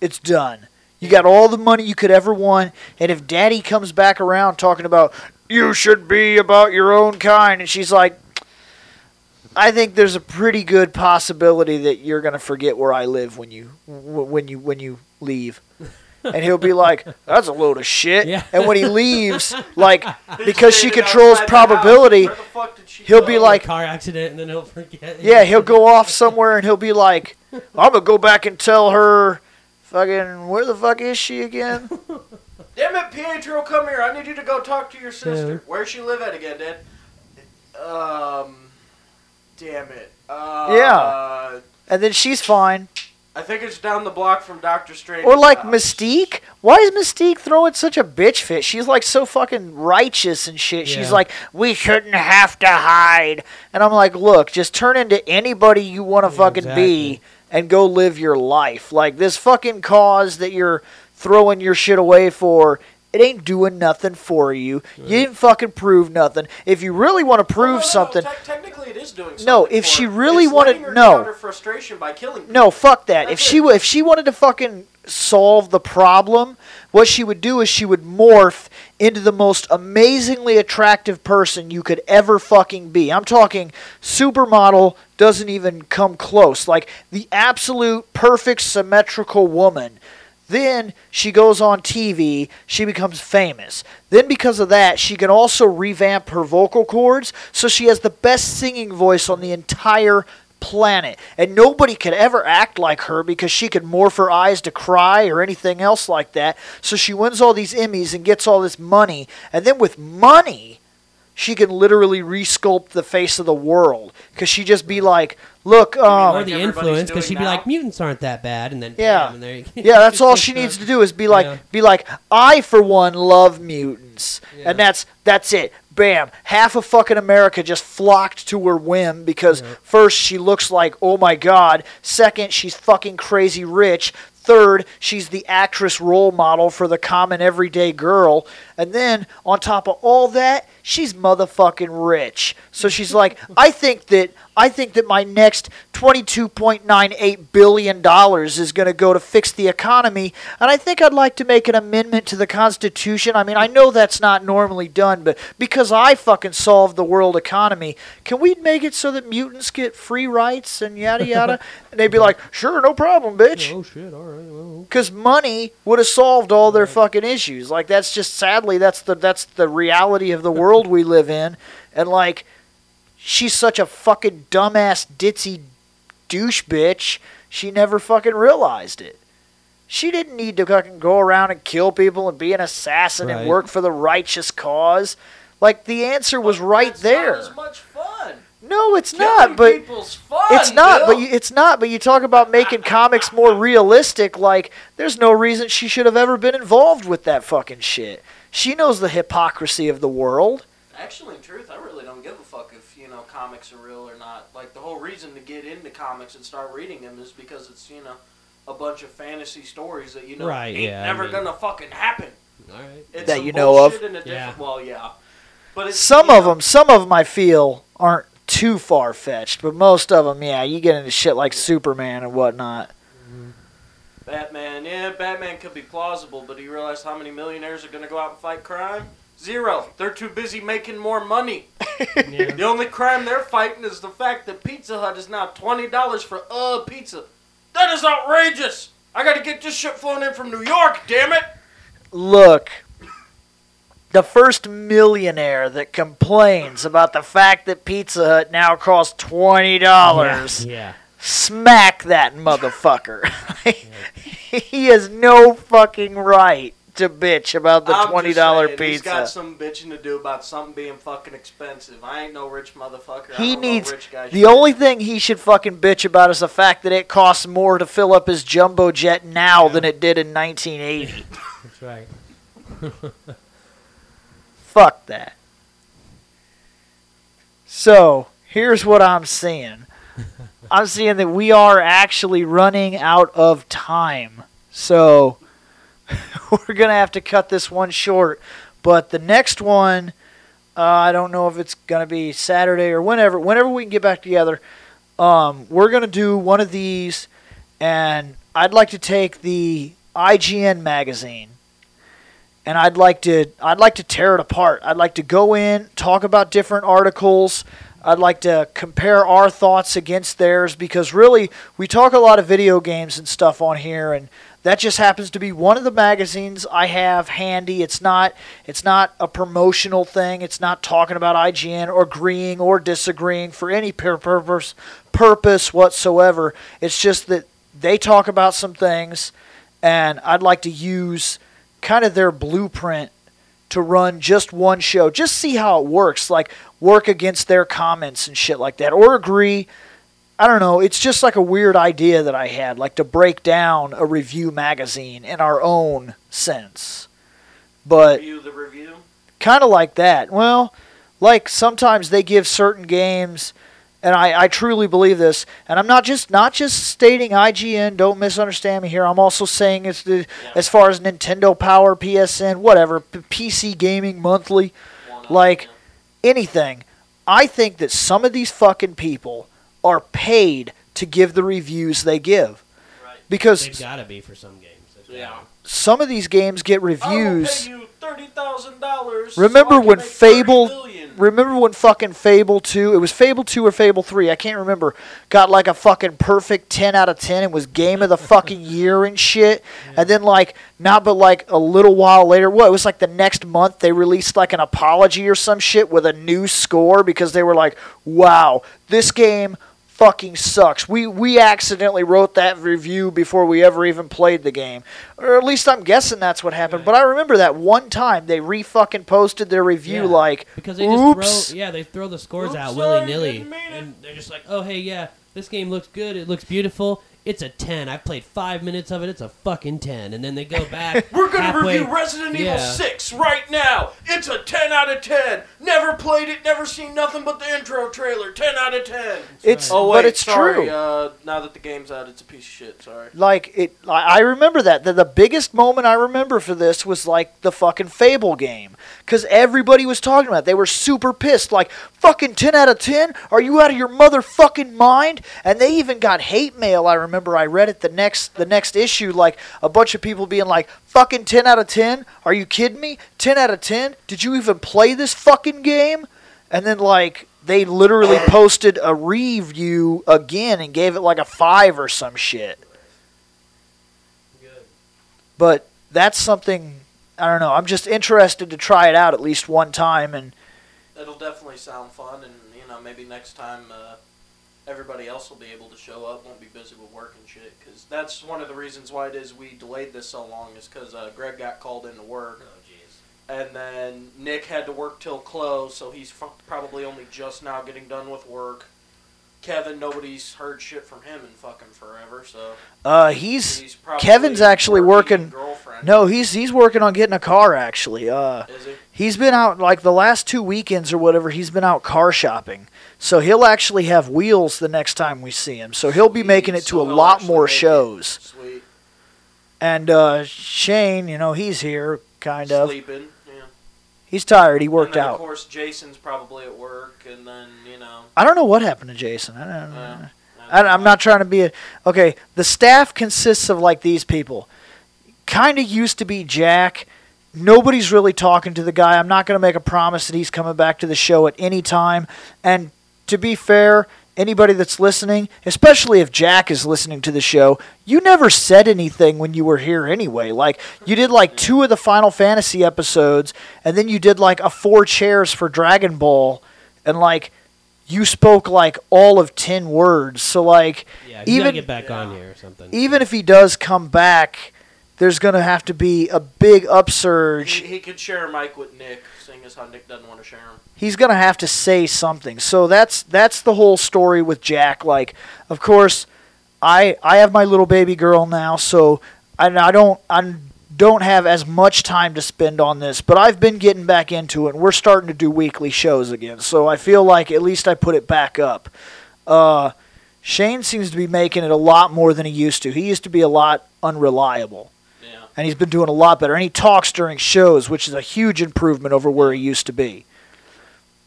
It's done. You got all the money you could ever want, and if daddy comes back around talking about you should be about your own kind, and she's like, I think there's a pretty good possibility that you're gonna forget where I live when you when you when you leave. And he'll be like, "That's a load of shit." Yeah. And when he leaves, like because she controls outside the house. probability, Where the fuck did she he'll go? be like, car accident, and then he'll forget. yeah, he'll go off somewhere and he'll be like, I'm gonna go back and tell her, fucking, where the fuck is she again? Damn it, Pietro, come here. I need you to go talk to your sister. Yeah. Where's she live at again, Dad? Um, damn it. Uh, Yeah. And then she's fine. I think it's down the block from Doctor Strange. Or like uh, Mystique. Why is Mystique throwing such a bitch fit? She's like so fucking righteous and shit. She's like, we shouldn't have to hide. And I'm like, look, just turn into anybody you want to Yeah, fucking be and go live your life. Like this fucking cause that you're throwing your shit away for. It ain't doing nothing for you. You didn't fucking prove nothing. If you really want to prove No, no, no, something, te- technically, it is doing something. No, if she really wanted- no. get out her frustration by killing. People. No, fuck that. if That's she it. wa- if she wanted to fucking solve the problem, what she would do is she would morph into the most amazingly attractive person you could ever fucking be. I'm talking supermodel doesn't even come close. Like the absolute perfect symmetrical woman. Then she goes on TV, she becomes famous. Then, because of that, she can also revamp her vocal cords so she has the best singing voice on the entire planet. And nobody could ever act like her because she could morph her eyes to cry or anything else like that. So she wins all these Emmys and gets all this money. And then, with money, she can literally resculpt the face of the world because she just be like, "Look, um, or the influence, because she'd be now? like, mutants aren't that bad, and then Yeah. bam, and there you yeah, that's all she needs to do is be like, Yeah. be like, I for one love mutants, Yeah. and that's that's it. Bam, half of fucking America just flocked to her whim because first she looks like oh my god, second she's fucking crazy rich. Third, she's the actress role model for the common everyday girl. And then, on top of all that, she's motherfucking rich. So she's like, I think that I think that my next $22.98 billion is going to go to fix the economy. And I think I'd like to make an amendment to the Constitution. I mean, I know that's not normally done, but because I fucking solved the world economy, can we make it so that mutants get free rights and yada yada? and they'd be like, sure, no problem, bitch Oh shit! All right. Well, because money would have solved all their fucking issues. Like that's just sadly that's the that's the reality of the world we live in, and like she's such a fucking dumbass ditzy douche bitch. She never fucking realized it. She didn't need to fucking go around and kill people and be an assassin and work for the righteous cause. Like the answer was right That's there. Not as much fun. No, it's Killing not. But fun. it's not, Bill. but you, it's not. But you talk about making comics more realistic. Like, there's no reason she should have ever been involved with that fucking shit. She knows the hypocrisy of the world. Actually, in truth, I really don't give a fuck if you know comics are real or not. Like the whole reason to get into comics and start reading them is because it's you know a bunch of fantasy stories that you know Right, ain't yeah, I never mean- gonna fucking happen. all right. It's That you know of. in a different- Yeah. Well, yeah. But it's, Some of know, them, some of them, I feel aren't too far fetched, but most of them, yeah, you get into shit like Superman and whatnot. Batman, yeah, Batman could be plausible, but do you realize how many millionaires are gonna go out and fight crime? Zero. They're too busy making more money. Yeah. The only crime they're fighting is the fact that Pizza Hut is now twenty dollars for a pizza. That is outrageous. I got to get this shit flown in from New York. Damn it! Look, the first millionaire that complains about the fact that Pizza Hut now costs twenty dollars. Yeah. Smack that motherfucker. he has no fucking right to bitch about the I'm twenty dollar pizza. He's got some bitching to do about something being fucking expensive. I ain't no rich motherfucker. I He don't know needs rich guy the shit. only thing he should fucking bitch about is the fact that it costs more to fill up his jumbo jet now than it did in 1980. That's right. Fuck that. So here's what I'm seeing. I'm seeing that we are actually running out of time. So we're gonna have to cut this one short. But the next one, uh, I don't know if it's gonna be Saturday or whenever. Whenever we can get back together, um, we're gonna do one of these, and I'd like to take the IGN magazine and I'd like to I'd like to tear it apart. I'd like to go in, talk about different articles. I'd like to compare our thoughts against theirs because really we talk a lot of video games and stuff on here and that just happens to be one of the magazines I have handy. It's not it's not a promotional thing. It's not talking about IGN or agreeing or disagreeing for any pur- purpose purpose whatsoever. It's just that they talk about some things and I'd like to use kind of their blueprint to run just one show. Just see how it works. Like work against their comments and shit like that, or agree. I don't know. It's just like a weird idea that I had, like to break down a review magazine in our own sense. But Review the review. kind of like that. Well, like sometimes they give certain games, and I, I truly believe this. And I'm not just not just stating IGN. Don't misunderstand me here. I'm also saying it's the as far as Nintendo Power, PSN, whatever, P- PC Gaming Monthly, One up, Like- yeah. anything. I think that some of these fucking people are paid to give the reviews they give Right. because They've got to be for some games. Yeah. some of these games get reviews. I will pay you thirty thousand dollars. Remember when Fable- Million. Remember when fucking Fable 2, it was Fable 2 or Fable 3, I can't remember, got like a fucking perfect 10 out of 10 and was game of the fucking year and shit. And then like not but like a little while later, what, it was like the next month they released like an apology or some shit with a new score because they were like, "Wow, this game fucking sucks. We we accidentally wrote that review before we ever even played the game, or at least I'm guessing that's what happened. Right. But I remember that one time they re fucking posted their review Yeah, like, because they "Oops." just throw yeah they throw the scores Oops, out willy nilly didn't mean it. and they're just like oh hey yeah this game looks good it looks beautiful it's a 10 i've played five minutes of it it's a fucking 10 and then they go back We're gonna halfway- review Resident Evil Yeah. 6 right now. It's a 10 out of 10. Never played it, never seen nothing but the intro trailer. 10 out of 10. It's Oh wait, but it's sorry. true. Uh, now that the game's out, it's a piece of shit. Sorry. like it I I remember that the, the biggest moment I remember for this was like the fucking Fable game cuz everybody was talking about it. they were super pissed like fucking 10 out of 10 are you out of your motherfucking mind and they even got hate mail I remember I read it the next the next issue like a bunch of people being like fucking 10 out of 10 are you kidding me? 10 out of 10 did you even play this fucking game? And then like they literally posted a review again and gave it like a 5 or some shit. But that's something I don't know. I'm just interested to try it out at least one time, and It'll definitely sound fun, and you know maybe next time uh, everybody else will be able to show up, won't be busy with work and shit. Because that's one of the reasons why it is we delayed this so long is because uh, Greg got called into work, oh jeez and then Nick had to work till close, so he's probably only just now getting done with work. Kevin, nobody's heard shit from him in fucking forever, so uh, he's he's probably Kevin's actually working- Girlfriend. no, he's he's working on getting a car actually. Uh, is he? he's been out like the last two weekends or whatever. He's been out car shopping, so he'll actually have wheels the next time we see him. So he'll be Sweet, making it to so a lot more it. shows. Sweet. And uh, Shane, you know, he's here kind of. Sleeping. Yeah. He's tired. He worked out. Of course, Jason's probably at work, and then you know. I don't know what happened to Jason. I don't know. uh, I, I'm not trying to be a. Okay, the staff consists of like these people. Kind of used to be Jack. Nobody's really talking to the guy. I'm not going to make a promise that he's coming back to the show at any time. And to be fair, anybody that's listening, especially if Jack is listening to the show, you never said anything when you were here anyway. Like, you did like two of the Final Fantasy episodes, and then you did like a four chairs for Dragon Ball, and like, you spoke like all of 10 words. So, like, yeah even get back on here or something even if he does come back, there's going to have to be a big upsurge. He, he could share a mic with Nick, seeing as how Nick doesn't want to share him. He's going to have to say something. So that's that's the whole story with Jack. Like, of course, I I have my little baby girl now, so I, I don't I don't have as much time to spend on this, but I've been getting back into it, and we're starting to do weekly shows again. So I feel like at least I put it back up. Uh, Shane seems to be making it a lot more than he used to. He used to be a lot unreliable. And he's been doing a lot better. And he talks during shows, which is a huge improvement over where he used to be.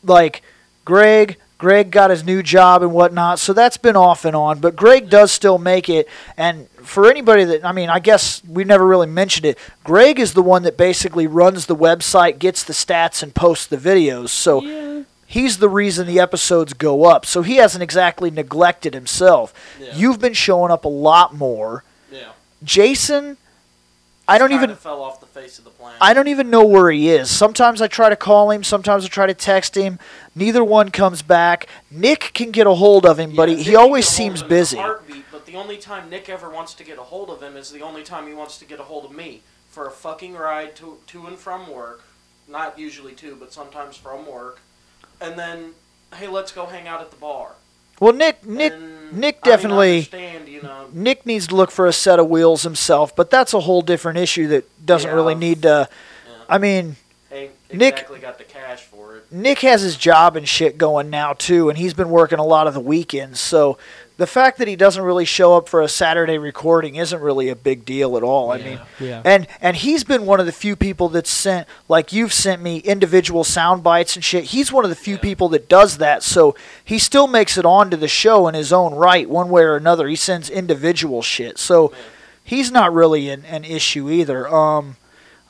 Like Greg, Greg got his new job and whatnot, so that's been off and on. But Greg does still make it. And for anybody that, I mean, I guess we never really mentioned it. Greg is the one that basically runs the website, gets the stats, and posts the videos. So yeah he's the reason the episodes go up. So he hasn't exactly neglected himself. Yeah. You've been showing up a lot more. yeah. Jason, I don't even. fell off the face of the planet. I don't even know where he is. Sometimes I try to call him, sometimes I try to text him. Neither one comes back. Nick can get a hold of him, but he, he always get a hold seems of him in a busy. heartbeat, but the only time Nick ever wants to get a hold of him is the only time he wants to get a hold of me for a fucking ride to to and from work. Not usually to, but sometimes from work. And then, hey, let's go hang out at the bar. Well, Nick Nick And, Nick I mean, I definitely understand, you know. Nick needs to look for a set of wheels himself, but that's a whole different issue that doesn't Yeah. really need to. Yeah. I mean, Ain't Nick- got the cash for. Nick has his job and shit going now too, and he's been working a lot of the weekends. So the fact that he doesn't really show up for a Saturday recording isn't really a big deal at all. I yeah. mean, yeah And and he's been one of the few people that sent like you've sent me individual sound bites and shit. He's one of the few Yeah. people that does that. So he still makes it onto the show in his own right, one way or another. He sends individual shit. So he's not really an, an issue either. Um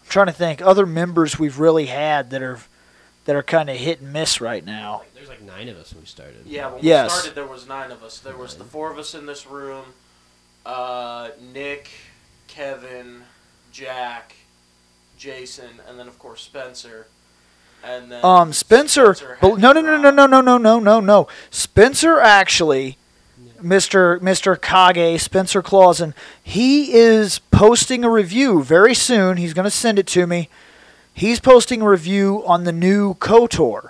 I'm trying to think other members we've really had that are that are kind of hit and miss right now. There's like nine of us when we started Yeah, when Yes. we started, there was nine of us. There was the four of us in this room. Uh, Nick, Kevin, Jack, Jason, and then of course Spencer. And then Um, Spencer. had no, no, no, no, no, no, no, no, no, no. Spencer actually Mr. Mr. Kage, Spencer Clausen, he is posting a review very soon. He's going to send it to me. He's posting a review on the new KOTOR,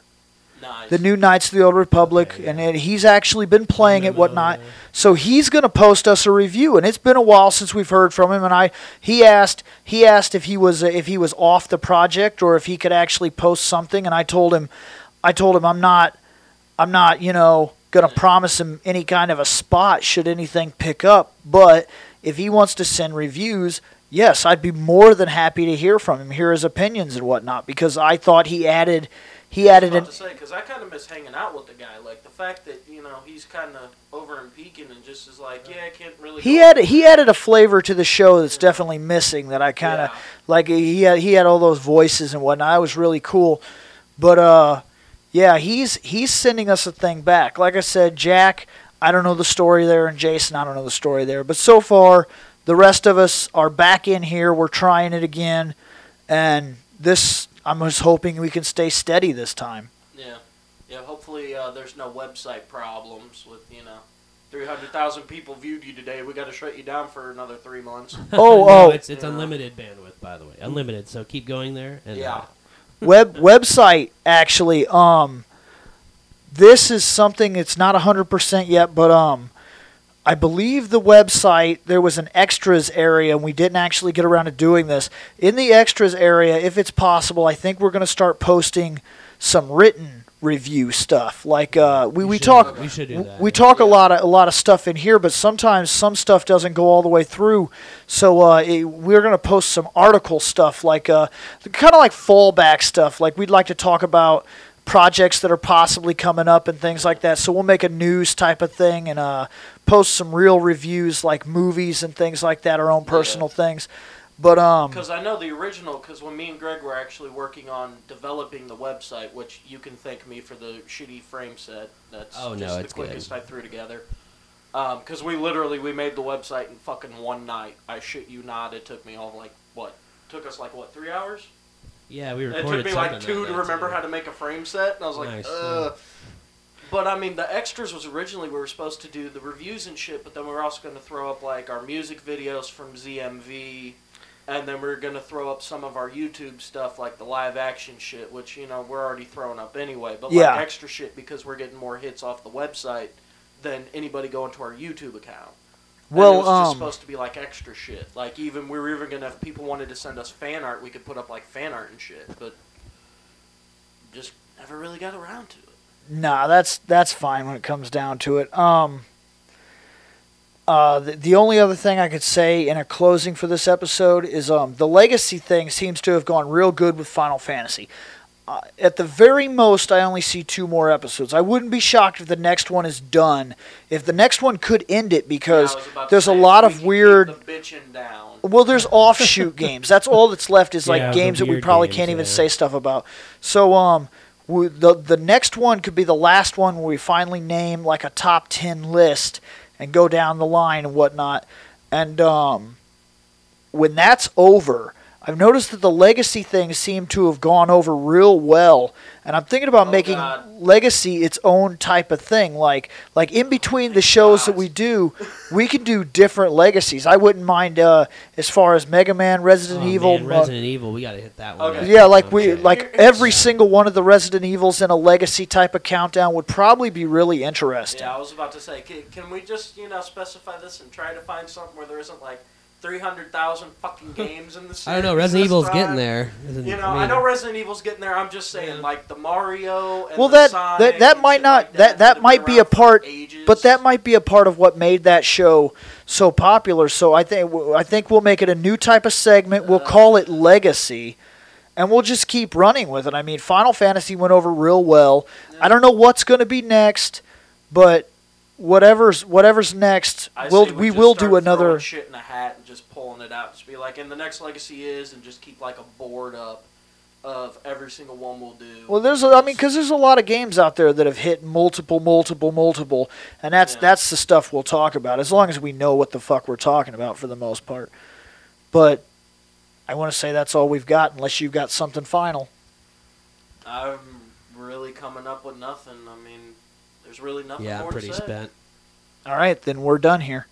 Nice. the new Knights of the Old Republic, yeah. and it, he's actually been playing it, whatnot. So he's going to post us a review, and it's been a while since we've heard from him. And I, he asked, he asked if he was if he was off the project or if he could actually post something, and I told him, I told him I'm not, I'm not, you know, going to promise him any kind of a spot should anything pick up. But if he wants to send reviews, yes, I'd be more than happy to hear from him, hear his opinions and whatnot, because I thought he added, he added I an, to say because I kind of miss hanging out with the guy. Like the fact that you know he's kind of over and peeking and just is like, yeah, I can't really. he had he added a flavor to the show that's definitely missing that I kind of Yeah. like he had he had all those voices and whatnot. It was really cool, but uh, yeah, he's he's sending us a thing back. Like I said, Jack, I don't know the story there, and Jason, I don't know the story there. But so far, the rest of us are back in here. We're trying it again, and this I'm just hoping we can stay steady this time. Yeah, yeah. Hopefully, uh, there's no website problems with you know. 300,000 people viewed you today. We got to shut you down for another three months. Oh, no, oh. it's it's Yeah. unlimited bandwidth, by the way, unlimited. So keep going there. And, Yeah. uh, web website actually um this is something it's not 100% yet but um I believe the website there was an extras area and we didn't actually get around to doing this. In the extras area, if it's possible, I think we're going to start posting some written review stuff. Like uh, we, we should- talk We should do that. we talk a lot of a lot of stuff in here, but sometimes some stuff doesn't go all the way through. So uh, it, we're gonna post some article stuff, like uh, kind of like fallback stuff. Like we'd like to talk about projects that are possibly coming up and things like that. So we'll make a news type of thing and uh, post some real reviews, like movies and things like that, our own personal things. But um, Because I know the original, because when me and Greg were actually working on developing the website, which you can thank me for the shitty frame set. That's Oh, no, just it's the quickest good. I threw together. Because we literally we made the website in fucking one night. I shit you not. It took me all like what? Took us like what? Three hours? Yeah, we recorded. It took me like two to remember too. how to make a frame set, and I was like, Nice, Ugh. But I mean, the extras was originally we were supposed to do the reviews and shit, but then we were also going to throw up like our music videos from ZMV, and then we are going to throw up some of our YouTube stuff, like the live action shit, which you know we're already throwing up anyway. But Yeah. like extra shit because we're getting more hits off the website than anybody going to our YouTube account. And well, it was just um, supposed to be like extra shit. Like even we were even gonna, if people wanted to send us fan art, we could put up like fan art and shit. But just never really got around to it. Nah, that's that's fine when it comes down to it. Um, uh, the, the only other thing I could say in a closing for this episode is um, the legacy thing seems to have gone real good with Final Fantasy. Uh, at the very most, I only see two more episodes. I wouldn't be shocked if the next one is done. If the next one could end it because Yeah, I was there's a lot we of weird. Down. Well, there's offshoot games. That's all that's left is like Yeah, the games that we probably games, can't even yeah. say stuff about. So, um, we, the the next one could be the last one where we finally name like a top ten list and go down the line and whatnot. And um, when that's over, I've noticed that the legacy things seem to have gone over real well. And I'm thinking about Oh, making God. legacy its own type of thing. Like like in between the shows that we do, we can do different legacies. I wouldn't mind uh, as far as Mega Man, Resident Oh, Evil. man, uh, Resident Evil, we got to hit that one. Okay. yeah, like we Okay. like every single one of the Resident Evils in a legacy type of countdown would probably be really interesting. Yeah, I was about to say, can, can we just you know specify this and try to find something where there isn't like three hundred thousand fucking games in the series? I don't know. Resident Evil's time? getting there. You know, I, know Resident Evil's getting there. I'm just saying, Yeah. like the Mario. And Well, the that Sonic that that might not like that that have might be a part, but that might be a part of what made that show so popular. So I think I think we'll make it a new type of segment. We'll uh. call it Legacy, and we'll just keep running with it. I mean, Final Fantasy went over real well. I don't know what's going to be next, but whatever's whatever's next, I we'll we will do another. shit in a hat and just pulling it out. Just be like, and the next legacy is, and just keep like a board up of every single one we'll do. Well, there's a, I mean, because there's a lot of games out there that have hit multiple, multiple, multiple, and that's Yeah. that's the stuff we'll talk about as long as we know what the fuck we're talking about for the most part. But I want to say that's all we've got, unless you've got something final. I'm really coming up with nothing. I mean, there's really nothing Yeah, more pretty to say. spent. All right, then we're done here.